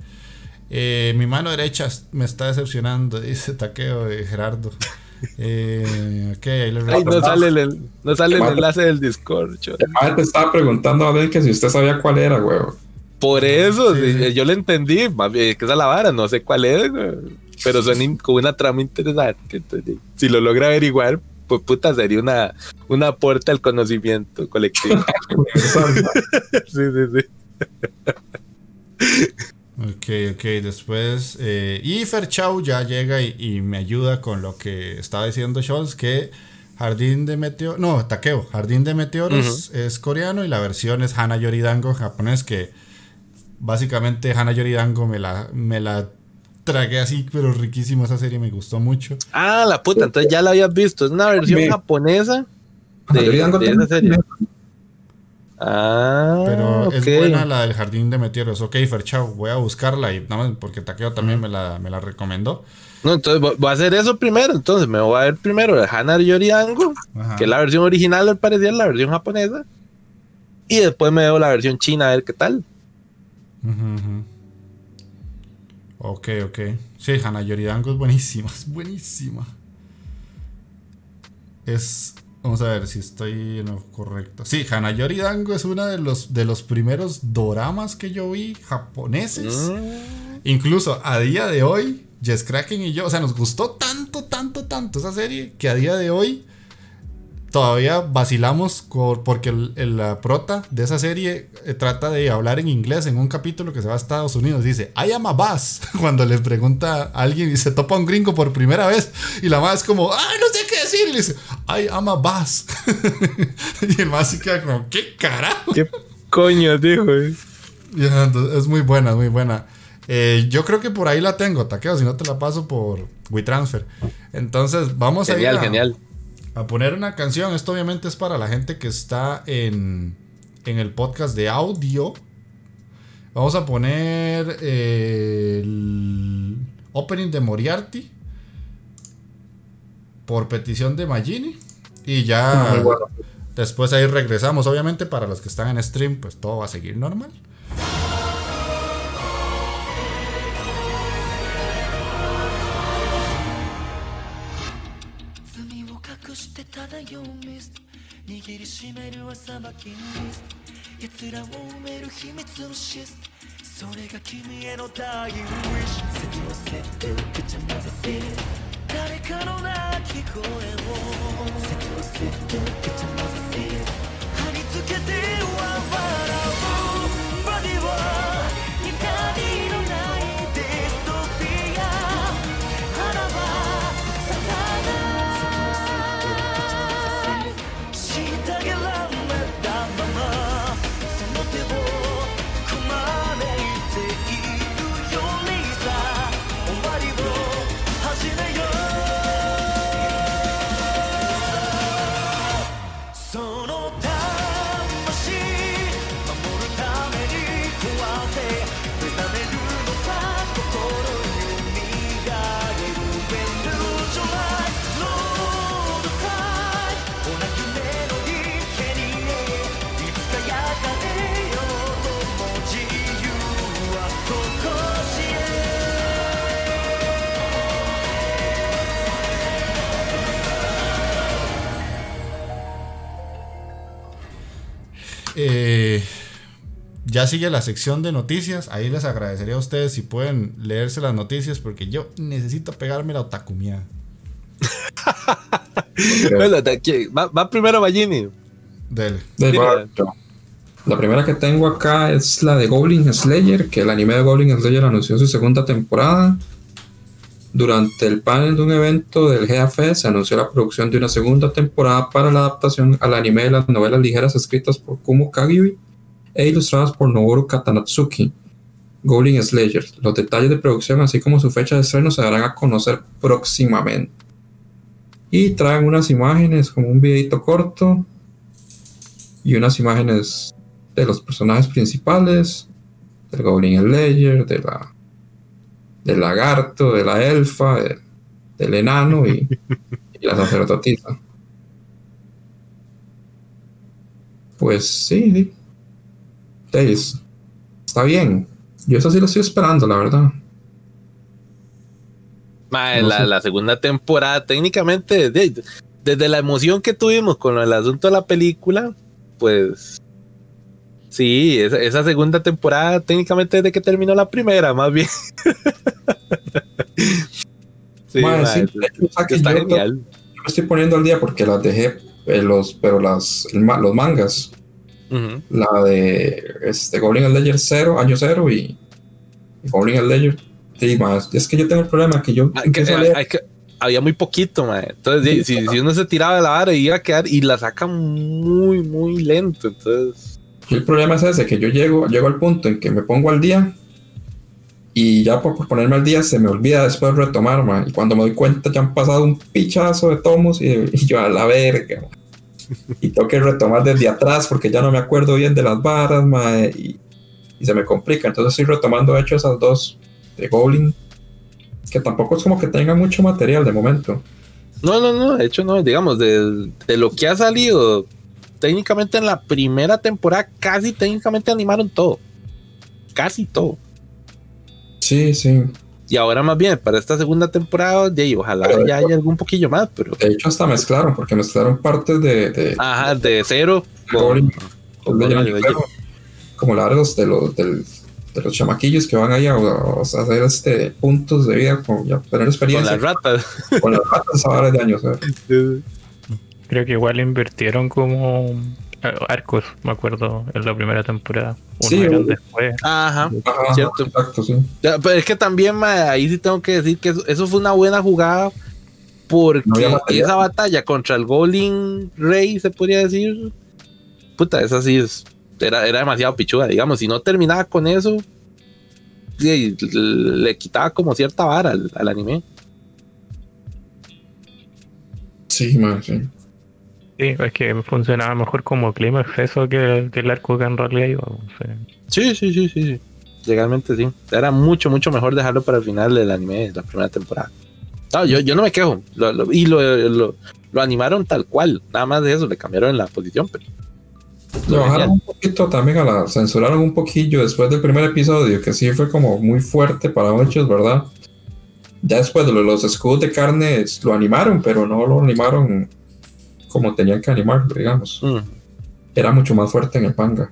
Eh, mi mano derecha me está decepcionando, dice Taqueo de Gerardo. Eh, ok, ahí les Ay, no sale el, no sale el enlace del Discord. te estaba preguntando a ver que si usted sabía cuál era, huevo. Por eso, yo lo entendí, que es la vara, no sé cuál es, pero son con una trama interesante. si lo logra averiguar, pues puta, sería una, una puerta al conocimiento colectivo. sí, sí, sí. Ok, ok, después. Eh, y Ferchau ya llega y, me ayuda con lo que estaba diciendo Scholz, que Jardín de Meteoros. No, Takeo. Jardín de Meteoros es coreano y la versión es Hana Yoridango japonés, que básicamente Hana Yoridango me la, me la tragué así, pero riquísimo esa serie, me gustó mucho. Ah, la puta, entonces ya la habías visto, es una versión japonesa de, esa serie. Ah, pero es buena la del Jardín de Meteoros. Ok, Ferchao, voy a buscarla y nada más porque Takeo también me la, me la recomendó. No, entonces voy a hacer eso primero. Entonces me voy a ver primero de Hana Yoridango, que es la versión original, al parecer, la versión japonesa. Y después me veo la versión china a ver qué tal. Ok, ok. Sí, Hana Yoridango es buenísima, es buenísima. Es. Vamos a ver si estoy en lo correcto. Sí, Hana Yoridango es uno de los, de los primeros doramas que yo vi japoneses. Mm. Incluso a día de hoy, Jess Kraken y yo, o sea, nos gustó tanto, tanto, tanto esa serie que a día de hoy todavía vacilamos porque el, la prota de esa serie eh, trata de hablar en inglés en un capítulo que se va a Estados Unidos. Dice, I am a bus. Cuando le pregunta a alguien y se topa un gringo por primera vez y la más es como, ah, no sé qué decir. Y le dice, I am a bus. y el más se queda como, ¿qué carajo? ¿Qué coño dijo? es muy buena, muy buena. Eh, yo creo que por ahí la tengo, taqueo, si no te la paso por WeTransfer. Entonces, vamos a ir. Genial, genial a poner una canción. Esto obviamente es para la gente que está en, en el podcast de audio. Vamos a poner el opening de Moriarty por petición de Magini. Y ya después ahí regresamos. Obviamente para los que están en stream, pues todo va a seguir normal. しめる朝巻きリスト奴らを埋める秘密のシストそれが君へのダイウィッシュ席をセットぐちゃ混ぜて誰かの泣き声を。席をセット Eh, ya sigue la sección de noticias. Ahí les agradecería a ustedes si pueden leerse las noticias porque yo necesito pegarme la otakumia. bueno, va, va, primero Ballini. Dele. La primera que tengo acá es la de Goblin Slayer, que el anime de Goblin Slayer anunció su segunda temporada. Durante el panel de un evento del GAF se anunció la producción de una segunda temporada para la adaptación al anime de las novelas ligeras escritas por Kumo Kagibi e ilustradas por Noboru Katanatsuki, Goblin Slayer. Los detalles de producción, así como su fecha de estreno, se darán a conocer próximamente. Y traen unas imágenes como un videito corto y unas imágenes de los personajes principales, del Goblin Slayer, de la, del lagarto, de la elfa, del enano y, la sacerdotisa. Pues sí, sí. está bien. Yo eso sí lo estoy esperando, la verdad. la, la, segunda temporada, técnicamente, desde la emoción que tuvimos con el asunto de la película, pues Sí, esa, segunda temporada técnicamente desde que terminó la primera, más bien. sí, está genial. Yo me estoy poniendo al día porque las dejé, eh, los, pero las, los mangas. La de este, Goblin Slayer 0, año 0 y, Goblin Slayer. Sí, más. Es que yo tengo el problema que yo. Ah, había muy poquito, man. Entonces, si, si, uno se tiraba de la vara, iba a quedar y la saca muy, muy lento. Entonces el problema es ese, que yo llego, llego al punto en que me pongo al día y ya por, ponerme al día se me olvida después retomar, man. Y cuando me doy cuenta ya han pasado un pichazo de tomos y, yo a la verga, Y tengo que retomar desde atrás porque ya no me acuerdo bien de las barras, man, y, se me complica. Entonces estoy retomando, de hecho, esas dos de Goblin, que tampoco es como que tenga mucho material de momento. No, no, no, de hecho no, digamos, de, de lo que ha salido técnicamente en la primera temporada casi técnicamente animaron todo. Casi todo. Sí, sí. Y ahora más bien, para esta segunda temporada, de ojalá ya haya algún poquillo más, pero... De hecho hasta mezclaron, porque mezclaron partes de... de Ajá, de cero. como largos de los, de los chamaquillos que van ahí a, hacer este puntos de vida, con, ya, tener experiencia. Con las ratas. Con las ratas a de años. ¿eh? Creo que igual invirtieron como eh, arcos, me acuerdo, en la primera temporada. Uno sí, después. Ajá, cierto. Exacto, sí. pero es que también ahí sí tengo que decir que eso, fue una buena jugada porque esa batalla contra el Goblin Rey, se podría decir, puta, esa sí es, era, era demasiado pichuda, digamos, si no terminaba con eso, le, quitaba como cierta vara al, anime. Sí, más, sí. Sí, es que funcionaba mejor como clima eso que, el arco que en realidad iba. Sí, sí, sí, sí, Legalmente sí. Era mucho, mucho mejor dejarlo para el final del anime, de la primera temporada. No, yo, yo no me quejo. y lo, animaron tal cual. Nada más de eso, le cambiaron la posición. Pero lo bajaron un poquito también a la. Censuraron un poquillo después del primer episodio, que sí fue como muy fuerte para muchos, ¿verdad? Ya después de los escudos de carne lo animaron, pero no lo animaron como tenían que animarlo, digamos. Mm. Era mucho más fuerte en el manga.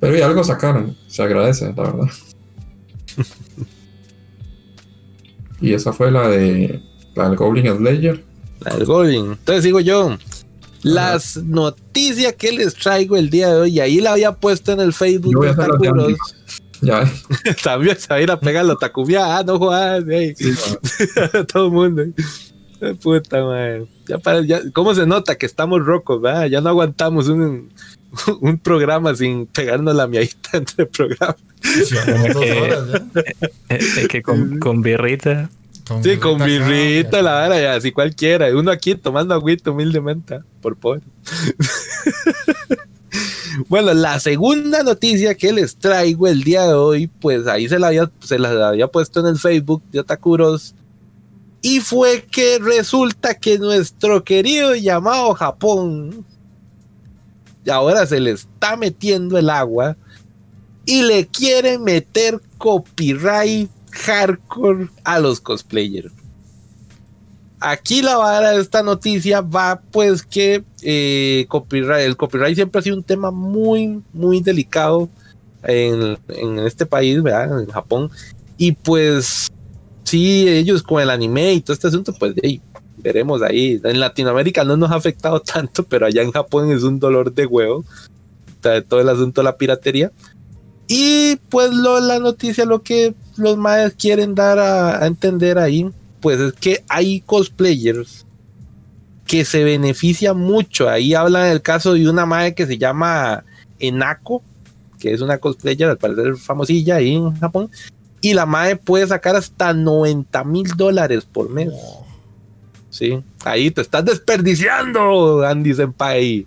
Pero y algo sacaron, se agradece, la verdad. y esa fue la de la del Goblin Slayer. La del Goblin. Entonces digo yo, las noticias que les traigo el día de hoy, y ahí la había puesto en el Facebook de Ya. También se va a ir a pegar la Takubia. Ah, no jodas, Todo el mundo. Puta madre. Ya para, ya, ¿Cómo se nota que estamos rocos? Ya no aguantamos un, un programa sin pegarnos la miadita entre programas. es que con, con birrita. sí, con birrita, la verdad, ya, así cualquiera. Uno aquí tomando agüita humildemente, por pobre. bueno, la segunda noticia que les traigo el día de hoy, pues ahí se la había, se la había puesto en el Facebook de Otakuros y fue que resulta que nuestro querido llamado Japón ahora se le está metiendo el agua y le quiere meter copyright hardcore a los cosplayers. aquí la vara de esta noticia va pues que eh, copyright, el copyright siempre ha sido un tema muy, muy delicado en, este país, ¿verdad? En Japón. Y pues sí, ellos con el anime y todo este asunto, pues veremos ahí. En Latinoamérica no nos ha afectado tanto, pero allá en Japón es un dolor de huevo. Todo el asunto de la piratería. Y pues lo, la noticia, lo que los madres quieren dar a, entender ahí, pues es que hay cosplayers que se benefician mucho. Ahí hablan del caso de una madre que se llama Enako, que es una cosplayer, al parecer famosilla ahí en Japón. Y la madre puede sacar hasta 90 mil dólares por mes. Sí, ahí te estás desperdiciando, Andy Senpai.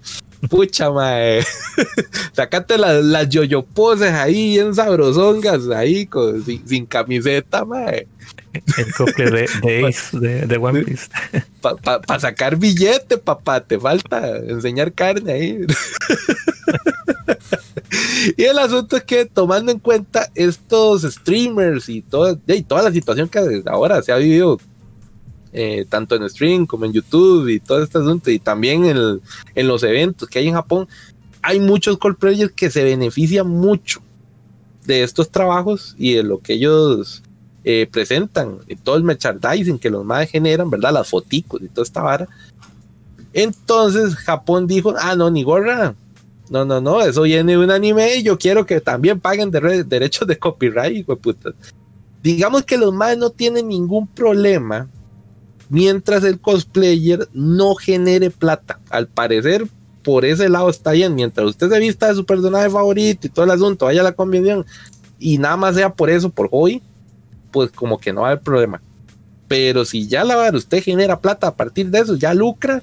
Pucha, mae. Sacate las, las yoyo poses ahí en sabrosongas, ahí sin, camiseta, mae. El copia de, de Ace, de, One Piece. Para sacar billete, papá, te falta enseñar carne ahí. y el asunto es que tomando en cuenta estos streamers y, todo, y toda la situación que ahora se ha vivido eh, tanto en stream como en YouTube y todo este asunto, y también en, en los eventos que hay en Japón, hay muchos players que se benefician mucho de estos trabajos y de lo que ellos eh, presentan, y todo el merchandising que los más generan, ¿verdad? Las foticos y toda esta vara. Entonces Japón dijo, ah, no, ni gorra. No, no, no, eso viene de un anime y yo quiero que también paguen derechos de copyright, Digamos que los más no tienen ningún problema mientras el cosplayer no genere plata. Al parecer, por ese lado está bien. Mientras usted se vista de su personaje favorito y todo el asunto, vaya a la convención y nada más sea por eso, por hoy, pues como que no va a haber problema. Pero si ya la usted genera plata a partir de eso, ya lucra,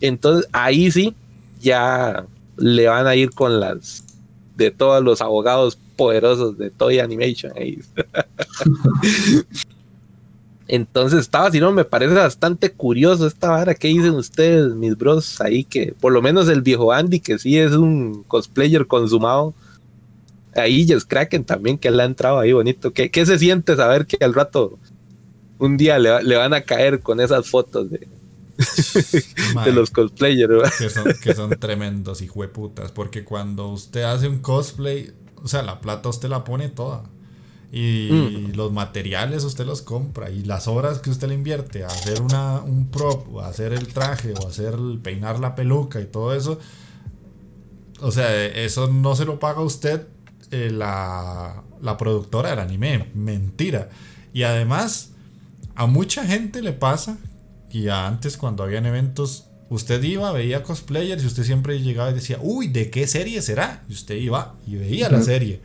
entonces ahí sí, ya le van a ir con las de todos los abogados poderosos de Toy Animation. Entonces estaba, si no, me parece bastante curioso esta vara que dicen ustedes, mis bros, ahí que por lo menos el viejo Andy, que sí es un cosplayer consumado, ahí Jess Kraken también, que le ha entrado ahí bonito. ¿Qué, ¿Qué, se siente saber que al rato un día le, van a caer con esas fotos de, de los cosplayers? Que son, que son tremendos hijueputas, porque cuando usted hace un cosplay, o sea, la plata usted la pone toda. Y mm. los materiales usted los compra y las horas que usted le invierte a hacer una, un prop, o a hacer el traje, o a hacer peinar la peluca y todo eso. O sea, eso no se lo paga usted eh, la, la productora del anime. Mentira. Y además, a mucha gente le pasa, y antes cuando habían eventos, usted iba, veía cosplayers y usted siempre llegaba y decía, uy, ¿de qué serie será? Y usted iba y veía la serie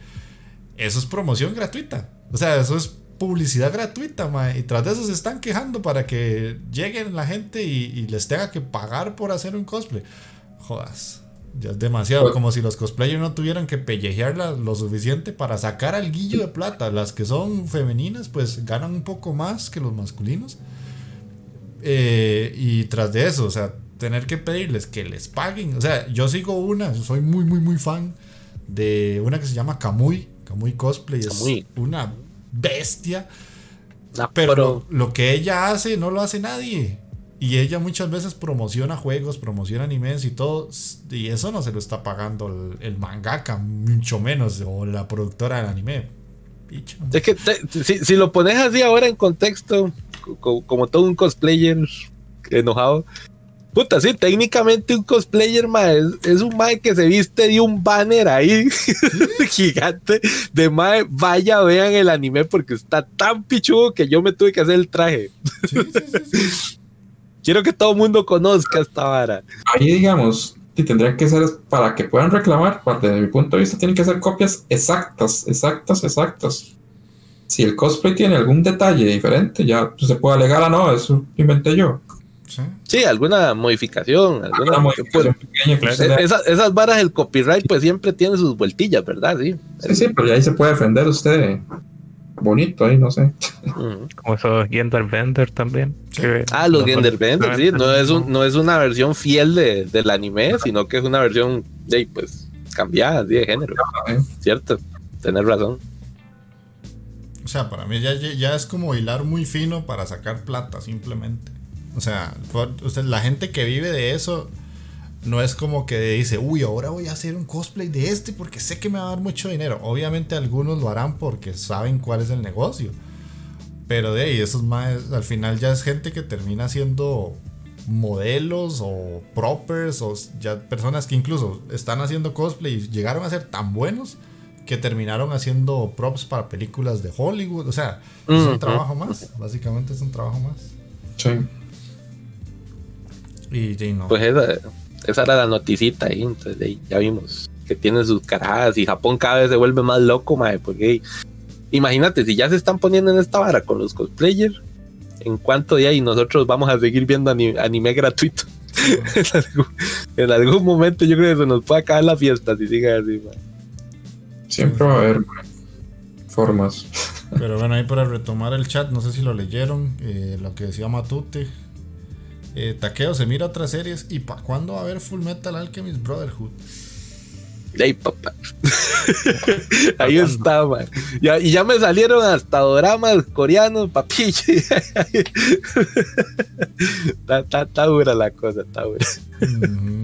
eso es promoción gratuita. O sea, eso es publicidad gratuita, ma. Y tras de eso se están quejando para que lleguen la gente y, les tenga que pagar por hacer un cosplay. Jodas. Ya es demasiado. Pues como si los cosplayers no tuvieran que pellejearla lo suficiente para sacar al guillo de plata. Las que son femeninas, pues ganan un poco más que los masculinos. Eh, y tras de eso, o sea, tener que pedirles que les paguen. O sea, yo sigo una, soy muy, muy, muy fan de una que se llama Kamui muy Cosplay es una bestia. pero lo, que ella hace no lo hace nadie. Y ella muchas veces promociona juegos, promociona animes y todo. Y eso no se lo está pagando el, mangaka, mucho menos, o la productora del anime. Es que si, lo pones así ahora en contexto, como todo un cosplayer enojado, Puta, sí, técnicamente un cosplayer, mae, es, un mae que se viste de un banner ahí gigante de mae, vaya, vean el anime porque está tan pichudo que yo me tuve que hacer el traje. Quiero que todo el mundo conozca esta vara. Ahí, digamos, si tendrían que ser para que puedan reclamar, desde mi punto de vista, tienen que ser copias exactas, exactas, exactas. Si el cosplay tiene algún detalle diferente, ya se puede alegar a ah, no, eso inventé yo. Sí, alguna modificación. Alguna, esas, varas del copyright pues siempre tienen sus vueltillas, ¿verdad? Sí, sí, sí pero ahí se puede defender usted bonito ahí, no sé. Como esos Gender Bender también. ah, los Gender Bender, sí. No es, no es una versión fiel de, del anime, sino que es una versión de, pues, cambiada de género. Cierto, tener razón. O sea, para mí ya, ya es como hilar muy fino para sacar plata, simplemente. O sea, usted, la gente que vive de eso no es como que dice, uy, ahora voy a hacer un cosplay de este porque sé que me va a dar mucho dinero. Obviamente algunos lo harán porque saben cuál es el negocio. Pero de ahí, esos más, al final ya es gente que termina siendo modelos o propers o ya personas que incluso están haciendo cosplay y llegaron a ser tan buenos que terminaron haciendo props para películas de Hollywood. O sea, es un trabajo más. Básicamente es un trabajo más. Sí. Y, no. Pues esa, era la noticita ahí. Entonces ya vimos que tiene sus carajas y Japón cada vez se vuelve más loco, mae, porque imagínate, si ya se están poniendo en esta vara con los cosplayers, en cuanto de ahí nosotros vamos a seguir viendo anime, gratuito. en, algún, momento yo creo que se nos puede acabar la fiesta si sigue así, mae. Siempre va a haber formas. Pero bueno, ahí para retomar el chat, no sé si lo leyeron, eh, lo que decía Matute. Eh, Taqueo se mira otras series. ¿Y para cuándo va a haber Full Metal Alchemist Brotherhood? Ey, papá. Ahí está, man. y ya me salieron hasta dramas coreanos, papi. está, dura la cosa, está dura.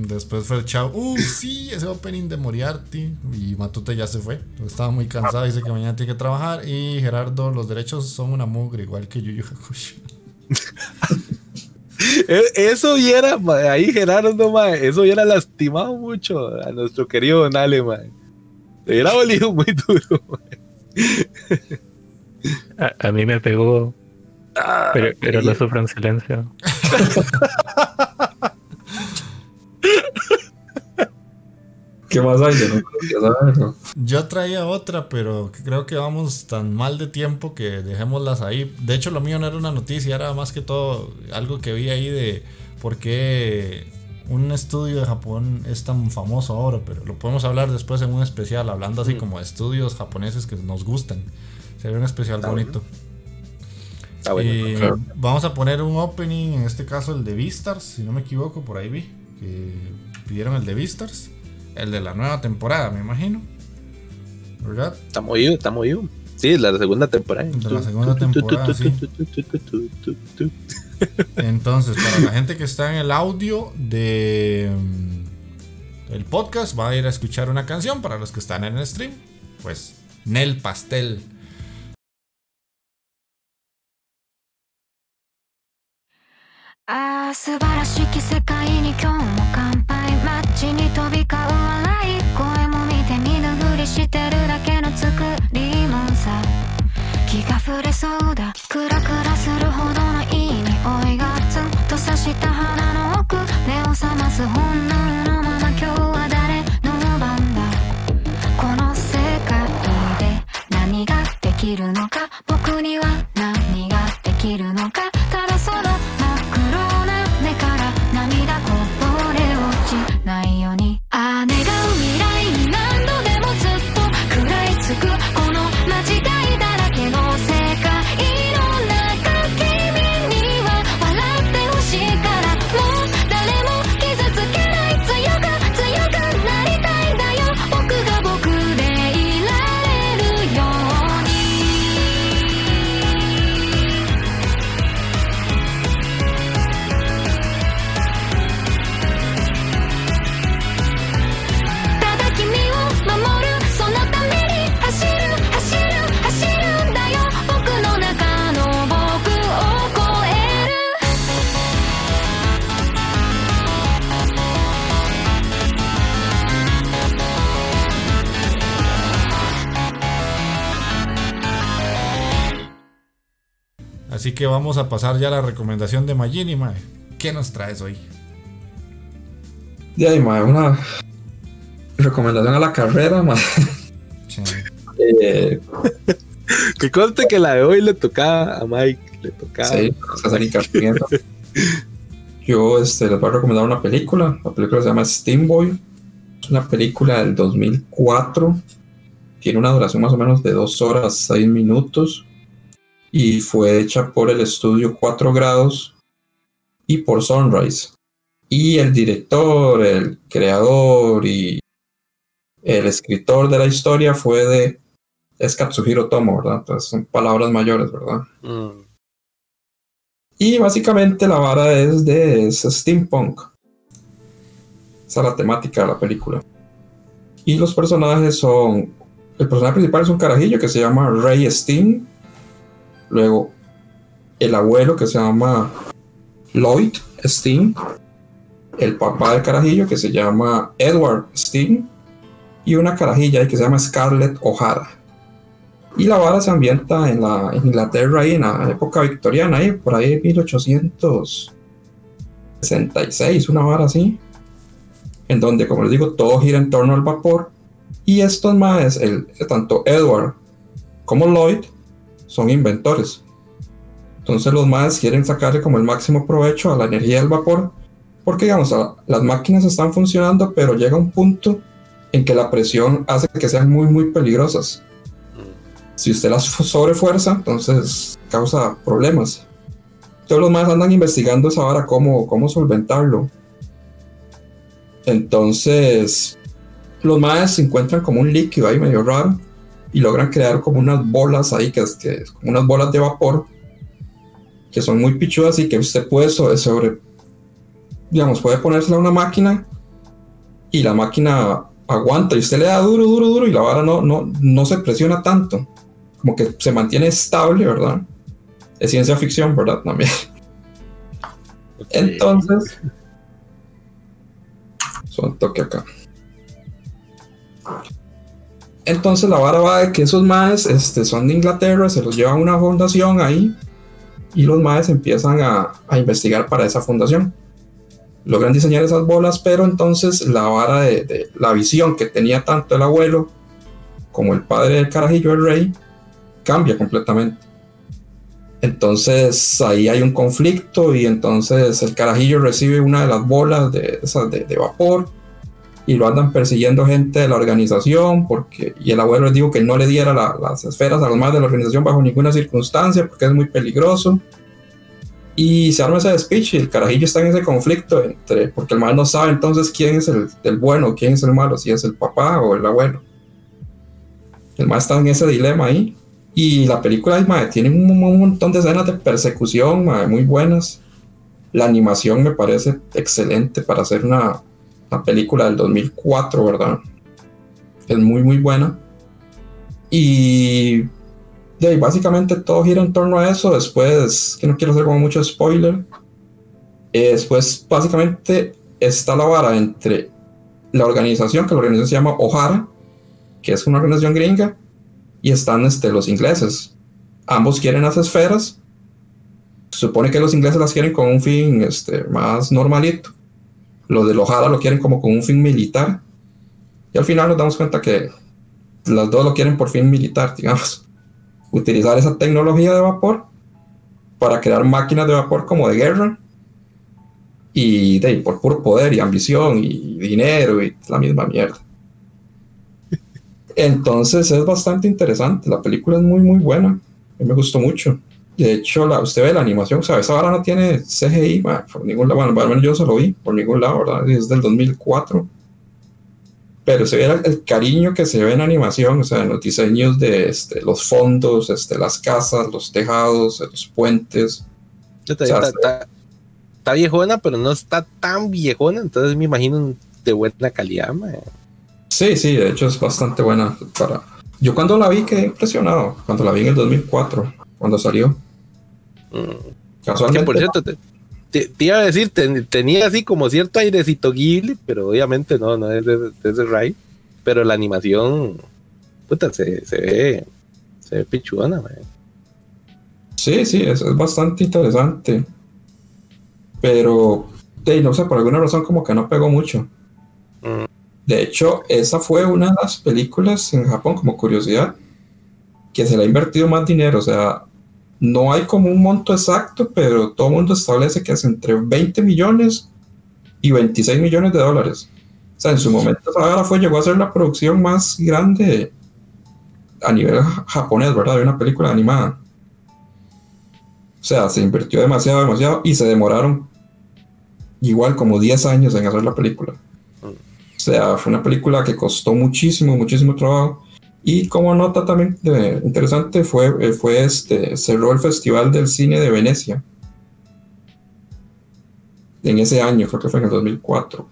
después fue el chao. Uh, sí, ese opening de Moriarty. Y Matute ya se fue. Estaba muy cansado, dice que mañana tiene que trabajar. Y Gerardo, los derechos son una mugre, igual que Yuyu Hakusho. E, eso hubiera, ahí Gerardo, eso hubiera lastimado mucho a nuestro querido Don Ale, Le hubiera dolido muy duro, a, mí me pegó, ah, pero, pero lo sufro en silencio. ¿Qué más hay? Yo traía otra, pero creo que vamos tan mal de tiempo que dejémoslas ahí. De hecho, lo mío no era una noticia, era más que todo algo que vi ahí de por qué un estudio de Japón es tan famoso ahora, pero lo podemos hablar después en un especial, hablando así mm. como de estudios japoneses que nos gustan. Sería un especial bonito. Vamos a poner un opening, en este caso el de Vistars, si no me equivoco, por ahí vi que pidieron el de Vistars. El de la nueva temporada, me imagino. ¿Verdad? Está movido, está movido. Sí, la segunda temporada. De la segunda temporada, sí. Entonces, para la gente que está en el audio de mm, el podcast, va a ir a escuchar una canción. Para los que están en el stream, pues Nel Pastel. Ah, 気が触れそうだ。クラクラするほどのいい匂いがずっと刺した鼻の奥。目を覚ます本能のまま今日は誰の番だ。この世界で何ができるのか。僕には何ができるのか。Así que vamos a pasar ya a la recomendación de Magini, Mae. ¿Qué nos traes hoy? Ya, Mae, una recomendación a la carrera, Mae. Eh, que conste que la de hoy le tocaba a Mike, le tocaba. Sí, Yo este, les voy a recomendar una película. La película se llama Steam Boy. Es una película del 2004. Tiene una duración más o menos de 2 horas 6 minutos y fue hecha por el estudio 4 grados y por Sunrise. Y el director, el creador y el escritor de la historia fue de es Katsuhiro Tomo, ¿verdad? Entonces son palabras mayores, ¿verdad? Mm. Y básicamente la vara es de steampunk. Esa es la temática de la película. Y los personajes son. El personaje principal es un carajillo que se llama Ray Steam. Luego, el abuelo que se llama Lloyd Steam. El papá del carajillo que se llama Edward Steam. Y una carajilla que se llama Scarlett O'Hara. Y la vara se ambienta en la Inglaterra ahí en la época victoriana, ahí por ahí 1866, una vara así. En donde, como les digo, todo gira en torno al vapor. Y estos más, el, tanto Edward como Lloyd, son inventores. Entonces los más quieren sacarle como el máximo provecho a la energía del vapor. Porque digamos, las máquinas están funcionando, pero llega un punto en que la presión hace que sean muy, muy peligrosas. Si usted las sobrefuerza, entonces causa problemas. Todos los más andan investigando esa vara, cómo, cómo solventarlo. Entonces, los más encuentran como un líquido ahí medio raro y logran crear como unas bolas ahí, que es, que como unas bolas de vapor, que son muy pichudas y que usted puede sobre, sobre digamos, puede ponérsela a una máquina y la máquina aguanta y usted le da duro, duro, duro y la vara no, no, no se presiona tanto como que se mantiene estable, ¿verdad? Es ciencia ficción, ¿verdad? También. Entonces, son toque acá. Entonces la vara va de que esos maes este, son de Inglaterra, se los lleva a una fundación ahí y los maes empiezan a, investigar para esa fundación. Logran diseñar esas bolas, pero entonces la vara de, la visión que tenía tanto el abuelo como el padre del carajillo, el rey, cambia completamente. Entonces ahí hay un conflicto y entonces el carajillo recibe una de las bolas de, vapor y lo andan persiguiendo gente de la organización porque y el abuelo les dijo que no le diera las esferas a los más de la organización bajo ninguna circunstancia porque es muy peligroso. Y se arma ese speech y el carajillo está en ese conflicto entre porque el mal no sabe entonces quién es el, el bueno quién es el malo si es el papá o el abuelo. El mal está en ese dilema ahí. Y la película tiene un, montón de escenas de persecución muy buenas. La animación me parece excelente para hacer una, película del 2004, ¿verdad? Es muy, muy buena. Y básicamente todo gira en torno a eso. Después, que no quiero hacer como mucho spoiler. Eh, después, básicamente, está la vara entre la organización, que la organización se llama O'Hara, que es una organización gringa, y están este, los ingleses. Ambos quieren las esferas. Supone que los ingleses las quieren con un fin este, más normalito. Los de Lojara lo quieren como con un fin militar. Y al final nos damos cuenta que las dos lo quieren por fin militar, digamos. Utilizar esa tecnología de vapor para crear máquinas de vapor como de guerra. Y de, por puro poder y ambición y dinero y la misma mierda. Entonces es bastante interesante. La película es muy, muy buena. A mí me gustó mucho. De hecho, la, usted ve la animación, sea, Esa ahora no tiene CGI, por ningún lado. Bueno, al menos yo se lo vi, por ningún lado, ¿verdad? Es del 2004. Pero se ve el, cariño que se ve en animación, o sea, en los diseños de este, los fondos, este, las casas, los tejados, los puentes. está, viejona, pero no está tan viejona, entonces me imagino de buena calidad, man. Sí, sí, de hecho es bastante buena para... Yo cuando la vi quedé impresionado, cuando la vi en el 2004, cuando salió. Casualmente. por cierto, te, iba a decir, tenía así como cierto airecito Ghibli, pero obviamente no, no es de, ese Ray. Pero la animación, puta, se, ve, se ve pichuana, Sí, sí, es, es, bastante interesante. Pero, no sé, por alguna razón como que no pegó mucho. Mm. De hecho, esa fue una de las películas en Japón, como curiosidad, que se le ha invertido más dinero. O sea, no hay como un monto exacto, pero todo el mundo establece que es entre 20 millones y 26 millones de dólares. O sea, en su momento ahora fue, llegó a ser la producción más grande a nivel japonés, ¿verdad? De una película animada. O sea, se invirtió demasiado, demasiado y se demoraron igual como 10 años en hacer la película. O sea, fue una película que costó muchísimo, muchísimo trabajo. Y como nota también interesante fue, eh, fue este, cerró el Festival del Cine de Venecia en ese año, creo que fue en el 2004.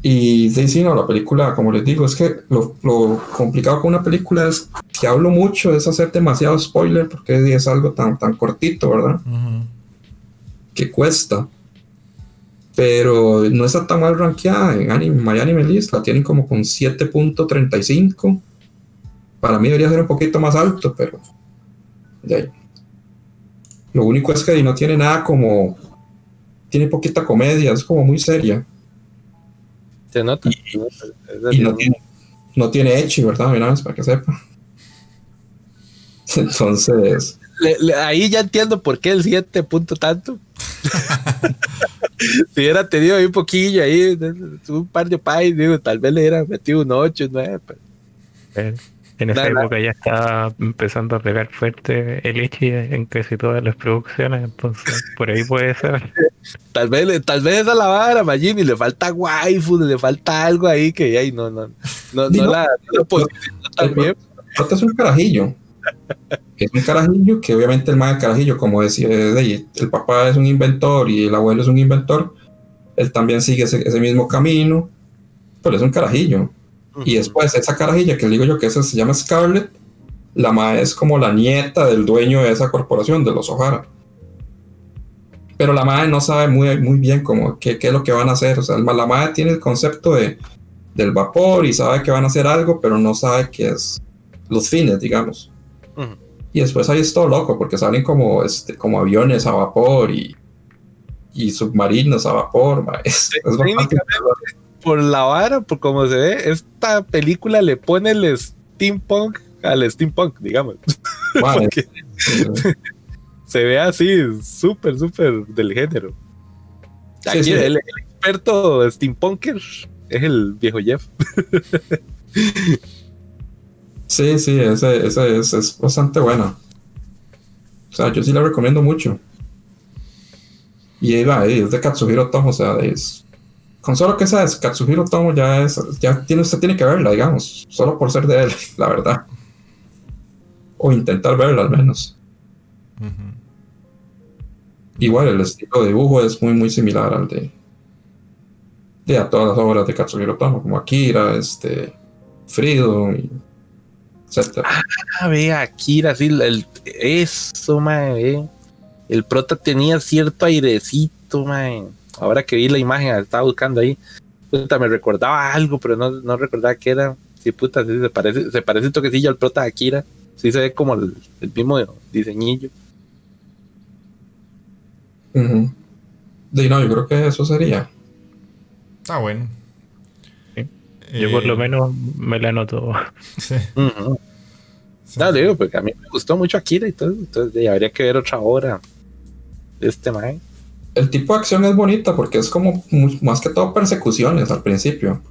Y sí, sí, no, la película, como les digo, es que lo, complicado con una película es que hablo mucho, es hacer demasiado spoiler, porque es algo tan, tan cortito, ¿verdad? Que cuesta. Pero no está tan mal rankeada en anime, My Anime List, la tienen como con 7.35. Para mí debería ser un poquito más alto, pero. Lo único es que no tiene nada como. Tiene poquita comedia, es como muy seria. Se nota. Y, no, tiene, no tiene Echi, ¿verdad? Mira, para que sepa. Entonces. ahí ya entiendo por qué el 7 punto tanto. si hubiera tenido ahí un poquillo, ahí, un par de pais, digo, tal vez le hubiera metido un 8, 9. Pero... En esa época ya estaba empezando a pegar fuerte el Ichi en casi todas las producciones, entonces por ahí puede ser. Tal vez, tal vez a la vara, Magini, le falta waifu, le falta algo ahí que ahí no, no, no, no, la, también. es un carajillo. Es un carajillo que obviamente el más carajillo, como decía, el papá es un inventor y el abuelo es un inventor, él también sigue ese, ese mismo camino, pero es un carajillo y después esa carajilla que digo yo que esa se llama Scarlett, la madre es como la nieta del dueño de esa corporación, de los O'Hara. Pero la madre no sabe muy, muy bien cómo, qué, qué, es lo que van a hacer. O sea, la madre tiene el concepto de, del vapor y sabe que van a hacer algo, pero no sabe qué es los fines, digamos. Y después ahí es todo loco, porque salen como, este, como aviones a vapor y, y submarinos a vapor. Es, es por la vara, por como se ve, esta película le pone el steampunk al steampunk, digamos. se ve así, súper, súper del género. Aquí El, experto steampunker es el viejo Jeff. Sí, sí, esa, es, es, bastante buena. O sea, yo sí la recomiendo mucho. Y ahí es de Katsuhiro Tomo, o sea, es con solo que esa es Katsuhiro Tomo ya es, ya tiene, usted tiene que verla, digamos, solo por ser de él, la verdad. O intentar verla al menos. Igual el estilo de dibujo es muy muy similar al de, de a todas las obras de Katsuhiro Tomo, como Akira, este, Frido, y Ah, ve, Akira, sí, el, eso, man, el prota tenía cierto airecito, man ahora que vi la imagen, estaba buscando ahí, puta, me recordaba algo, pero no, no recordaba qué era. Sí, puta, sí, se parece, se parece un toquecillo al prota de Akira. Sí se ve como el, mismo diseñillo. Uh no, yo creo que eso sería. Está bueno. Yo por lo eh, menos me la anoto. Sí. No, digo, porque a mí me gustó mucho Akira y todo, entonces habría que ver otra obra de este man el tipo de acción es bonita porque es como más que todo persecuciones al principio.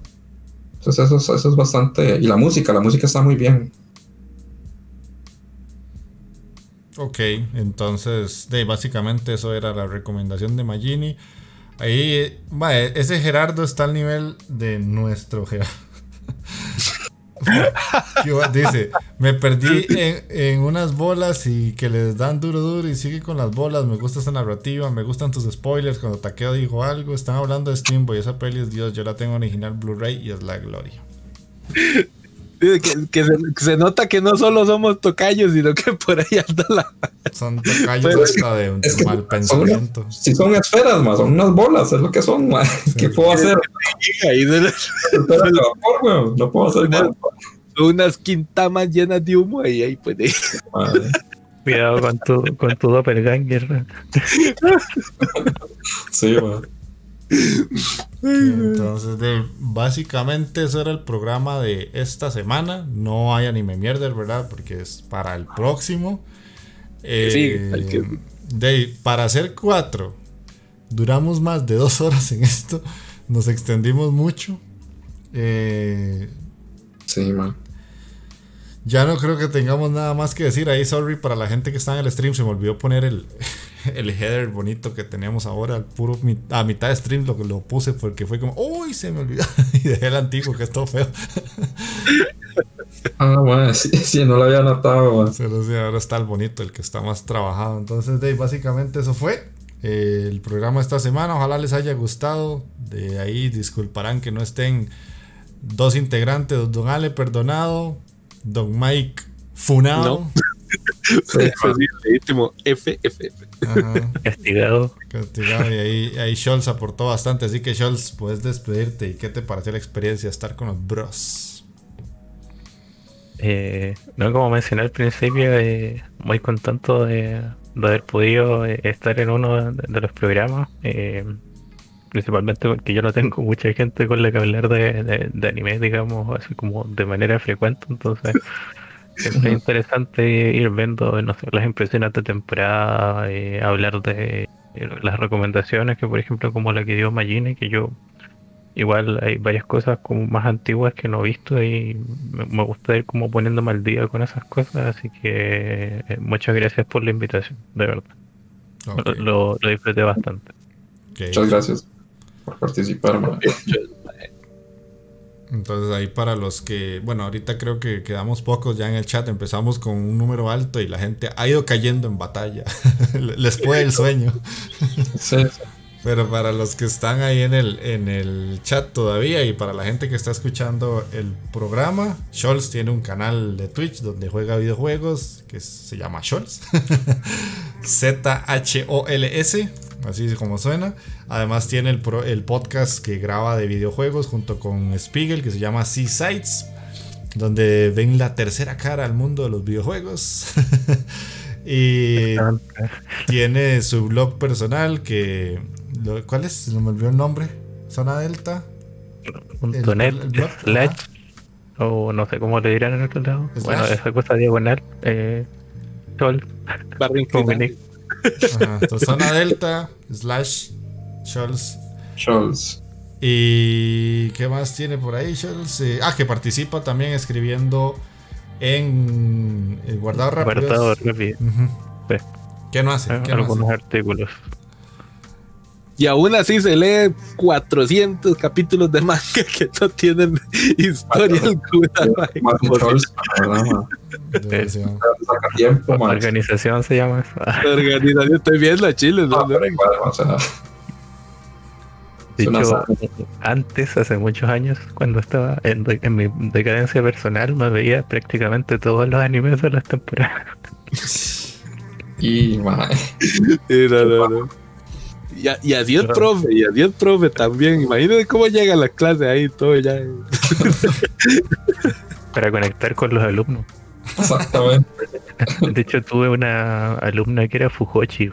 Entonces eso, eso es bastante... Y la música, la música está muy bien. Ok, entonces de, básicamente eso era la recomendación de Magini. Ahí, ese Gerardo está al nivel de nuestro Gerardo. Dice, me perdí en, unas bolas y que les dan duro duro y sigue con las bolas. Me gusta esta narrativa, me gustan tus spoilers. Cuando Taqueo dijo algo, están hablando de Steamboy. Esa peli es Dios, yo la tengo original Blu-ray y es la gloria. Que, se, nota que no solo somos tocayos, sino que por ahí anda la. Son tocayos hasta de un mal pensamiento. si son esferas, más, son unas bolas, es lo que son, ¿Qué puedo hacer? no puedo hacer nada. Unas quintamas llenas de humo y ahí puede. Cuidado con tu, con tu doppelganger. sí, man. Entonces, básicamente eso era el programa de esta semana. No hay anime mierder, ¿verdad? Porque es para el próximo. Eh, de, para hacer cuatro, duramos más de dos horas en esto. Nos extendimos mucho. Eh, sí, man. Ya no creo que tengamos nada más que decir. Ahí, sorry para la gente que está en el stream. Se me olvidó poner el, el header bonito que tenemos ahora. Puro a mitad de stream lo, lo puse porque fue como, uy, se me olvidó. y dejé el antiguo que es todo feo. ah, bueno, sí, no lo había notado. Pero sí, ahora está el bonito, el que está más trabajado. Entonces, de, básicamente eso fue. eh, el programa esta semana. Ojalá les haya gustado. De ahí disculparán que no estén dos integrantes, don Ale Perdonado, don Mike Funado. No. legítimo FFF. Castigado. Castigado. Y ahí, ahí Scholz aportó bastante. Así que Scholz, puedes despedirte. ¿Y qué te pareció la experiencia estar con los bros? Eh, no, como mencioné al principio, eh, muy contento de, de, haber podido eh, estar en uno de, de los programas. Eh, principalmente porque yo no tengo mucha gente con la que hablar de, de, de anime, digamos, así como de manera frecuente. Entonces, es interesante ir viendo no sé, las impresiones de temporada, eh, hablar de las recomendaciones, que por ejemplo, como la que dio Magine, que yo igual hay varias cosas como más antiguas que no he visto y me, gusta ir como poniéndome al día con esas cosas, así que eh, muchas gracias por la invitación, de verdad. Okay. Lo, lo, disfruté bastante. Okay. Muchas gracias por participar. Man. Entonces ahí para los que, bueno, ahorita creo que quedamos pocos ya en el chat, empezamos con un número alto y la gente ha ido cayendo en batalla. Les puede el sueño. Sí. Pero para los que están ahí en el, en el chat todavía y para la gente que está escuchando el programa, Scholz tiene un canal de Twitch donde juega videojuegos que se llama Scholz. Z-H-O-L-S, así como suena. Además tiene el, pro, el, podcast que graba de videojuegos junto con Spiegel que se llama Seasides, donde ven la tercera cara al mundo de los videojuegos. y tiene su blog personal que ¿Cuál es? Se me olvidó el nombre. Zona Delta. Punto net, el, el slash, o no sé cómo le dirán en otro lado. Slash. Bueno, esa cosa diagonal. Eh, sol. Ajá, zona Delta, slash, Scholz. Scholz. ¿Y qué más tiene por ahí, Scholz? Eh, ah, que participa también escribiendo en el guardado rápido. Guardado rápido. Uh -huh. sí. ¿Qué no hace? ¿Qué Algunos no hace? artículos. Y aún así se lee 400 capítulos de manga que no tienen historia alguna. Organización se llama eso. Organización, estoy viendo a Chile. ¿no? No, igual, o sea, de hecho, antes, hace muchos años, cuando estaba en, en, mi decadencia personal, me veía prácticamente todos los animes de las temporadas. Y, man. no, no, no. Y, y así el profe, y el profe también. Imagínate cómo llega la clase ahí todo ya. Para conectar con los alumnos. Exactamente. De hecho, tuve una alumna que era Fujochi.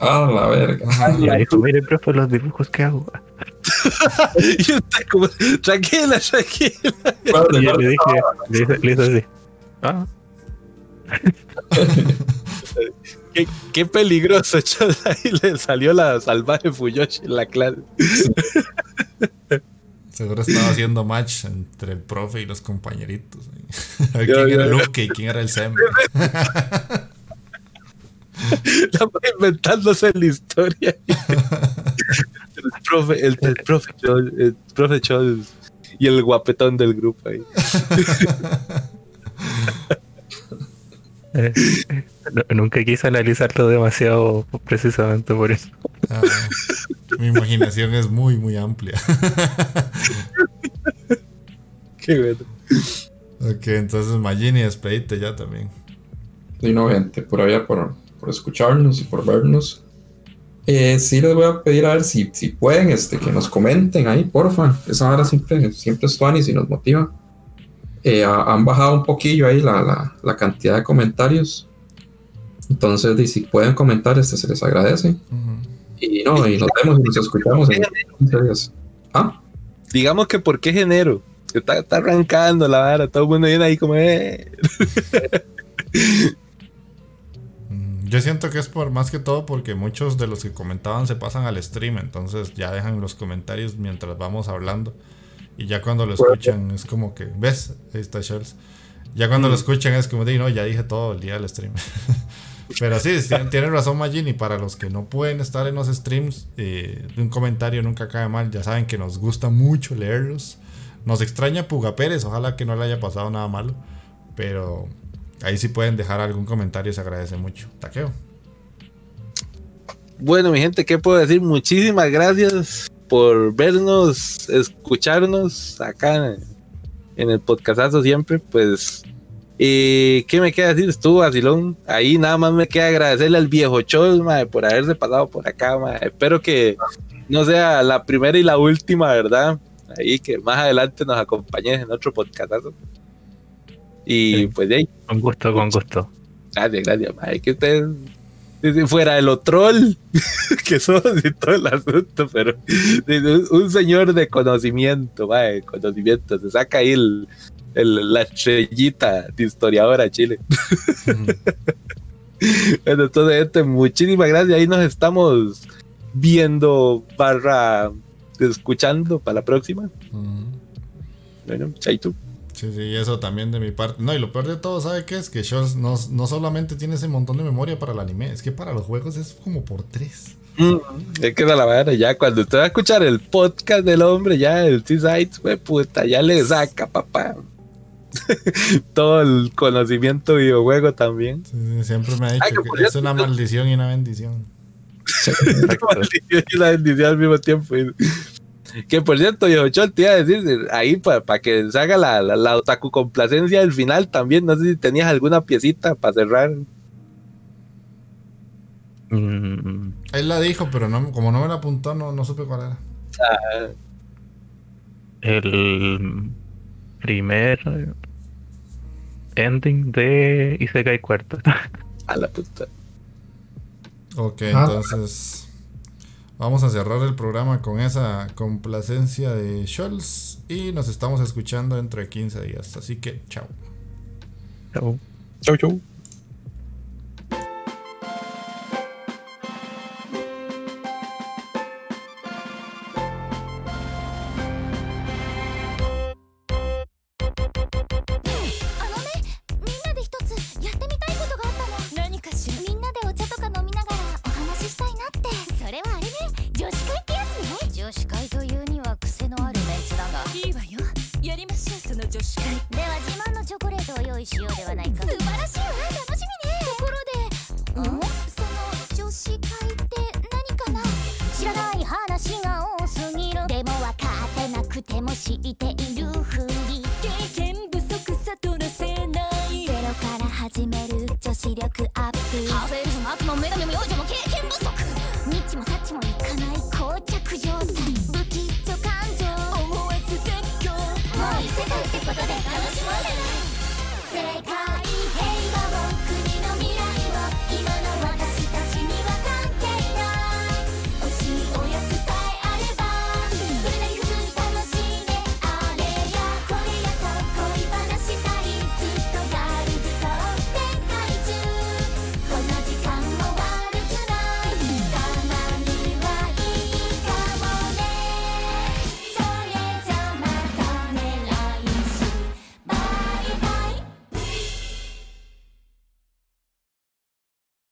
Ah, la verga. Y me dijo, mire, profe, los dibujos que hago. y usted como, tranquila, tranquila. y yo le dije, le hice, le hice así. Ah. Qué, qué, peligroso, ahí le salió la salvaje Fuyoshi en la clase. Seguro estaba haciendo match entre el profe y los compañeritos. A ver quién era Luke y quién era el Sem. Estaba inventándose la historia. el profe, el, el profe, el profe Chol y el guapetón del grupo ahí. Eh, no, nunca quise analizarlo demasiado precisamente por eso. Ah, mi imaginación es muy, muy amplia. Qué bueno. Ok, entonces Magini, despedite ya también. Y no, gente, por allá por, por escucharnos y por vernos. Eh, sí les voy a pedir a ver si, si pueden este, que nos comenten ahí, porfa. Esa hora siempre, siempre es y nos motiva. Eh, han bajado un poquillo ahí la, la, la, cantidad de comentarios. Entonces, y si pueden comentar, este se les agradece. Uh -huh. Y no, y nos vemos y nos escuchamos en 15 días. ¿Ah? Digamos que por qué enero. Está, está arrancando la vara, todo el mundo viene ahí como. Eh. Yo siento que es por más que todo porque muchos de los que comentaban se pasan al stream, entonces ya dejan los comentarios mientras vamos hablando. Y ya cuando lo escuchan es como que, ¿ves? Ahí está Charles. Ya cuando mm. lo escuchan es como de, no, ya dije todo el día del stream. Pero sí, tiene razón Magini. Para los que no pueden estar en los streams, eh, un comentario nunca cae mal. Ya saben que nos gusta mucho leerlos. Nos extraña Puga Pérez, ojalá que no le haya pasado nada malo. Pero ahí sí pueden dejar algún comentario, se agradece mucho. Taqueo. bueno, mi gente, ¿qué puedo decir? Muchísimas gracias por vernos, escucharnos acá en el podcastazo siempre. Pues, ¿qué me queda decir? Estuvo vacilón. Ahí nada más me queda agradecerle al viejo Chol, por haberse pasado por acá. Espero que no sea la primera y la última, ¿verdad? Ahí que más adelante nos acompañes en otro podcastazo. Y pues de ahí. Con gusto, con gusto. Gracias, gracias. Madre, que ustedes fuera de lo troll que somos y todo el asunto, pero un señor de conocimiento, de conocimiento, se saca ahí el, la estrellita de historiadora Chile. entonces, este, muchísimas gracias. Ahí nos estamos viendo barra escuchando para la próxima. Bueno, chaito. Sí, sí, eso también de mi parte. No, y lo peor de todo, ¿sabe qué es? Que Scholz no, no solamente tiene ese montón de memoria para el anime, es que para los juegos es como por tres. Mm, es que la verdad, ya cuando usted va a escuchar el podcast del hombre, ya el T-Sites, puta, ya le saca, papá. Todo el conocimiento videojuego también. Sí, siempre me ha dicho que es una maldición y una bendición. una maldición y una bendición al mismo tiempo. Que por cierto, yo te iba a decir, ahí para que salga la, la, otaku complacencia del final también, no sé si tenías alguna piecita para cerrar. Mm. Él la dijo, pero no, como no me la apuntó, no, no supe cuál era. Ah. El primer ending de Isekai Cuarto. A la puta. Ok, ah. entonces. Vamos a cerrar el programa con esa complacencia de Scholz y nos estamos escuchando dentro de 15 días. Así que, chao. Chao. Chao, chao.